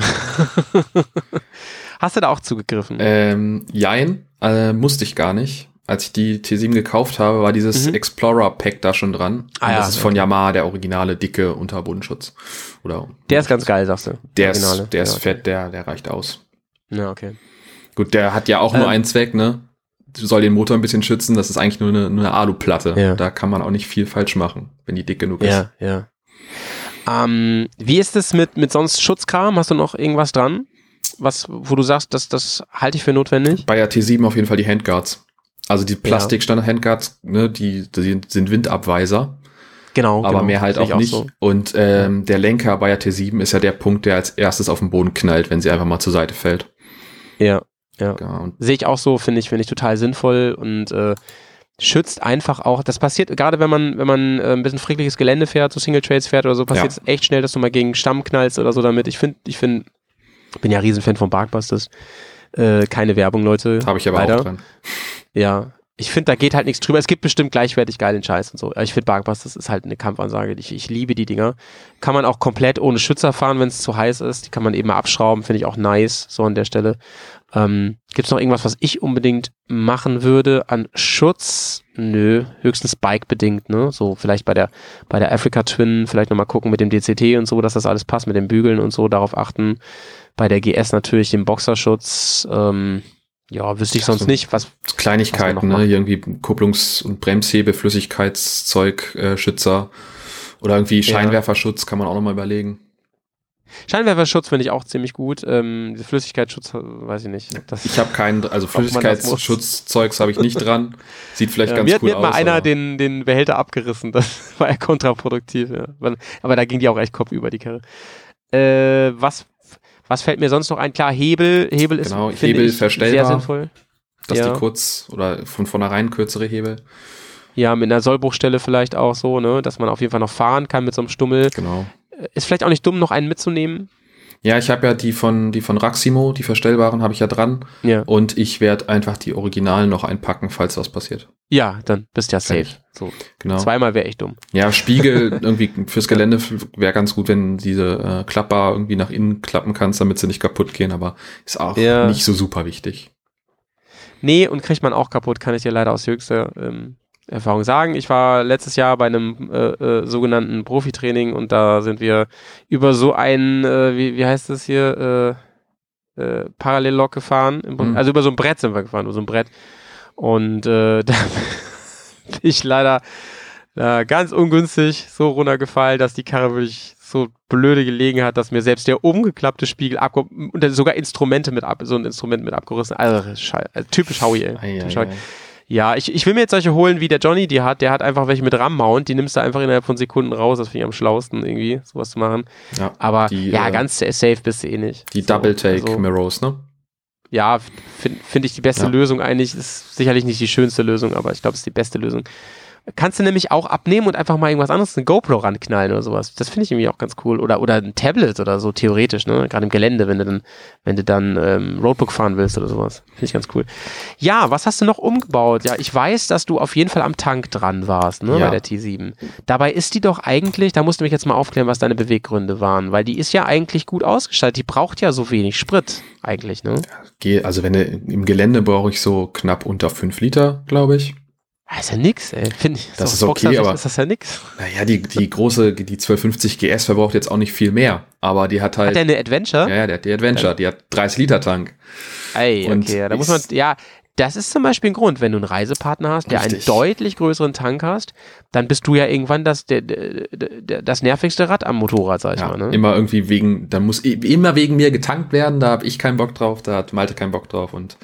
Hast du da auch zugegriffen? ähm, Jein, äh, musste ich gar nicht. Als ich die T7 gekauft habe, war dieses Mhm. Explorer-Pack da schon dran. Ah ja, das ist von Yamaha der originale dicke Unterbodenschutz. Oder der ist ganz geil, sagst du. der ist, der ist ja, fett, der, der reicht aus. Ja, okay. Gut, der hat ja auch nur Ähm. einen Zweck, ne? Soll den Motor ein bisschen schützen. Das ist eigentlich nur eine, nur eine Aluplatte. Ja. Da kann man auch nicht viel falsch machen, wenn die dick genug ist. Ja, ja. Ähm, wie ist es mit, mit sonst Schutzkram? Hast du noch irgendwas dran? Was, wo du sagst, das, das halte ich für notwendig? Bei der T7 auf jeden Fall die Handguards. Also die Plastikstandard-Handguards, ne, die, die sind Windabweiser, Genau. aber genau. mehr halt auch nicht. so. Und ähm, der Lenker bei der T7 ist ja der Punkt, der als erstes auf den Boden knallt, wenn sie einfach mal zur Seite fällt. Ja, ja. Genau. Sehe ich auch so, finde ich, finde ich total sinnvoll und äh, schützt einfach auch. Das passiert, gerade wenn man, wenn man äh, ein bisschen frickliches Gelände fährt, so Single Trails fährt oder so, passiert es echt schnell, dass du mal gegen Stamm knallst oder so damit. Ich finde, ich finde, bin ja Riesenfan von Barkbusters. Äh, keine Werbung, Leute. habe ich aber Leider. auch dran. Ja, ich finde, da geht halt nichts drüber. Es gibt bestimmt gleichwertig geilen Scheiß und so. Ich finde Barkbusters ist halt eine Kampfansage. Ich, ich liebe die Dinger. Kann man auch komplett ohne Schützer fahren, wenn es zu heiß ist. Die kann man eben mal abschrauben, finde ich auch nice, so an der Stelle. Ähm, Gibt es noch irgendwas, was ich unbedingt machen würde an Schutz? Nö, höchstens Bike-bedingt, ne? So vielleicht bei der, bei der Africa Twin vielleicht nochmal gucken mit dem DCT und so, dass das alles passt, mit den Bügeln und so, darauf achten. Bei der GS natürlich den Boxerschutz. Ähm, ja, wüsste ich Ja, sonst so- nicht. Was, Kleinigkeiten, Was ne? Irgendwie Kupplungs- und Bremshebe, Flüssigkeitszeug, äh, Schützer oder irgendwie. Scheinwerferschutz kann man auch nochmal überlegen. Scheinwerferschutz finde ich auch ziemlich gut. Ähm, Flüssigkeitsschutz, weiß ich nicht. Ich habe keinen, also. *laughs* Flüssigkeitsschutzzeugs habe ich nicht dran. Sieht vielleicht Ja, ganz mir cool mir hat mal aus. einer den, den Behälter abgerissen. Das *laughs* war ja kontraproduktiv. Ja. Aber da ging die auch echt Kopf über die Karre. Äh, was, was fällt mir sonst noch ein? Klar, Hebel. Hebel ist Genau, Hebel ich, sehr verstellbar. sinnvoll. dass ja. die kurz oder von vornherein kürzere Hebel. Ja, mit einer Sollbruchstelle vielleicht auch so, ne, dass man auf jeden Fall noch fahren kann mit so einem Stummel. Genau. Ist vielleicht auch nicht dumm, noch einen mitzunehmen. Ja, ich habe ja die von die von Raximo, die verstellbaren habe ich ja dran Ja. und ich werde einfach die Originalen noch einpacken, falls was passiert. Ja, dann bist du ja safe. So. Genau. Zweimal wäre echt dumm. Ja, Spiegel *laughs* irgendwie fürs Gelände wäre ganz gut, wenn diese äh, Klappbar irgendwie nach innen klappen kannst, damit sie nicht kaputt gehen, aber ist auch Ja. nicht so super wichtig. Nee, und kriegt man auch kaputt, kann ich dir leider aus höchster ähm, Erfahrung sagen. Ich war letztes Jahr bei einem äh, äh, sogenannten Profitraining und da sind wir über so ein, äh, wie, wie heißt das hier, äh, äh, Parallellok gefahren. Mhm. Also über so ein Brett sind wir gefahren, über so ein Brett. Und äh, *laughs* da bin ich leider äh, ganz ungünstig so runtergefallen, dass die Karre wirklich so blöde gelegen hat, dass mir selbst der umgeklappte Spiegel abge und dann sogar Instrumente mit ab, so ein Instrument mit abgerissen. Also, also typisch Howie, ey. Typisch Howie. Ja, ich, ich will mir jetzt solche holen, wie der Johnny die hat. Der hat einfach welche mit RAM-Mount. Die nimmst du einfach innerhalb von Sekunden raus. Das finde ich am schlausten irgendwie, sowas zu machen. Ja, Aber die, ja, äh, ganz sa- safe bist du eh nicht. die So, Double Take also, ne? Ja, finde find ich die beste Ja. Lösung eigentlich. Ist sicherlich nicht die schönste Lösung, aber ich glaube, es ist die beste Lösung. Kannst du nämlich auch abnehmen und einfach mal irgendwas anderes, eine GoPro ranknallen oder sowas. Das finde ich irgendwie auch ganz cool. Oder, oder ein Tablet oder so, theoretisch, ne? Gerade im Gelände, wenn du dann, wenn du dann ähm, Roadbook fahren willst oder sowas. Finde ich ganz cool. Ja, was hast du noch umgebaut? Ja, ich weiß, dass du auf jeden Fall am Tank dran warst, ne? Ja. Bei der T7. Dabei ist die doch eigentlich, da musst du mich jetzt mal aufklären, was deine Beweggründe waren, weil die ist ja eigentlich gut ausgestattet. Die braucht ja so wenig Sprit, eigentlich, ne? Geh, also wenn du, im Gelände brauche ich so knapp unter 5 Liter, glaube ich. Ah, ist ja nix, ey. Finde ich. Das so ist okay, aber- Ist das ja nix. Naja, die, die große, die 1250 GS verbraucht jetzt auch nicht viel mehr, aber die hat halt. Hat der eine Adventure? ja, ja, der hat die Adventure, die hat 30 Liter Tank. Ey, Und okay, ja, da muss man, ja, das ist zum Beispiel ein Grund, wenn du einen Reisepartner hast, der Richtig. einen deutlich größeren Tank hast, dann bist du ja irgendwann das, der, der, der, das nervigste Rad am Motorrad, sag ich Ja, mal, ne? immer irgendwie wegen, dann muss i- immer wegen mir getankt werden, da habe ich keinen Bock drauf, da hat Malte keinen Bock drauf und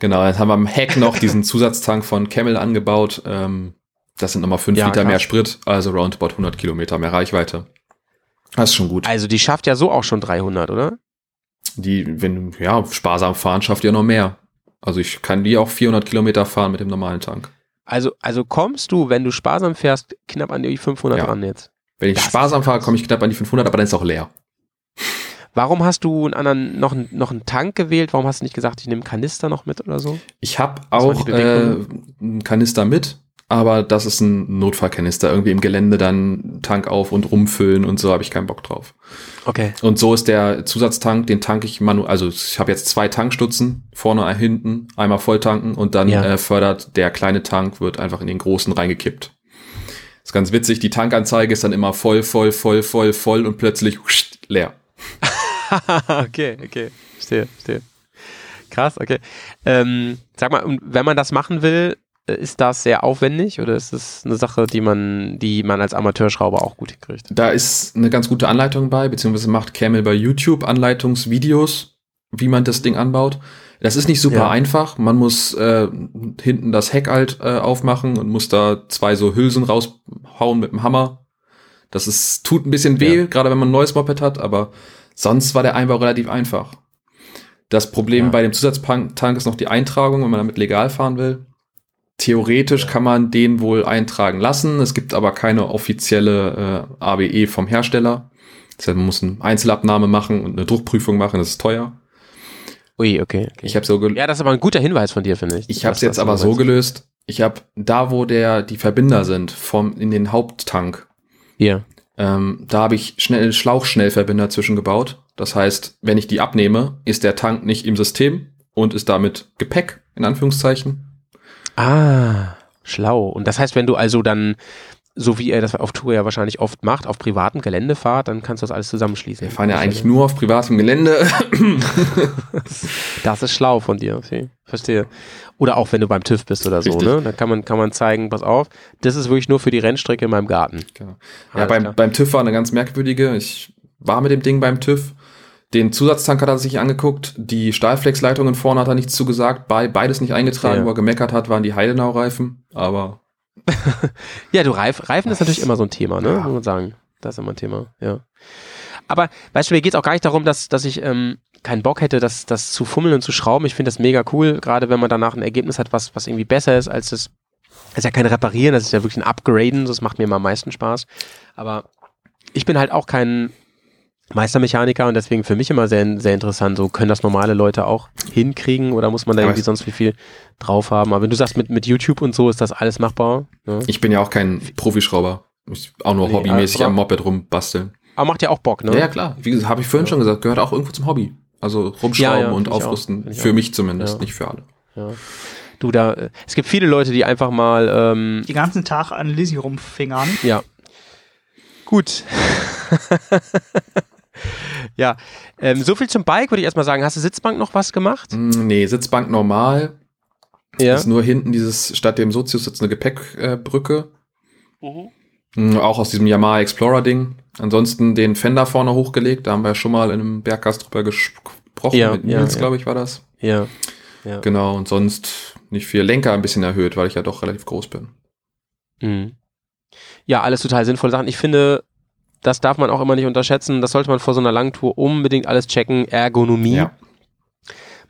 genau, jetzt haben wir am Heck noch diesen Zusatztank von Camel angebaut, ähm, das sind nochmal 5 Ja, Liter krass. mehr Sprit, also roundabout 100 Kilometer mehr Reichweite. Das ist schon gut. Also die schafft ja so auch schon 300, oder? Die, wenn, ja, sparsam fahren, schafft ihr noch mehr. Also ich kann die auch 400 Kilometer fahren mit dem normalen Tank. Also, also kommst du, wenn du sparsam fährst, knapp an die 500 Ja. ran jetzt. Wenn ich Das sparsam fahre, komme ich knapp an die 500, aber dann ist auch leer. Warum hast du einen anderen, noch, einen- noch einen Tank gewählt? Warum hast du nicht gesagt, ich nehme einen Kanister noch mit oder so? Ich habe auch äh, einen Kanister mit, aber das ist ein Notfallkanister. Irgendwie im Gelände dann Tank auf und rumfüllen und so habe ich keinen Bock drauf. Okay. Und so ist der Zusatztank, den tank ich manuell, also ich habe jetzt zwei Tankstutzen, vorne ein hinten, einmal voll tanken und dann Ja. äh, fördert der kleine Tank, wird einfach in den großen reingekippt. ist ganz witzig, die Tankanzeige ist dann immer voll, voll, voll, voll, voll und plötzlich leer. *laughs* okay, okay. Verstehe, verstehe. Krass, okay. Ähm, sag mal, wenn man das machen will, äh, ist das sehr aufwendig oder ist es eine Sache, die man, die man als Amateurschrauber auch gut hinkriegt? Da ist eine ganz gute Anleitung bei, beziehungsweise macht Camel bei YouTube Anleitungsvideos, wie man das Ding anbaut. Das ist nicht super Ja. einfach. Man muss äh, hinten das Heck halt äh, aufmachen und muss da zwei so Hülsen raushauen mit dem Hammer. Das ist, tut ein bisschen weh, Ja. gerade wenn man ein neues Moped hat, aber sonst war der Einbau relativ einfach. Das Problem Ja. bei dem Zusatztank ist noch die Eintragung, wenn man damit legal fahren will. Theoretisch kann man den wohl eintragen lassen. Es gibt aber keine offizielle äh, ABE vom Hersteller. Das heißt, man muss eine Einzelabnahme machen und eine Druckprüfung machen. Das ist teuer. Ui, okay. okay. Ich habe so, ja, das ist aber ein guter Hinweis von dir, finde ich. ich habe es jetzt aber so gelöst. Ich habe da, wo der die Verbinder sind, vom in den Haupttank, Hier. Ähm, da habe ich schnell Schlauchschnellverbinder zwischengebaut. Das heißt, wenn ich die abnehme, ist der Tank nicht im System und ist damit Gepäck in Anführungszeichen. Ah, schlau. Und das heißt, wenn du also dann, so wie er das auf Tour ja wahrscheinlich oft macht, auf privatem Gelände fahrt, dann kannst du das alles zusammenschließen. Wir fahren ja eigentlich nur auf privatem Gelände. *laughs* Das ist schlau von dir, okay. Verstehe. Oder auch wenn du beim TÜV bist oder so, Richtig. ne? Dann kann man, kann man zeigen, pass auf, das ist wirklich nur für die Rennstrecke in meinem Garten. Genau. Ja, Alles beim, klar. beim TÜV war eine ganz merkwürdige. Ich war mit dem Ding beim TÜV. Den Zusatztank hat er sich angeguckt. Die Stahlflexleitungen vorne hat er nichts zugesagt. Bei, beides nicht eingetragen. Ja. Wo er gemeckert hat, waren die Heidenau-Reifen. Aber *laughs* Ja, du Reif, Reifen ist natürlich immer so ein Thema, ne? Muss man sagen. Das ist immer ein Thema, ja. Aber weißt du, mir geht es auch gar nicht darum, dass, dass ich ähm, keinen Bock hätte, das, das zu fummeln und zu schrauben. Ich finde das mega cool, gerade wenn man danach ein Ergebnis hat, was, was irgendwie besser ist als das. Das ist ja kein Reparieren, das ist ja wirklich ein Upgraden, das macht mir immer am meisten Spaß. Aber ich bin halt auch kein Meistermechaniker und deswegen für mich immer sehr, sehr interessant. So können das normale Leute auch hinkriegen oder muss man da irgendwie sonst wie viel drauf haben? Aber wenn du sagst, mit, mit YouTube und so ist das alles machbar. Ne? ich bin ja auch kein Profischrauber. Ich auch nur Nee, hobbymäßig aber- am Moped rumbasteln. Aber macht ja auch Bock, ne? Ja, ja, klar. Wie gesagt, habe ich vorhin schon gesagt, gehört auch irgendwo zum Hobby. Also rumschrauben Ja, ja, und aufrüsten. Für auch. mich zumindest, Ja. nicht für alle. Ja. Du, da, es gibt viele Leute, die einfach mal, ähm, Den ganzen Tag an Lizzie rumfingern. ja. Gut. *laughs* ja, ähm, so viel zum Bike würde ich erstmal sagen. Hast du Sitzbank noch was gemacht? Mm, Nee, Sitzbank normal. Ja. Ist nur hinten dieses, statt dem Sozius sitzt eine Gepäckbrücke. Äh, Brücke. Mhm. Mm, Auch aus diesem Yamaha Explorer Ding. Ansonsten den Fender vorne hochgelegt. Da haben wir ja schon mal in einem Bergkast drüber gesprochen. Ja, mit ja, Nils, ja. glaube ich, war das. Ja. Ja. Genau. Und sonst nicht viel. Lenker ein bisschen erhöht, weil ich ja doch relativ groß bin. Mhm. Ja, alles total sinnvolle Sachen. Ich finde, das darf man auch immer nicht unterschätzen. Das sollte man vor so einer langen Tour unbedingt alles checken. Ergonomie. Ja.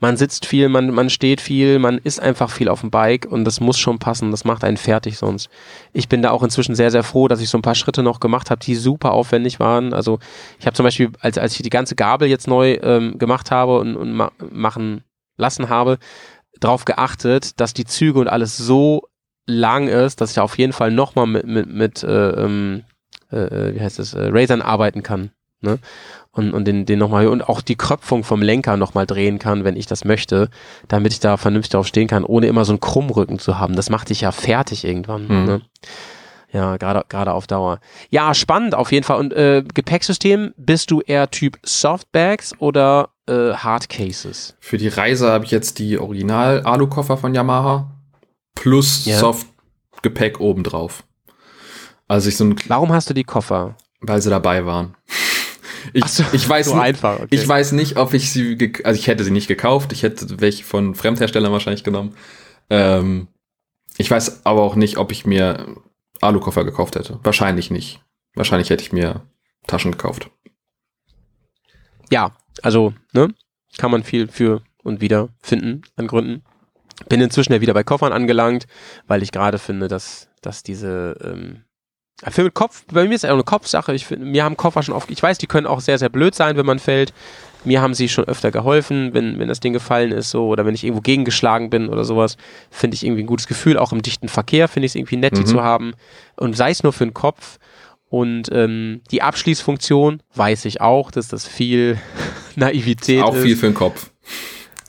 Man sitzt viel, man, man steht viel, man ist einfach viel auf dem Bike und das muss schon passen. Das macht einen fertig sonst. Ich bin da auch inzwischen sehr, sehr froh, dass ich so ein paar Schritte noch gemacht habe, die super aufwendig waren. Also ich habe zum Beispiel, als, als ich die ganze Gabel jetzt neu ähm, gemacht habe und, und ma machen lassen habe, darauf geachtet, dass die Züge und alles so lang ist, dass ich auf jeden Fall nochmal mit, mit, mit äh, ähm, äh, wie heißt es, äh, Razern arbeiten kann. Ne? Und, und den, den nochmal und auch die Kröpfung vom Lenker nochmal drehen kann, wenn ich das möchte, damit ich da vernünftig drauf stehen kann, ohne immer so einen Krummrücken zu haben. Das macht dich ja fertig irgendwann. Mhm. Ne? Ja, gerade gerade auf Dauer. Ja, spannend auf jeden Fall. Und äh, Gepäcksystem, bist du eher Typ Softbags oder äh, Hardcases? Für die Reise habe ich jetzt die Original-Alu-Koffer von Yamaha plus Ja. Softgepäck obendrauf. Also ich so ein, Warum hast du die Koffer? weil sie dabei waren. *laughs* Ich, so, ich weiß so nicht, einfach, okay. ich weiß nicht, ob ich sie, also ich hätte sie nicht gekauft. Ich hätte welche von Fremdherstellern wahrscheinlich genommen. Ähm, ich weiß aber auch nicht, ob ich mir Alukoffer gekauft hätte. Wahrscheinlich nicht. Wahrscheinlich hätte ich mir Taschen gekauft. ja, also, ne, kann man viel für und wieder finden an Gründen. Bin inzwischen ja wieder bei Koffern angelangt, weil ich gerade finde, dass, dass diese, ähm, für mit Kopf, bei mir ist es eine Kopfsache. Ich mir haben Koffer schon oft, ich weiß, die können auch sehr, sehr blöd sein, wenn man fällt. Mir haben sie schon öfter geholfen, wenn, wenn das Ding gefallen ist, so, oder wenn ich irgendwo gegengeschlagen bin oder sowas, finde ich irgendwie ein gutes Gefühl. Auch im dichten Verkehr finde ich es irgendwie nett, die Mhm. zu haben. Und sei es nur für den Kopf. Und ähm, die Abschließfunktion weiß ich auch, dass das viel *laughs* Naivität auch ist. viel für den Kopf.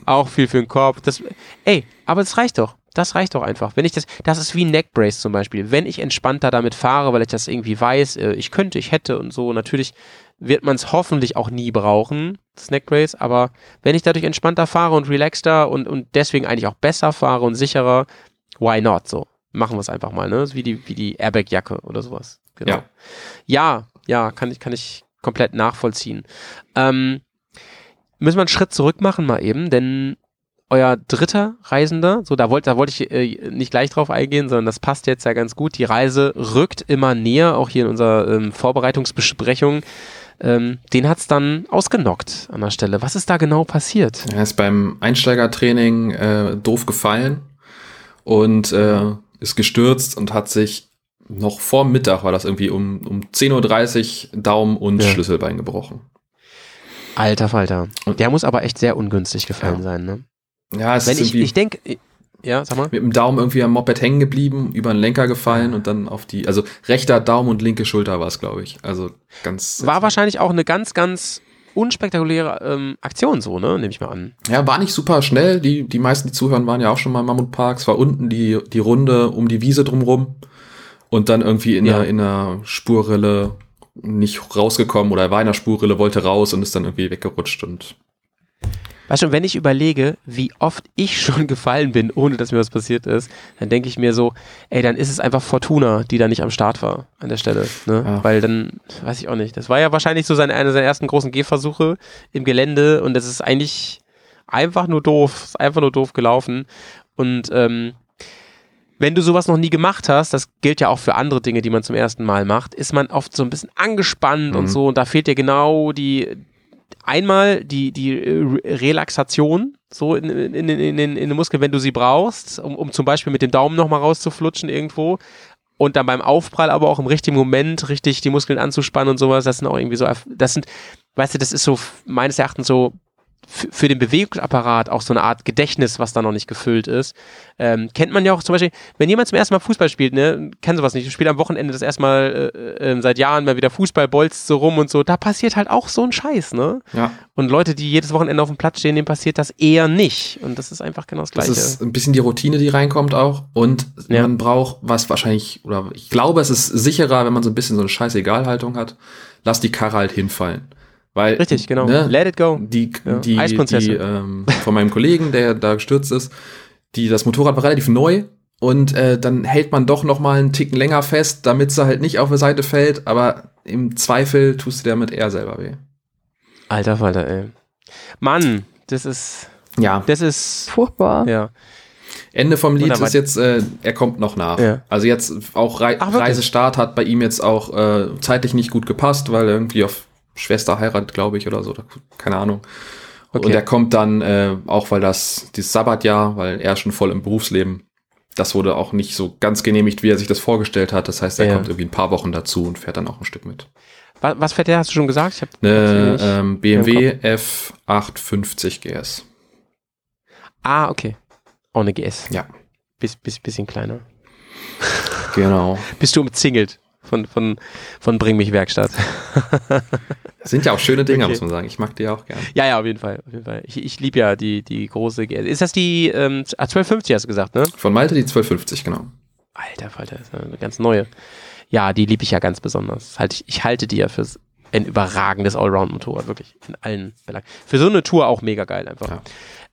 Auch viel für den Kopf. Das, ey, aber das reicht doch. Das reicht doch einfach. Wenn ich das, das ist wie ein Neckbrace zum Beispiel. Wenn ich entspannter damit fahre, weil ich das irgendwie weiß, äh, ich könnte, ich hätte und so, natürlich wird man es hoffentlich auch nie brauchen, das Neckbrace, aber wenn ich dadurch entspannter fahre und relaxter und, und deswegen eigentlich auch besser fahre und sicherer, why not so? Machen wir es einfach mal, ne? Wie die, wie die Airbag-Jacke oder sowas. Genau. Ja. Ja, ja, kann ich, kann ich komplett nachvollziehen. Ähm, müssen wir einen Schritt zurück machen mal eben, denn euer dritter Reisender, so da wollte da wollte ich äh, nicht gleich drauf eingehen, sondern das passt jetzt ja ganz gut. Die Reise rückt immer näher, auch hier in unserer ähm, Vorbereitungsbesprechung. Ähm, den hat's dann ausgenockt an der Stelle. Was ist da genau passiert? Er ist beim Einsteigertraining äh, doof gefallen und äh, ist gestürzt und hat sich noch vor Mittag, war das irgendwie um, um 10.30 Uhr, Daumen und Ja. Schlüsselbein gebrochen. Alter Falter. Der muss aber echt sehr ungünstig gefallen Ja. sein, ne? Ja, es Wenn ist ich, irgendwie, ich denke, ja, sag mal. mit dem Daumen irgendwie am Moped hängen geblieben, über den Lenker gefallen und dann auf die, also rechter Daumen und linke Schulter war es, glaube ich. Also ganz. War wahrscheinlich auch eine ganz, ganz unspektakuläre ähm, Aktion so, ne? Nehme ich mal an. Ja, war nicht super schnell. Die, die meisten, die zuhören, waren ja auch schon mal im Mammutpark. Es war unten die, die Runde um die Wiese drumrum und dann irgendwie in, Ja. der, in der Spurrille nicht rausgekommen oder er war in der Spurrille, wollte raus und ist dann irgendwie weggerutscht und Weißt du, wenn ich überlege, wie oft ich schon *laughs* gefallen bin, ohne dass mir was passiert ist, dann denke ich mir so, ey, dann ist es einfach Fortuna, die da nicht am Start war an der Stelle. Ne? Ja. Weil dann, weiß ich auch nicht. Das war ja wahrscheinlich so seine, einer seiner ersten großen Gehversuche im Gelände und das ist eigentlich einfach nur doof. Ist einfach nur doof gelaufen. Und ähm, wenn du sowas noch nie gemacht hast, das gilt ja auch für andere Dinge, die man zum ersten Mal macht, ist man oft so ein bisschen angespannt und Mhm. so und da fehlt dir genau die einmal die, die äh, Relaxation so in, in, in, in, in, den Muskeln, wenn du sie brauchst, um, um zum Beispiel mit dem Daumen nochmal rauszuflutschen irgendwo. Und dann beim Aufprall aber auch im richtigen Moment richtig die Muskeln anzuspannen und sowas. Das sind auch irgendwie so, das sind, weißt du, das ist so meines Erachtens so für den Bewegungsapparat auch so eine Art Gedächtnis, was da noch nicht gefüllt ist. Ähm, kennt man ja auch zum Beispiel, wenn jemand zum ersten Mal Fußball spielt, ne, kennt sowas nicht, spielt am Wochenende das erste Mal äh, äh, seit Jahren mal wieder Fußball, bolzt so rum und so, da passiert halt auch so ein Scheiß, ne? ja. Und Leute, die jedes Wochenende auf dem Platz stehen, denen passiert das eher nicht. Und das ist einfach genau das Das Gleiche. ist ein bisschen die Routine, die reinkommt auch. Und Ja. man braucht was wahrscheinlich, oder ich glaube, es ist sicherer, wenn man so ein bisschen so eine Scheißegalhaltung hat. Lass die Karre halt hinfallen. Weil, Richtig, genau. Ne, Let it go. die, Ja, die, Eisprinzessin. die ähm, von meinem Kollegen, der da gestürzt ist, die, das Motorrad war relativ neu und äh, dann hält man doch noch mal einen Ticken länger fest, damit sie halt nicht auf die Seite fällt, aber im Zweifel tust du damit eher selber weh. Alter Falter, ey. Mann, das ist, Ja, das ist, Furchtbar. ja. Ende vom Lied ist jetzt, äh, er kommt noch nach. Ja. Also jetzt auch Rei Ach? Reisestart hat bei ihm jetzt auch äh, zeitlich nicht gut gepasst, weil er irgendwie auf Schwester heiratet, glaube ich, oder so, keine Ahnung. Okay. Und er kommt dann, äh, auch weil das, dieses Sabbatjahr, weil er schon voll im Berufsleben, das wurde auch nicht so ganz genehmigt, wie er sich das vorgestellt hat. Das heißt, er Ja. kommt irgendwie ein paar Wochen dazu und fährt dann auch ein Stück mit. Was, fährt der, hast du schon gesagt? Ich hab, Eine ähm, BMW F850 GS. ah, okay. Auch eine GS. Ja, Biss, biss, bisschen kleiner. genau. *laughs* Bist du umzingelt von, von, von Bring mich Werkstatt? Das *laughs* sind ja auch schöne Dinger, Okay. muss man sagen. Ich mag die auch gern. ja, ja, auf jeden Fall. Auf jeden Fall. Ich, ich liebe ja die, die große. Ist das die ähm, ah, 1250 hast du gesagt, ne? Von Malte die 1250, genau. Alter Falter, das ist eine ganz neue. Ja, die liebe ich ja ganz besonders. Halt, ich, ich halte die ja für ein überragendes Allround-Motorrad, wirklich. In allen Belangen. Für so eine Tour auch mega geil einfach. Ja.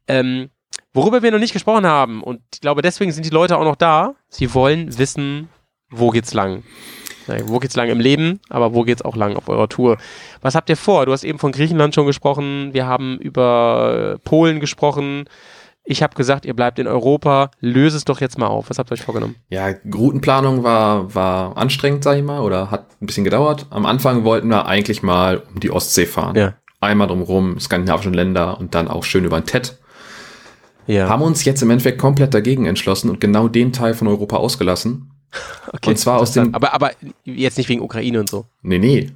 Ähm, worüber wir noch nicht gesprochen haben, und ich glaube, deswegen sind die Leute auch noch da, sie wollen wissen, wo geht's lang. Wo geht's lang im Leben, aber wo geht's auch lang auf eurer Tour? Was habt ihr vor? Du hast eben von Griechenland schon gesprochen, wir haben über äh, Polen gesprochen. Ich habe gesagt, ihr bleibt in Europa. Löse es doch jetzt mal auf. Was habt ihr euch vorgenommen? Ja, Routenplanung war, war anstrengend, sag ich mal, oder hat ein bisschen gedauert. Am Anfang wollten wir eigentlich mal um die Ostsee fahren. Ja. Einmal drumherum, skandinavischen Länder und dann auch schön über den TED. Ja. Haben uns jetzt im Endeffekt komplett dagegen entschlossen und genau den Teil von Europa ausgelassen. *laughs* Okay, und zwar aus dem- Aber, aber jetzt nicht wegen Ukraine und so. Nee, nee.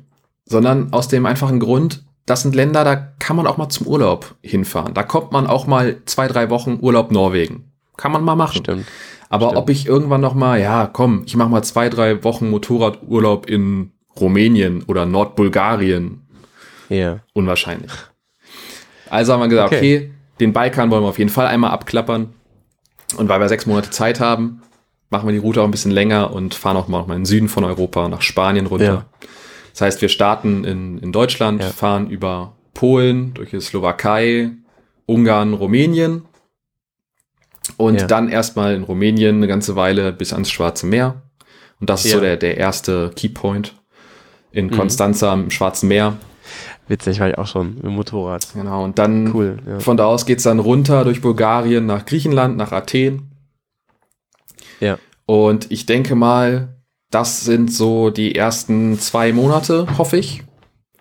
Sondern aus dem einfachen Grund, das sind Länder, da kann man auch mal zum Urlaub hinfahren. Da kommt man auch mal zwei, drei Wochen Urlaub Norwegen. Kann man mal machen. Stimmt. Aber Stimmt. ob ich irgendwann noch mal, ja, komm, ich mache mal zwei, drei Wochen Motorradurlaub in Rumänien oder Nordbulgarien, Ja. unwahrscheinlich. Also haben wir gesagt, Okay. okay. den Balkan wollen wir auf jeden Fall einmal abklappern. Und weil wir sechs Monate Zeit haben, machen wir die Route auch ein bisschen länger und fahren auch mal mal in den Süden von Europa, nach Spanien runter. Ja. Das heißt, wir starten in, in Deutschland, Ja. fahren über Polen, durch die Slowakei, Ungarn, Rumänien und Ja. dann erstmal in Rumänien eine ganze Weile bis ans Schwarze Meer. Und das ist so der, der erste Keypoint in Mhm. Konstanza am Schwarzen Meer. Witzig, war ich auch schon mit dem Motorrad. Genau, und dann Cool. Ja. von da aus geht's dann runter durch Bulgarien nach Griechenland, nach Athen. Ja. Und ich denke mal, das sind so die ersten zwei Monate, hoffe ich,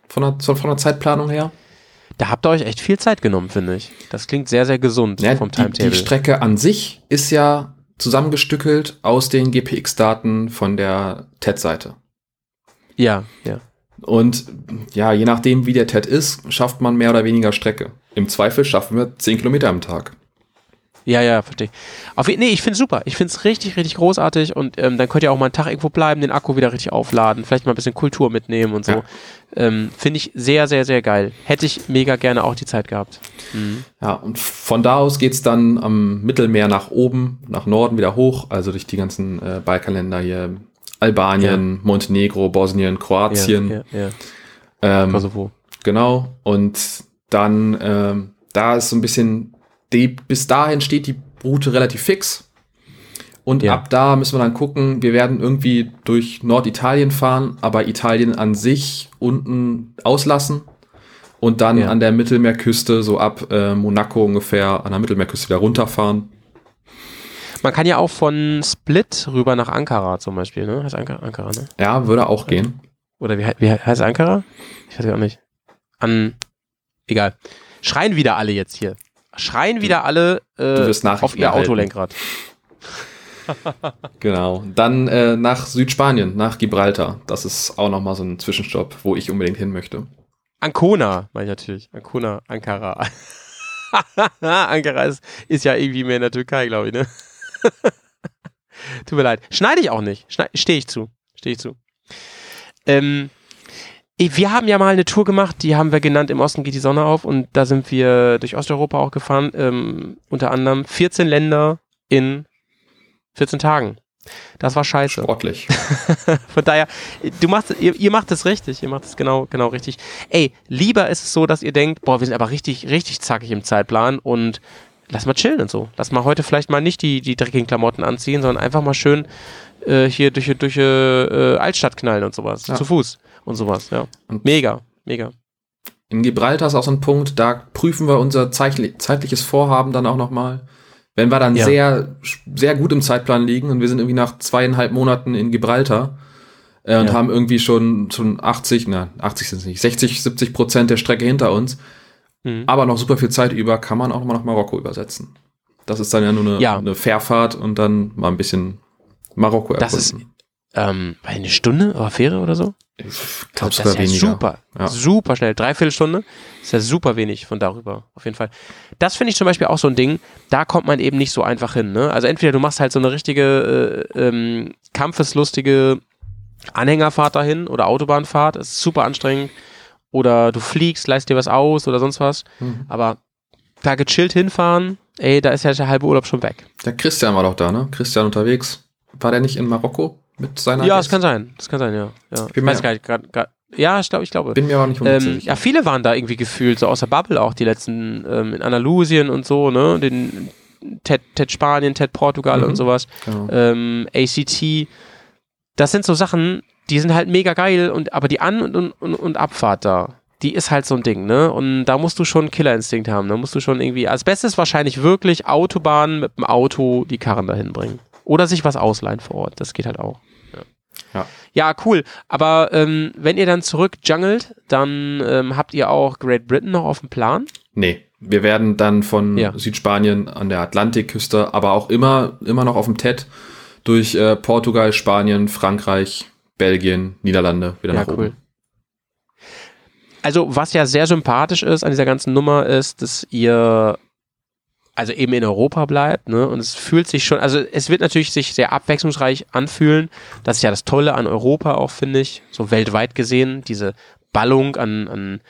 von der, von der Zeitplanung her. Da habt ihr euch echt viel Zeit genommen, finde ich. Das klingt sehr, sehr gesund Ja, vom die, Timetable. die Strecke an sich ist ja zusammengestückelt aus den GPX-Daten von der TED-Seite. ja, ja. Und ja, je nachdem, wie der TED ist, schafft man mehr oder weniger Strecke. Im Zweifel schaffen wir 10 Kilometer am Tag. Ja, ja, verstehe. Auf, nee, ich finde super. Ich finde es richtig, richtig großartig und ähm, dann könnt ihr auch mal einen Tag irgendwo bleiben, den Akku wieder richtig aufladen, vielleicht mal ein bisschen Kultur mitnehmen und so. Ja. Ähm, finde ich sehr, sehr, sehr geil. Hätte ich mega gerne auch die Zeit gehabt. Ja, und von da aus geht's dann am Mittelmeer nach oben, nach Norden wieder hoch, also durch die ganzen äh, Balkanländer hier, Albanien, Montenegro, Bosnien, Kroatien. Ja, ja, ja. Ähm, Kosovo. Genau. Und dann, ähm, da ist so ein bisschen, die, bis dahin steht die Route relativ fix. Und Ja. ab da müssen wir dann gucken, wir werden irgendwie durch Norditalien fahren, aber Italien an sich unten auslassen. Und dann Ja. an der Mittelmeerküste, so ab äh, Monaco ungefähr, an der Mittelmeerküste wieder runterfahren. Man kann ja auch von Split rüber nach Ankara zum Beispiel, ne? Heißt Ankara, Ankara ne? Ja, würde auch gehen. Oder wie, wie hei- heißt Ankara? Ich weiß ja auch nicht. An, egal. Schreien wieder alle jetzt hier. Schreien wieder alle äh, auf ihr erhalten. Autolenkrad. *laughs* Genau. Dann äh, nach Südspanien, nach Gibraltar. Das ist auch nochmal so ein Zwischenstopp, wo ich unbedingt hin möchte. Ancona, meine ich natürlich. Ancona, Ankara. *laughs* Ankara ist, ist ja irgendwie mehr in der Türkei, glaube ich, ne? *laughs* Tut mir leid. Schneide ich auch nicht. Stehe ich zu. Stehe ich zu. Ähm, wir haben ja mal eine Tour gemacht, die haben wir genannt, im Osten geht die Sonne auf und da sind wir durch Osteuropa auch gefahren, ähm, unter anderem 14 Länder in 14 Tagen. Das war scheiße. Sportlich. *laughs* Von daher, du machst, ihr, ihr macht es richtig, ihr macht es genau, genau richtig. Ey, lieber ist es so, dass ihr denkt, boah, wir sind aber richtig, richtig zackig im Zeitplan und lass mal chillen und so. Lass mal heute vielleicht mal nicht die, die dreckigen Klamotten anziehen, sondern einfach mal schön äh, hier durch, durch äh, Altstadt knallen und sowas. Ja. Zu Fuß und sowas, ja. Und- Mega, mega. In Gibraltar ist auch so ein Punkt, da prüfen wir unser zeitli zeitliches Vorhaben dann auch nochmal. Wenn wir dann Ja. sehr, sehr gut im Zeitplan liegen und wir sind irgendwie nach zweieinhalb Monaten in Gibraltar äh, und Ja. haben irgendwie schon, schon 80, na, 80 sind es nicht, 60, 70 Prozent der Strecke hinter uns, Mhm. aber noch super viel Zeit über, kann man auch mal nach Marokko übersetzen. Das ist dann ja nur eine, Ja. eine Fährfahrt und dann mal ein bisschen Marokko Das ist- erkunden. Ähm, eine Stunde oder Fähre oder so? ich Das glaube ist sogar ja weniger. super, Ja. super schnell. Dreiviertel Stunde ist ja super wenig von darüber, auf jeden Fall. Das finde ich zum Beispiel auch so ein Ding, da kommt man eben nicht so einfach hin. Ne? Also entweder du machst halt so eine richtige äh, ähm, kampfeslustige Anhängerfahrt dahin oder Autobahnfahrt, ist super anstrengend. Oder du fliegst, leist dir was aus oder sonst was. Mhm. Aber da gechillt hinfahren, ey, da ist ja der halbe Urlaub schon weg. Der Christian war doch da, ne? Christian unterwegs. War der nicht in Marokko mit seiner ja, das Gäste? kann sein. Das kann sein, ja. ja. Ich bin weiß gar nicht, grad, grad, ja, ich glaube, ich glaube. Bin mir aber nicht Ähm, ja, viele waren da irgendwie gefühlt, so aus der Bubble auch, die letzten, ähm, in Andalusien und so, ne, den TED, TED Spanien, TED Portugal Mhm. und sowas, genau. ähm, ACT, das sind so Sachen, die sind halt mega geil und, aber die An- und, und, und Abfahrt da, die ist halt so ein Ding, ne, und da musst du schon einen Killerinstinkt haben, da musst du schon irgendwie, als Bestes wahrscheinlich wirklich Autobahn mit dem Auto die Karren dahin bringen. Oder sich was ausleihen vor Ort, das geht halt auch. Ja. Ja, cool. Aber ähm, wenn ihr dann zurück jungelt, dann ähm, habt ihr auch Great Britain noch auf dem Plan. Nee, wir werden dann von Ja. Südspanien an der Atlantikküste, aber auch immer, immer noch auf dem TED durch äh, Portugal, Spanien, Frankreich, Belgien, Niederlande wieder Ja, nach cool. oben. Also, was ja sehr sympathisch ist an dieser ganzen Nummer, ist, dass ihr also eben in Europa bleibt, ne? Und es fühlt sich schon, also es wird natürlich sich sehr abwechslungsreich anfühlen. Das ist ja das Tolle an Europa auch, finde ich, so weltweit gesehen, diese Ballung an, an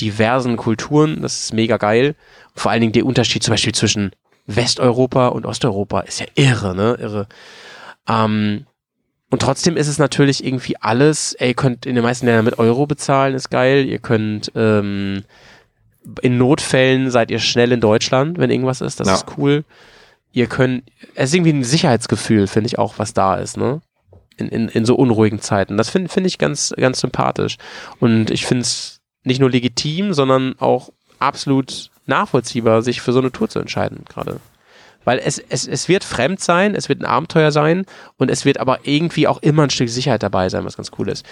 diversen Kulturen, das ist mega geil. Vor allen Dingen der Unterschied zum Beispiel zwischen Westeuropa und Osteuropa ist ja irre, ne? Irre. Ähm, und trotzdem ist es natürlich irgendwie alles, ey, ihr könnt in den meisten Ländern mit Euro bezahlen, ist geil. Ihr könnt ähm, in Notfällen seid ihr schnell in Deutschland, wenn irgendwas ist, das Ja. ist cool. Ihr könnt, es ist irgendwie ein Sicherheitsgefühl, finde ich auch, was da ist, ne? In, in, in so unruhigen Zeiten. Das finde finde ich ganz, ganz sympathisch. Und ich finde es nicht nur legitim, sondern auch absolut nachvollziehbar, sich für so eine Tour zu entscheiden, gerade. Weil es, es, es wird fremd sein, es wird ein Abenteuer sein und es wird aber irgendwie auch immer ein Stück Sicherheit dabei sein, was ganz cool ist.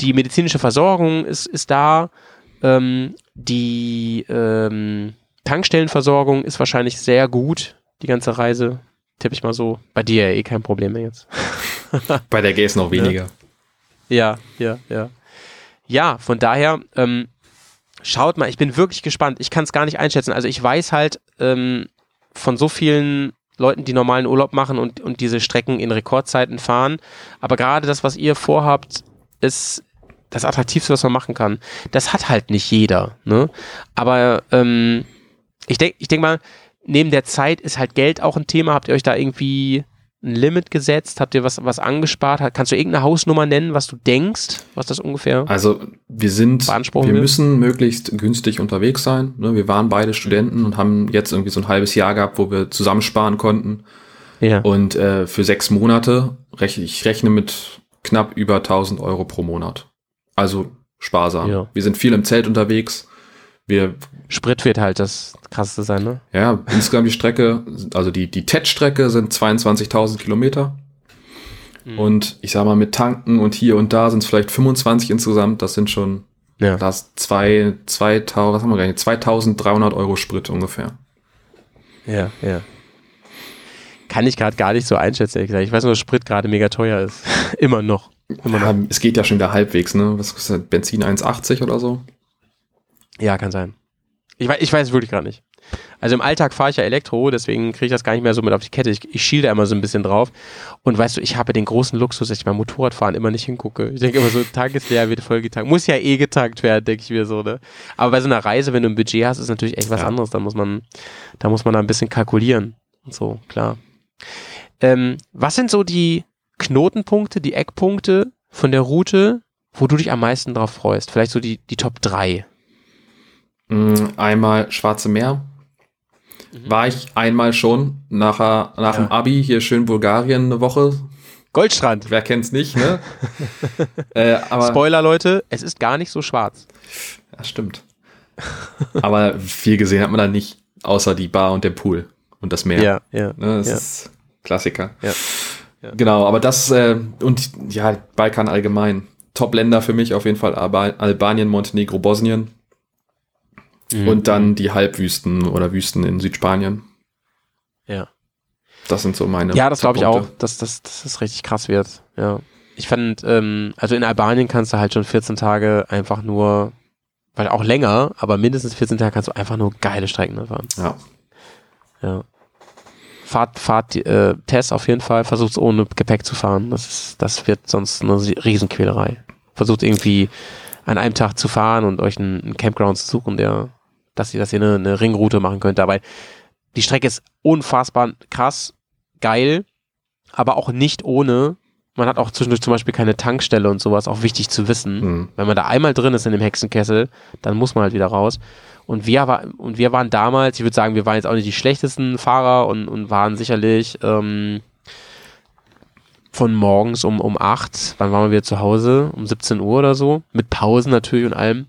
Die medizinische Versorgung ist, ist da, ähm, die ähm, Tankstellenversorgung ist wahrscheinlich sehr gut, die ganze Reise, tippe ich mal so. Bei dir ja eh kein Problem mehr jetzt. *laughs* Bei der Gaze noch weniger. Ja, ja, ja. Ja, von daher, ähm, schaut mal, ich bin wirklich gespannt. Ich kann es gar nicht einschätzen. Also ich weiß halt, ähm, von so vielen Leuten, die normalen Urlaub machen und, und diese Strecken in Rekordzeiten fahren. Aber gerade das, was ihr vorhabt, ist das Attraktivste, was man machen kann. Das hat halt nicht jeder. Ne? Aber ähm, ich denke ich denk mal, neben der Zeit ist halt Geld auch ein Thema. Habt ihr euch da irgendwie ein Limit gesetzt? Habt ihr was, was angespart? Kannst du irgendeine Hausnummer nennen, was du denkst, was das ungefähr? Also wir sind, wir wir? müssen möglichst günstig unterwegs sein. Ne? Wir waren beide Studenten und haben jetzt irgendwie so ein halbes Jahr gehabt, wo wir zusammensparen konnten. Ja. Und äh, für sechs Monate rechne ich rechne mit knapp über 1000 Euro pro Monat. Also sparsam. Ja. Wir sind viel im Zelt unterwegs. Wir, Sprit wird halt das krasseste sein, ne? ja, insgesamt die Strecke, also die, die TED-Strecke sind 22.000 Kilometer. Und ich sag mal, mit Tanken und hier und da sind es vielleicht 25 insgesamt. Das sind schon, Ja. das zwei, 2000, was haben wir nicht, 2300 Euro Sprit ungefähr. Ja, ja. Kann ich gerade gar nicht so einschätzen, ehrlich gesagt. Ich weiß nur, dass Sprit gerade mega teuer ist. *laughs* Immer noch. Ja, es geht ja schon wieder halbwegs, ne? Was kostet Benzin 1,80 oder so? Ja, kann sein. Ich weiß, ich weiß es wirklich gerade nicht. Also im Alltag fahre ich ja Elektro, deswegen kriege ich das gar nicht mehr so mit auf die Kette. Ich, ich schiel da immer so ein bisschen drauf. Und weißt du, ich habe den großen Luxus, dass ich beim Motorradfahren immer nicht hingucke. Ich denke immer so, *laughs* Tank ist leer, wird voll getankt. Muss ja eh getankt werden, denke ich mir so, ne? Aber bei so einer Reise, wenn du ein Budget hast, ist natürlich echt was Ja. anderes. Da muss man, da muss man da ein bisschen kalkulieren. Und so, klar. Ähm, was sind so die Knotenpunkte, die Eckpunkte von der Route, wo du dich am meisten drauf freust? Vielleicht so die, die Top 3. Mm, Einmal Schwarze Meer. War ich einmal schon nachher, nach Ja. dem Abi hier schön Bulgarien eine Woche. Goldstrand. Wer kennt's nicht, ne? *laughs* äh, aber Spoiler, Leute, es ist gar nicht so schwarz. ja, stimmt. aber viel gesehen hat man da nicht, außer die Bar und der Pool und das Meer. Ja, ja. Ne, das ja. ist Klassiker. Ja. Ja. Genau, aber das äh, und ja, Balkan allgemein. Top-Länder für mich auf jeden Fall Alba Albanien, Montenegro, Bosnien. Mhm. Und dann die Halbwüsten oder Wüsten in Südspanien. Ja. Das sind so meine. Ja, das glaube ich auch, dass, dass, dass es richtig krass wird. Ja. Ich fand, ähm, also in Albanien kannst du halt schon 14 Tage einfach nur, weil auch länger, aber mindestens 14 Tage kannst du einfach nur geile Strecken fahren. Ja. Ja. Fahrt, fahrt äh, Test auf jeden Fall, versucht ohne Gepäck zu fahren. Das, ist, das wird sonst eine Riesenquälerei. Versucht irgendwie an einem Tag zu fahren und euch einen, einen Campground zu suchen, der, dass ihr, dass ihr eine, eine Ringroute machen könnt. Dabei, die Strecke ist unfassbar krass, geil, aber auch nicht ohne. Man hat auch zwischendurch zum Beispiel keine Tankstelle und sowas, auch wichtig zu wissen. Mhm. Wenn man da einmal drin ist in dem Hexenkessel, dann muss man halt wieder raus. Und wir, war, und wir waren damals, ich würde sagen, wir waren jetzt auch nicht die schlechtesten Fahrer und, und waren sicherlich ähm, von morgens um, um 8, wann waren wir wieder zu Hause? Um 17 Uhr oder so. Mit Pausen natürlich und allem.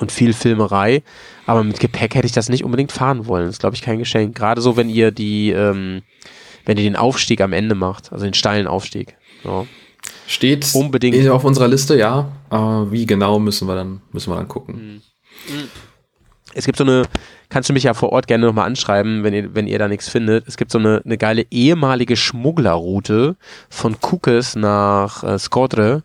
Und viel Filmerei. Aber mit Gepäck hätte ich das nicht unbedingt fahren wollen. Das ist, glaube ich, kein Geschenk. Gerade so, wenn ihr die, ähm, wenn ihr den Aufstieg am Ende macht, also den steilen Aufstieg. Ja. Steht Unbedingt. auf unserer Liste, ja. Aber wie genau müssen wir dann, müssen wir dann gucken. Es gibt so eine, kannst du mich ja vor Ort gerne nochmal anschreiben, wenn ihr, wenn ihr da nichts findet. Es gibt so eine, eine geile ehemalige Schmugglerroute von Kukes nach äh, Skodre.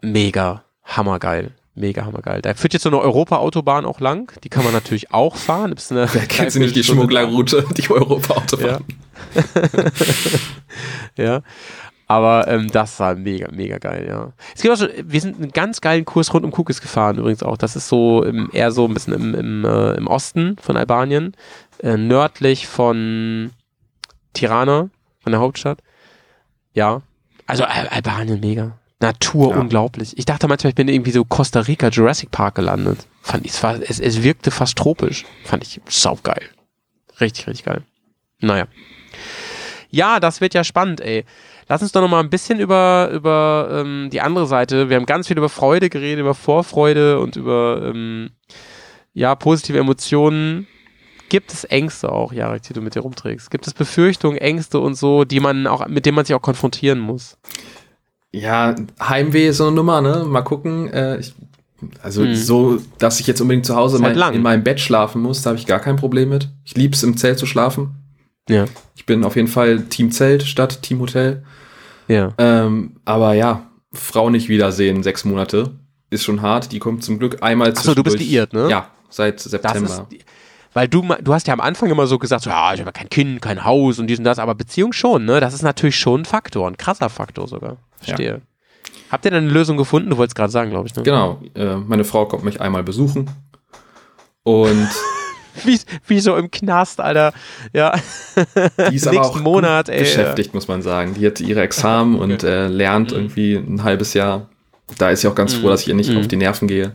Mega hammergeil. Mega hammergeil. Da führt jetzt so eine Europa-Autobahn auch lang. Die kann man natürlich auch fahren. Ist eine Wer kennt sie nicht, die Schmugglerroute, die Europa-Autobahn? ja. *laughs* Aber ähm, das war mega, mega geil, ja. Es gibt auch so, wir sind einen ganz geilen Kurs rund um Kukis gefahren übrigens auch. Das ist so im, eher so ein bisschen im, im, äh, im Osten von Albanien, äh, nördlich von Tirana, von der Hauptstadt. Ja. Also Al Albanien mega. Natur Ja. unglaublich. Ich dachte manchmal, ich bin irgendwie so Costa Rica Jurassic Park gelandet. Fand ich, es, war, es, es wirkte fast tropisch. Fand ich saugeil. Richtig, richtig geil. Naja. Ja, das wird ja spannend, ey. Lass uns doch noch mal ein bisschen über, über ähm, die andere Seite. Wir haben ganz viel über Freude geredet, über Vorfreude und über ähm, ja, positive Emotionen. Gibt es Ängste auch, Jarek, die du mit dir rumträgst? Gibt es Befürchtungen, Ängste und so, die man auch, mit denen man sich auch konfrontieren muss? Ja, Heimweh ist so eine Nummer, ne? Mal gucken. Äh, ich, also Mhm. so, dass ich jetzt unbedingt zu Hause halt mein, in meinem Bett schlafen muss, da habe ich gar kein Problem mit. Ich lieb's im Zelt zu schlafen. Ja. Ich bin auf jeden Fall Team Zelt statt Team Hotel. Ja. Ähm, aber ja, Frau nicht wiedersehen, sechs Monate, ist schon hart. Die kommt zum Glück einmal Ach so, du bist liiert, ne? Ja, seit September. ist, Weil du, du hast ja am Anfang immer so gesagt, so, ja, ich habe kein Kind, kein Haus und dies und das, aber Beziehung schon, ne? Das ist natürlich schon ein Faktor, ein krasser Faktor sogar. Verstehe. Habt ihr denn eine Lösung gefunden? Du wolltest gerade sagen, glaube ich, ne? Genau, äh, meine Frau kommt mich einmal besuchen. Und *laughs* *laughs* Wie, wie so im Knast, Alter. Ja. die ist aber auch Monat, ey. beschäftigt, muss man sagen. Die hat ihre Examen und äh, lernt irgendwie ein halbes Jahr. Da ist sie auch ganz froh, dass ich ihr nicht auf die Nerven gehe.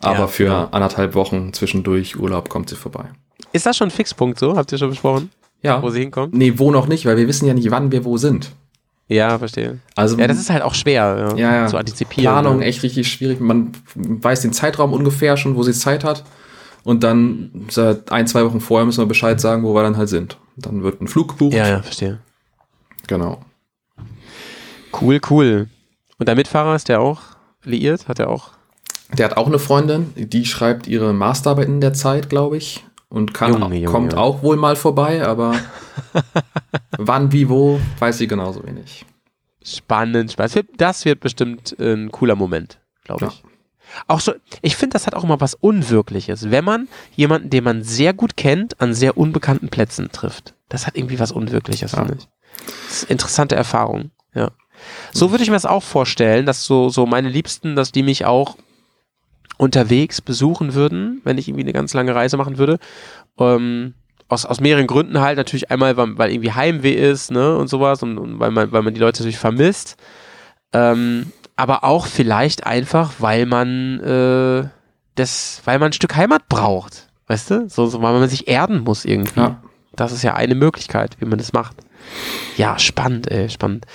Aber Mhm. Ja, für genau. anderthalb Wochen zwischendurch Urlaub kommt sie vorbei. Ist das schon ein Fixpunkt so? Habt ihr schon besprochen, Ja. wo sie hinkommt? Nee, wo noch nicht, weil wir wissen ja nicht, wann wir wo sind. Ja, verstehe. Also Ja, das ist halt auch schwer, ja, ja, ja. zu antizipieren. Planung ne? echt richtig schwierig. Man weiß den Zeitraum ungefähr schon, wo sie Zeit hat. Und dann seit ein, zwei Wochen vorher müssen wir Bescheid sagen, wo wir dann halt sind. Dann wird ein Flug gebucht. Ja, ja, verstehe. Genau. Cool, cool. Und der Mitfahrer ist der auch liiert? Hat er auch? Der hat auch eine Freundin, die schreibt ihre Masterarbeit in der Zeit, glaube ich. Und kann, Junge, Junge, kommt Junge. auch wohl mal vorbei, aber *laughs* wann, wie, wo, weiß sie genauso wenig. Spannend, spannend. Das wird, bestimmt ein cooler Moment, glaube Ja. Ich. Auch so, ich finde, das hat auch mal was Unwirkliches, wenn man jemanden, den man sehr gut kennt, an sehr unbekannten Plätzen trifft. Das hat irgendwie was Unwirkliches, Ja. finde ich. Das ist eine interessante Erfahrung, ja. So würde ich mir das auch vorstellen, dass so, so meine Liebsten, dass die mich auch unterwegs besuchen würden, wenn ich irgendwie eine ganz lange Reise machen würde. Ähm, aus, aus mehreren Gründen halt. Natürlich einmal, weil, weil irgendwie Heimweh ist, ne, und sowas und, und weil, man, weil man die Leute natürlich vermisst. Ähm, aber auch vielleicht einfach, weil man äh, das, weil man ein Stück Heimat braucht. Weißt du? So, so weil man sich erden muss irgendwie. Ja. Das ist ja eine Möglichkeit, wie man das macht. Ja, spannend, ey, spannend.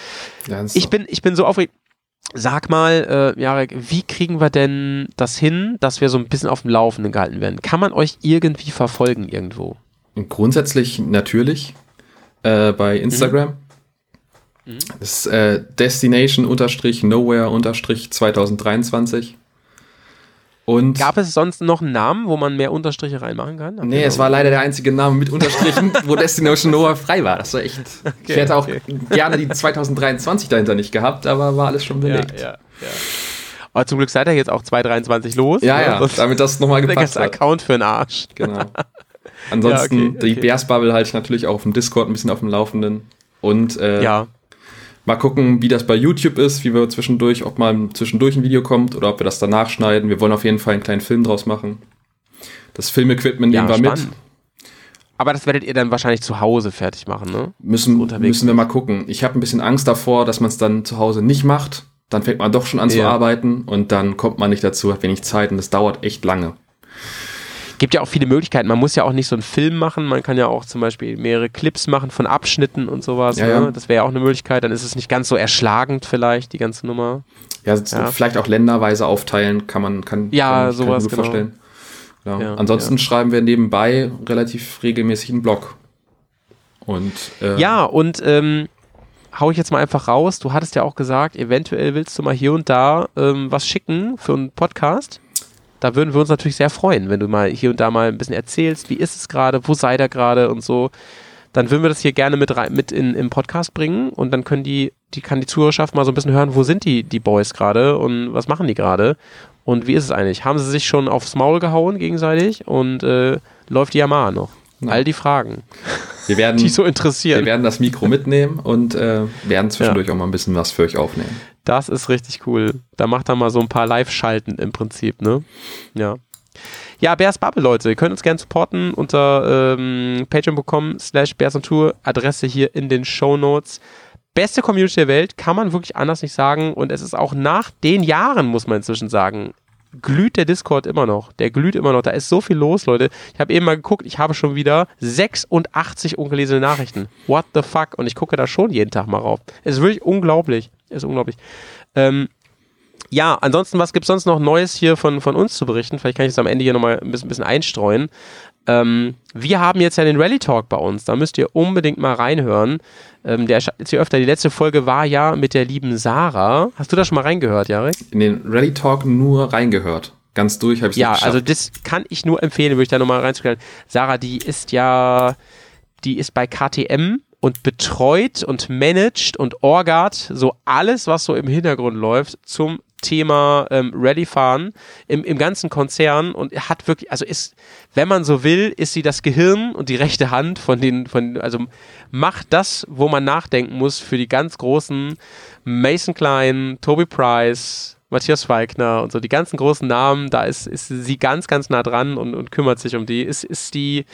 Ist Ich bin, ich bin so aufgeregt. Sag mal, äh, Jarek, wie kriegen wir denn das hin, dass wir so ein bisschen auf dem Laufenden gehalten werden? Kann man euch irgendwie verfolgen irgendwo? Grundsätzlich natürlich äh, bei Instagram. Mhm. Das ist äh, Destination-Nowhere-2023. Und Gab es sonst noch einen Namen, wo man mehr Unterstriche reinmachen kann? Habt nee, es war leider der einzige Name mit Unterstrichen, *laughs* wo Destination Nowhere frei war. Das war echt. *laughs* ich hätte auch okay. gerne die 2023 dahinter nicht gehabt, aber war alles schon ja, belegt. ja, ja. Aber zum Glück seid ihr jetzt auch 223 los. Ja, ne? ja, Sonst damit das nochmal gepasst hat. Account für den Arsch. Genau. Ansonsten, *laughs* Ja, okay, die okay. Bears-Bubble halte ich natürlich auch auf dem Discord ein bisschen auf dem Laufenden. Und äh, Ja. Mal gucken, wie das bei YouTube ist, wie wir zwischendurch, ob mal zwischendurch ein Video kommt oder ob wir das danach schneiden. Wir wollen auf jeden Fall einen kleinen Film draus machen. Das Filmequipment Ja, nehmen wir mit. spannend. Aber das werdet ihr dann wahrscheinlich zu Hause fertig machen, ne? Müssen, müssen wir mal gucken. Ich habe ein bisschen Angst davor, dass man es dann zu Hause nicht macht. Dann fängt man doch schon an zu Ja. arbeiten und dann kommt man nicht dazu, hat wenig Zeit und das dauert echt lange. Gibt ja auch viele Möglichkeiten. Man muss ja auch nicht so einen Film machen. Man kann ja auch zum Beispiel mehrere Clips machen von Abschnitten und sowas. Ja, ne? ja. Das wäre ja auch eine Möglichkeit. Dann ist es nicht ganz so erschlagend vielleicht, die ganze Nummer. Ja, Ja. vielleicht auch länderweise aufteilen, kann man, kann, Ja, kann, kann sowas, gut genau. vorstellen. Ja. Ja, Ansonsten schreiben wir nebenbei relativ regelmäßig einen Blog. Und äh, Ja, und ähm, hau ich jetzt mal einfach raus. Du hattest ja auch gesagt, eventuell willst du mal hier und da ähm, was schicken für einen Podcast. Da würden wir uns natürlich sehr freuen, wenn du mal hier und da mal ein bisschen erzählst, wie ist es gerade, wo seid ihr gerade und so. Dann würden wir das hier gerne mit, rein, mit in, im Podcast bringen und dann können die, die kann die Zuhörerschaft mal so ein bisschen hören, wo sind die, die Boys gerade und was machen die gerade und wie ist es eigentlich? Haben sie sich schon aufs Maul gehauen gegenseitig und äh, läuft die Yamaha noch? All die Fragen, wir werden, *laughs* die so wir interessieren. werden das Mikro mitnehmen und äh, werden zwischendurch auch mal ein bisschen was für euch aufnehmen. Das ist richtig cool. Da macht er mal so ein paar Live-Schalten im Prinzip, ne? Ja. Ja, Bears Bubble, Leute. Ihr könnt uns gerne supporten unter ähm, patreon.com slash Tour. Adresse hier in den Show Notes. Beste Community der Welt, kann man wirklich anders nicht sagen. Und es ist auch nach den Jahren, muss man inzwischen sagen, glüht der Discord immer noch. Der glüht immer noch. Da ist so viel los, Leute. Ich habe eben mal geguckt, ich habe schon wieder 86 ungelesene Nachrichten. What the fuck? Und ich gucke da schon jeden Tag mal rauf. Es ist wirklich unglaublich. Ist unglaublich. Ähm, ja, ansonsten, was gibt es sonst noch Neues hier von, von uns zu berichten? Vielleicht kann ich es am Ende hier nochmal ein bisschen, ein bisschen einstreuen. Ähm, wir haben jetzt ja den Rally Talk bei uns. Da müsst ihr unbedingt mal reinhören. Ähm, der erscheint jetzt hier öfter. Die letzte Folge war ja mit der lieben Sarah. Hast du da schon mal reingehört, Jarek? In den Rally Talk nur reingehört. Ganz durch habe ich Ja, also das kann ich nur empfehlen, würde ich da nochmal reinzustellen. Sarah, die ist ja, die ist bei KTM und betreut und managt und orgert so alles, was so im Hintergrund läuft, zum Thema ähm, Rallye fahren im, im ganzen Konzern und hat wirklich, also ist, wenn man so will, ist sie das Gehirn und die rechte Hand von den, von, also macht das, wo man nachdenken muss für die ganz großen Mason Klein, Toby Price, Matthias Falkner und so, die ganzen großen Namen, da ist, ist sie ganz, ganz nah dran und, und kümmert sich um die. Ist, ist die,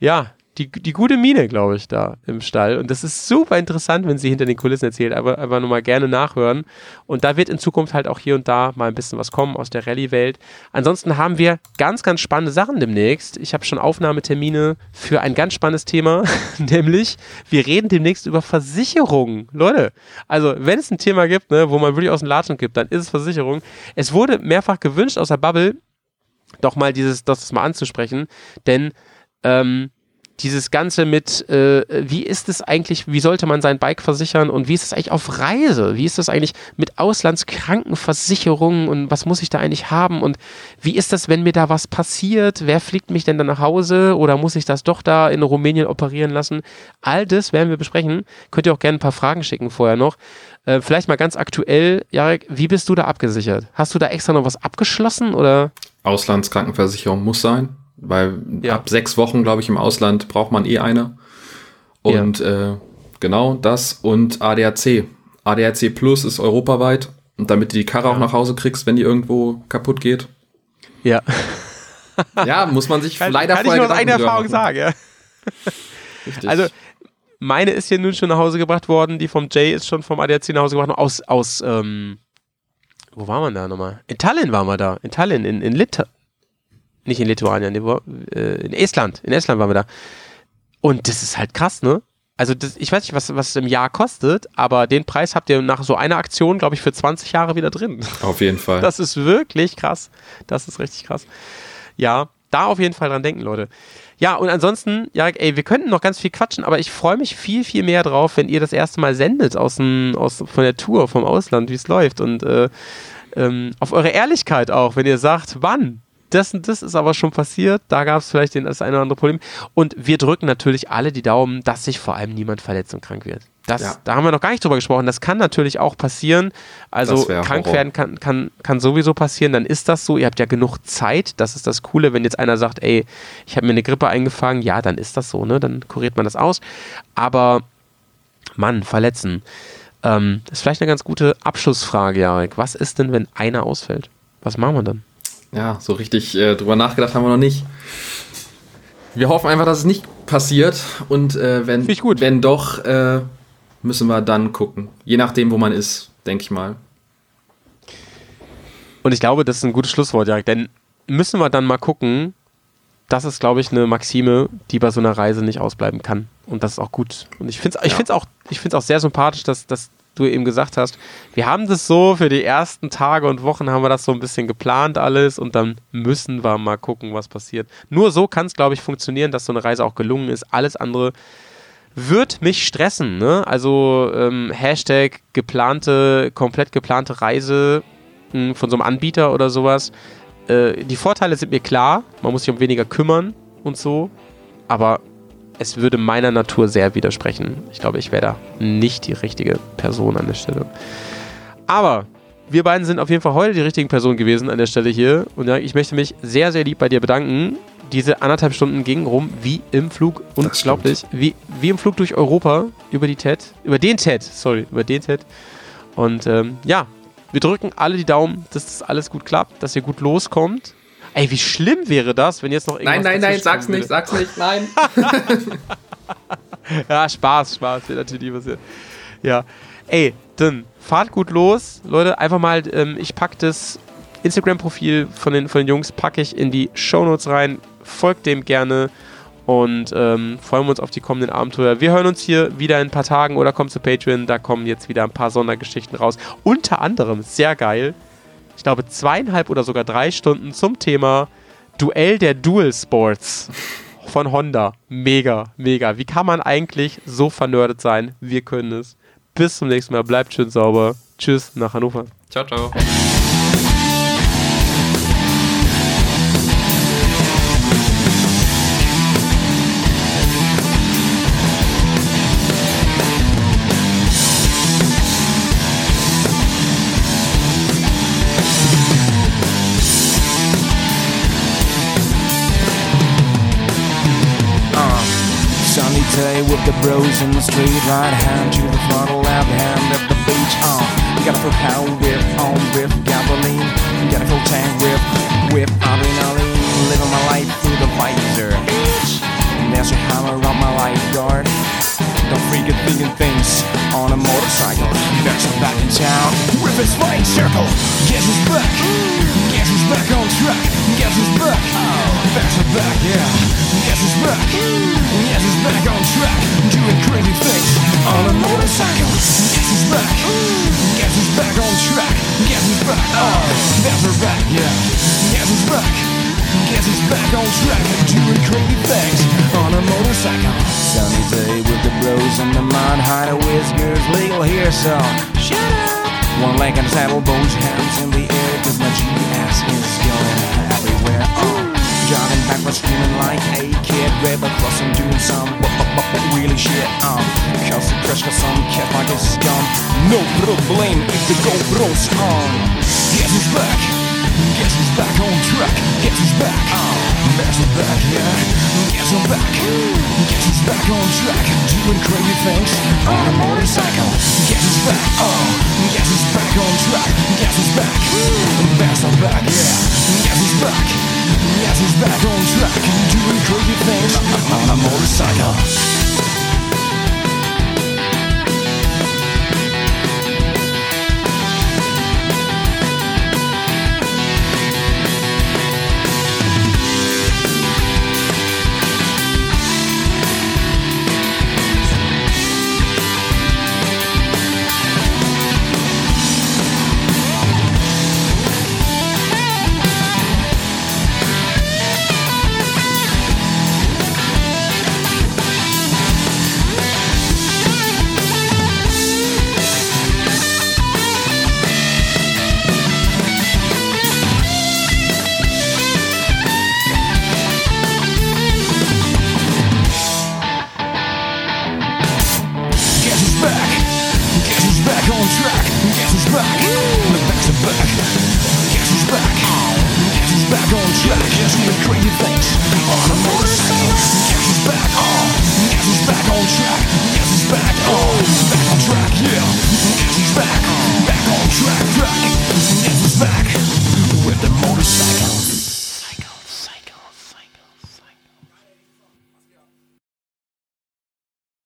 ja, die, die gute Mine, glaube ich, da im Stall. Und das ist super interessant, wenn sie hinter den Kulissen erzählt. Aber einfach nur mal gerne nachhören. Und da wird in Zukunft halt auch hier und da mal ein bisschen was kommen aus der Rallye-Welt. Ansonsten haben wir ganz, ganz spannende Sachen demnächst. Ich habe schon Aufnahmetermine für ein ganz spannendes Thema, *laughs* nämlich wir reden demnächst über Versicherungen. Leute, also wenn es ein Thema gibt, ne, wo man wirklich aus dem Latschen gibt, dann ist es Versicherung. Es wurde mehrfach gewünscht aus der Bubble, doch mal dieses, das mal anzusprechen, denn ähm, dieses Ganze mit, äh, wie ist es eigentlich, wie sollte man sein Bike versichern und wie ist es eigentlich auf Reise? Wie ist es eigentlich mit Auslandskrankenversicherungen und was muss ich da eigentlich haben? Und wie ist das, wenn mir da was passiert? Wer fliegt mich denn dann nach Hause oder muss ich das doch da in Rumänien operieren lassen? All das werden wir besprechen. Könnt ihr auch gerne ein paar Fragen schicken vorher noch. Äh, vielleicht mal ganz aktuell, Jarek, wie bist du da abgesichert? Hast du da extra noch was abgeschlossen oder? Auslandskrankenversicherung muss sein, weil Ja. ab sechs Wochen, glaube ich, im Ausland braucht man eh eine. Und äh, genau das und ADAC. ADAC Plus ist europaweit. Und damit du die Karre auch nach Hause kriegst, wenn die irgendwo kaputt geht. Ja. *laughs* Ja, muss man sich Kann, leider kann ich vorher nur aus eigener Erfahrung sagen, ja. *laughs* Richtig. Also, meine ist hier nun schon nach Hause gebracht worden, die vom Jay ist schon vom ADAC nach Hause gebracht worden, aus, aus, ähm, wo waren wir da nochmal? In Tallinn waren wir da, in Tallinn, in, in Lit, nicht in wo, äh, in Estland, in Estland waren wir da. Und das ist halt krass, ne? Also das, ich weiß nicht, was, was es im Jahr kostet, aber den Preis habt ihr nach so einer Aktion, glaube ich, für 20 Jahre wieder drin. Auf jeden Fall. Das ist wirklich krass. Das ist richtig krass. Ja, da auf jeden Fall dran denken, Leute. Ja, und ansonsten, ja, ey, wir könnten noch ganz viel quatschen, aber ich freue mich viel, viel mehr drauf, wenn ihr das erste Mal sendet aus, dem, aus von der Tour, vom Ausland, wie es läuft. Und äh, ähm, auf eure Ehrlichkeit auch, wenn ihr sagt, wann? Das und das ist aber schon passiert, da gab es vielleicht den, das eine oder andere Problem. Und wir drücken natürlich alle die Daumen, dass sich vor allem niemand verletzt und krank wird. Das, Ja. Da haben wir noch gar nicht drüber gesprochen. Das kann natürlich auch passieren. Also krank Horror. werden kann, kann, kann sowieso passieren, dann ist das so. Ihr habt ja genug Zeit. Das ist das Coole, wenn jetzt einer sagt, ey, ich habe mir eine Grippe eingefangen, ja, dann ist das so, ne? Dann kuriert man das aus. Aber Mann, verletzen. Ähm, das ist vielleicht eine ganz gute Abschlussfrage, Jarek. Was ist denn, wenn einer ausfällt? Was machen wir dann? Ja, so richtig äh, drüber nachgedacht haben wir noch nicht. Wir hoffen einfach, dass es nicht passiert und äh, wenn, wenn doch, äh, müssen wir dann gucken. Je nachdem, wo man ist, denke ich mal. Und ich glaube, das ist ein gutes Schlusswort, Jarek, denn müssen wir dann mal gucken, das ist, glaube ich, eine Maxime, die bei so einer Reise nicht ausbleiben kann. Und das ist auch gut. Und ich finde es ich find's auch, ich find's auch sehr sympathisch, dass, dass du eben gesagt hast, wir haben das so für die ersten Tage und Wochen haben wir das so ein bisschen geplant alles und dann müssen wir mal gucken, was passiert. Nur so kann es, glaube ich, funktionieren, dass so eine Reise auch gelungen ist. Alles andere wird mich stressen. Ne? Also ähm, Hashtag geplante, komplett geplante Reise mh, von so einem Anbieter oder sowas. Äh, die Vorteile sind mir klar. Man muss sich um weniger kümmern und so. Aber es würde meiner Natur sehr widersprechen. Ich glaube, ich wäre da nicht die richtige Person an der Stelle. Aber wir beiden sind auf jeden Fall heute die richtigen Personen gewesen an der Stelle hier. Und ja, ich möchte mich sehr, sehr lieb bei dir bedanken. Diese anderthalb Stunden gingen rum wie im Flug. Unglaublich. Wie, wie im Flug durch Europa über die TED. Über den TED, sorry, über den TED. Und ähm, ja, wir drücken alle die Daumen, dass das alles gut klappt, dass ihr gut loskommt. Ey, wie schlimm wäre das, wenn jetzt noch irgendwas Nein, nein, nein, sag's kommen nicht, würde? sag's nicht, nein. *laughs* Ja, Spaß, Spaß, wird natürlich nie passieren. Ja. Ey, dann fahrt gut los. Leute, einfach mal, ähm, ich pack das Instagram-Profil von den, von den Jungs, packe ich in die Shownotes rein. Folgt dem gerne und ähm, freuen wir uns auf die kommenden Abenteuer. Wir hören uns hier wieder in ein paar Tagen oder kommt zu Patreon. Da kommen jetzt wieder ein paar Sondergeschichten raus. Unter anderem, sehr geil, ich glaube zweieinhalb oder sogar drei Stunden zum Thema Duell der Dual Sports von Honda. Mega, mega. Wie kann man eigentlich so vernördet sein? Wir können es. Bis zum nächsten Mal. Bleibt schön sauber. Tschüss nach Hannover. Ciao, ciao. Day with the bros in the street. Right hand to the throttle, left hand at the beach. Uh, got a full power whip on with gasoline. Got a full tank whip with adrenaline. Living my life through the visor. Bitch. There's a hammer on my lifeguard. Don't freak at thinking things on a motorcycle. A back in town with his flying circle. Guess who's back? Guess who's back on track? Guess who's back? There's a back, yeah. Guess who's back? Guess who's back on track? Doing crazy things on a motorcycle. Guess who's back? Guess who's back on track? Guess who's back? Oh, there's back, yeah. Guess who's back? Guess he's back on track and doing crazy things on a motorcycle. Sunny day with the bros and the mind hide a whiskers legal here, so shut up. One leg on the saddle, both hands in the air, cause my GS is going everywhere. Uh, driving backwards, screaming like a kid, river crossing, doing some w- w- w- really shit. Um, cause the crash got some cat like a scum. No problem if the GoPro's on. Guess who's back? Guess who's back on track? Guess who's back? Ah, There's a back, yeah. Guess I'm back. Guess who's back on track? Doing crazy things on a motorcycle. Guess who's back? Ah, oh, guess who's back on track? Guess who's back? There's a back, yeah. Guess who's back? Guess who's back on track? Doing crazy things on a motorcycle.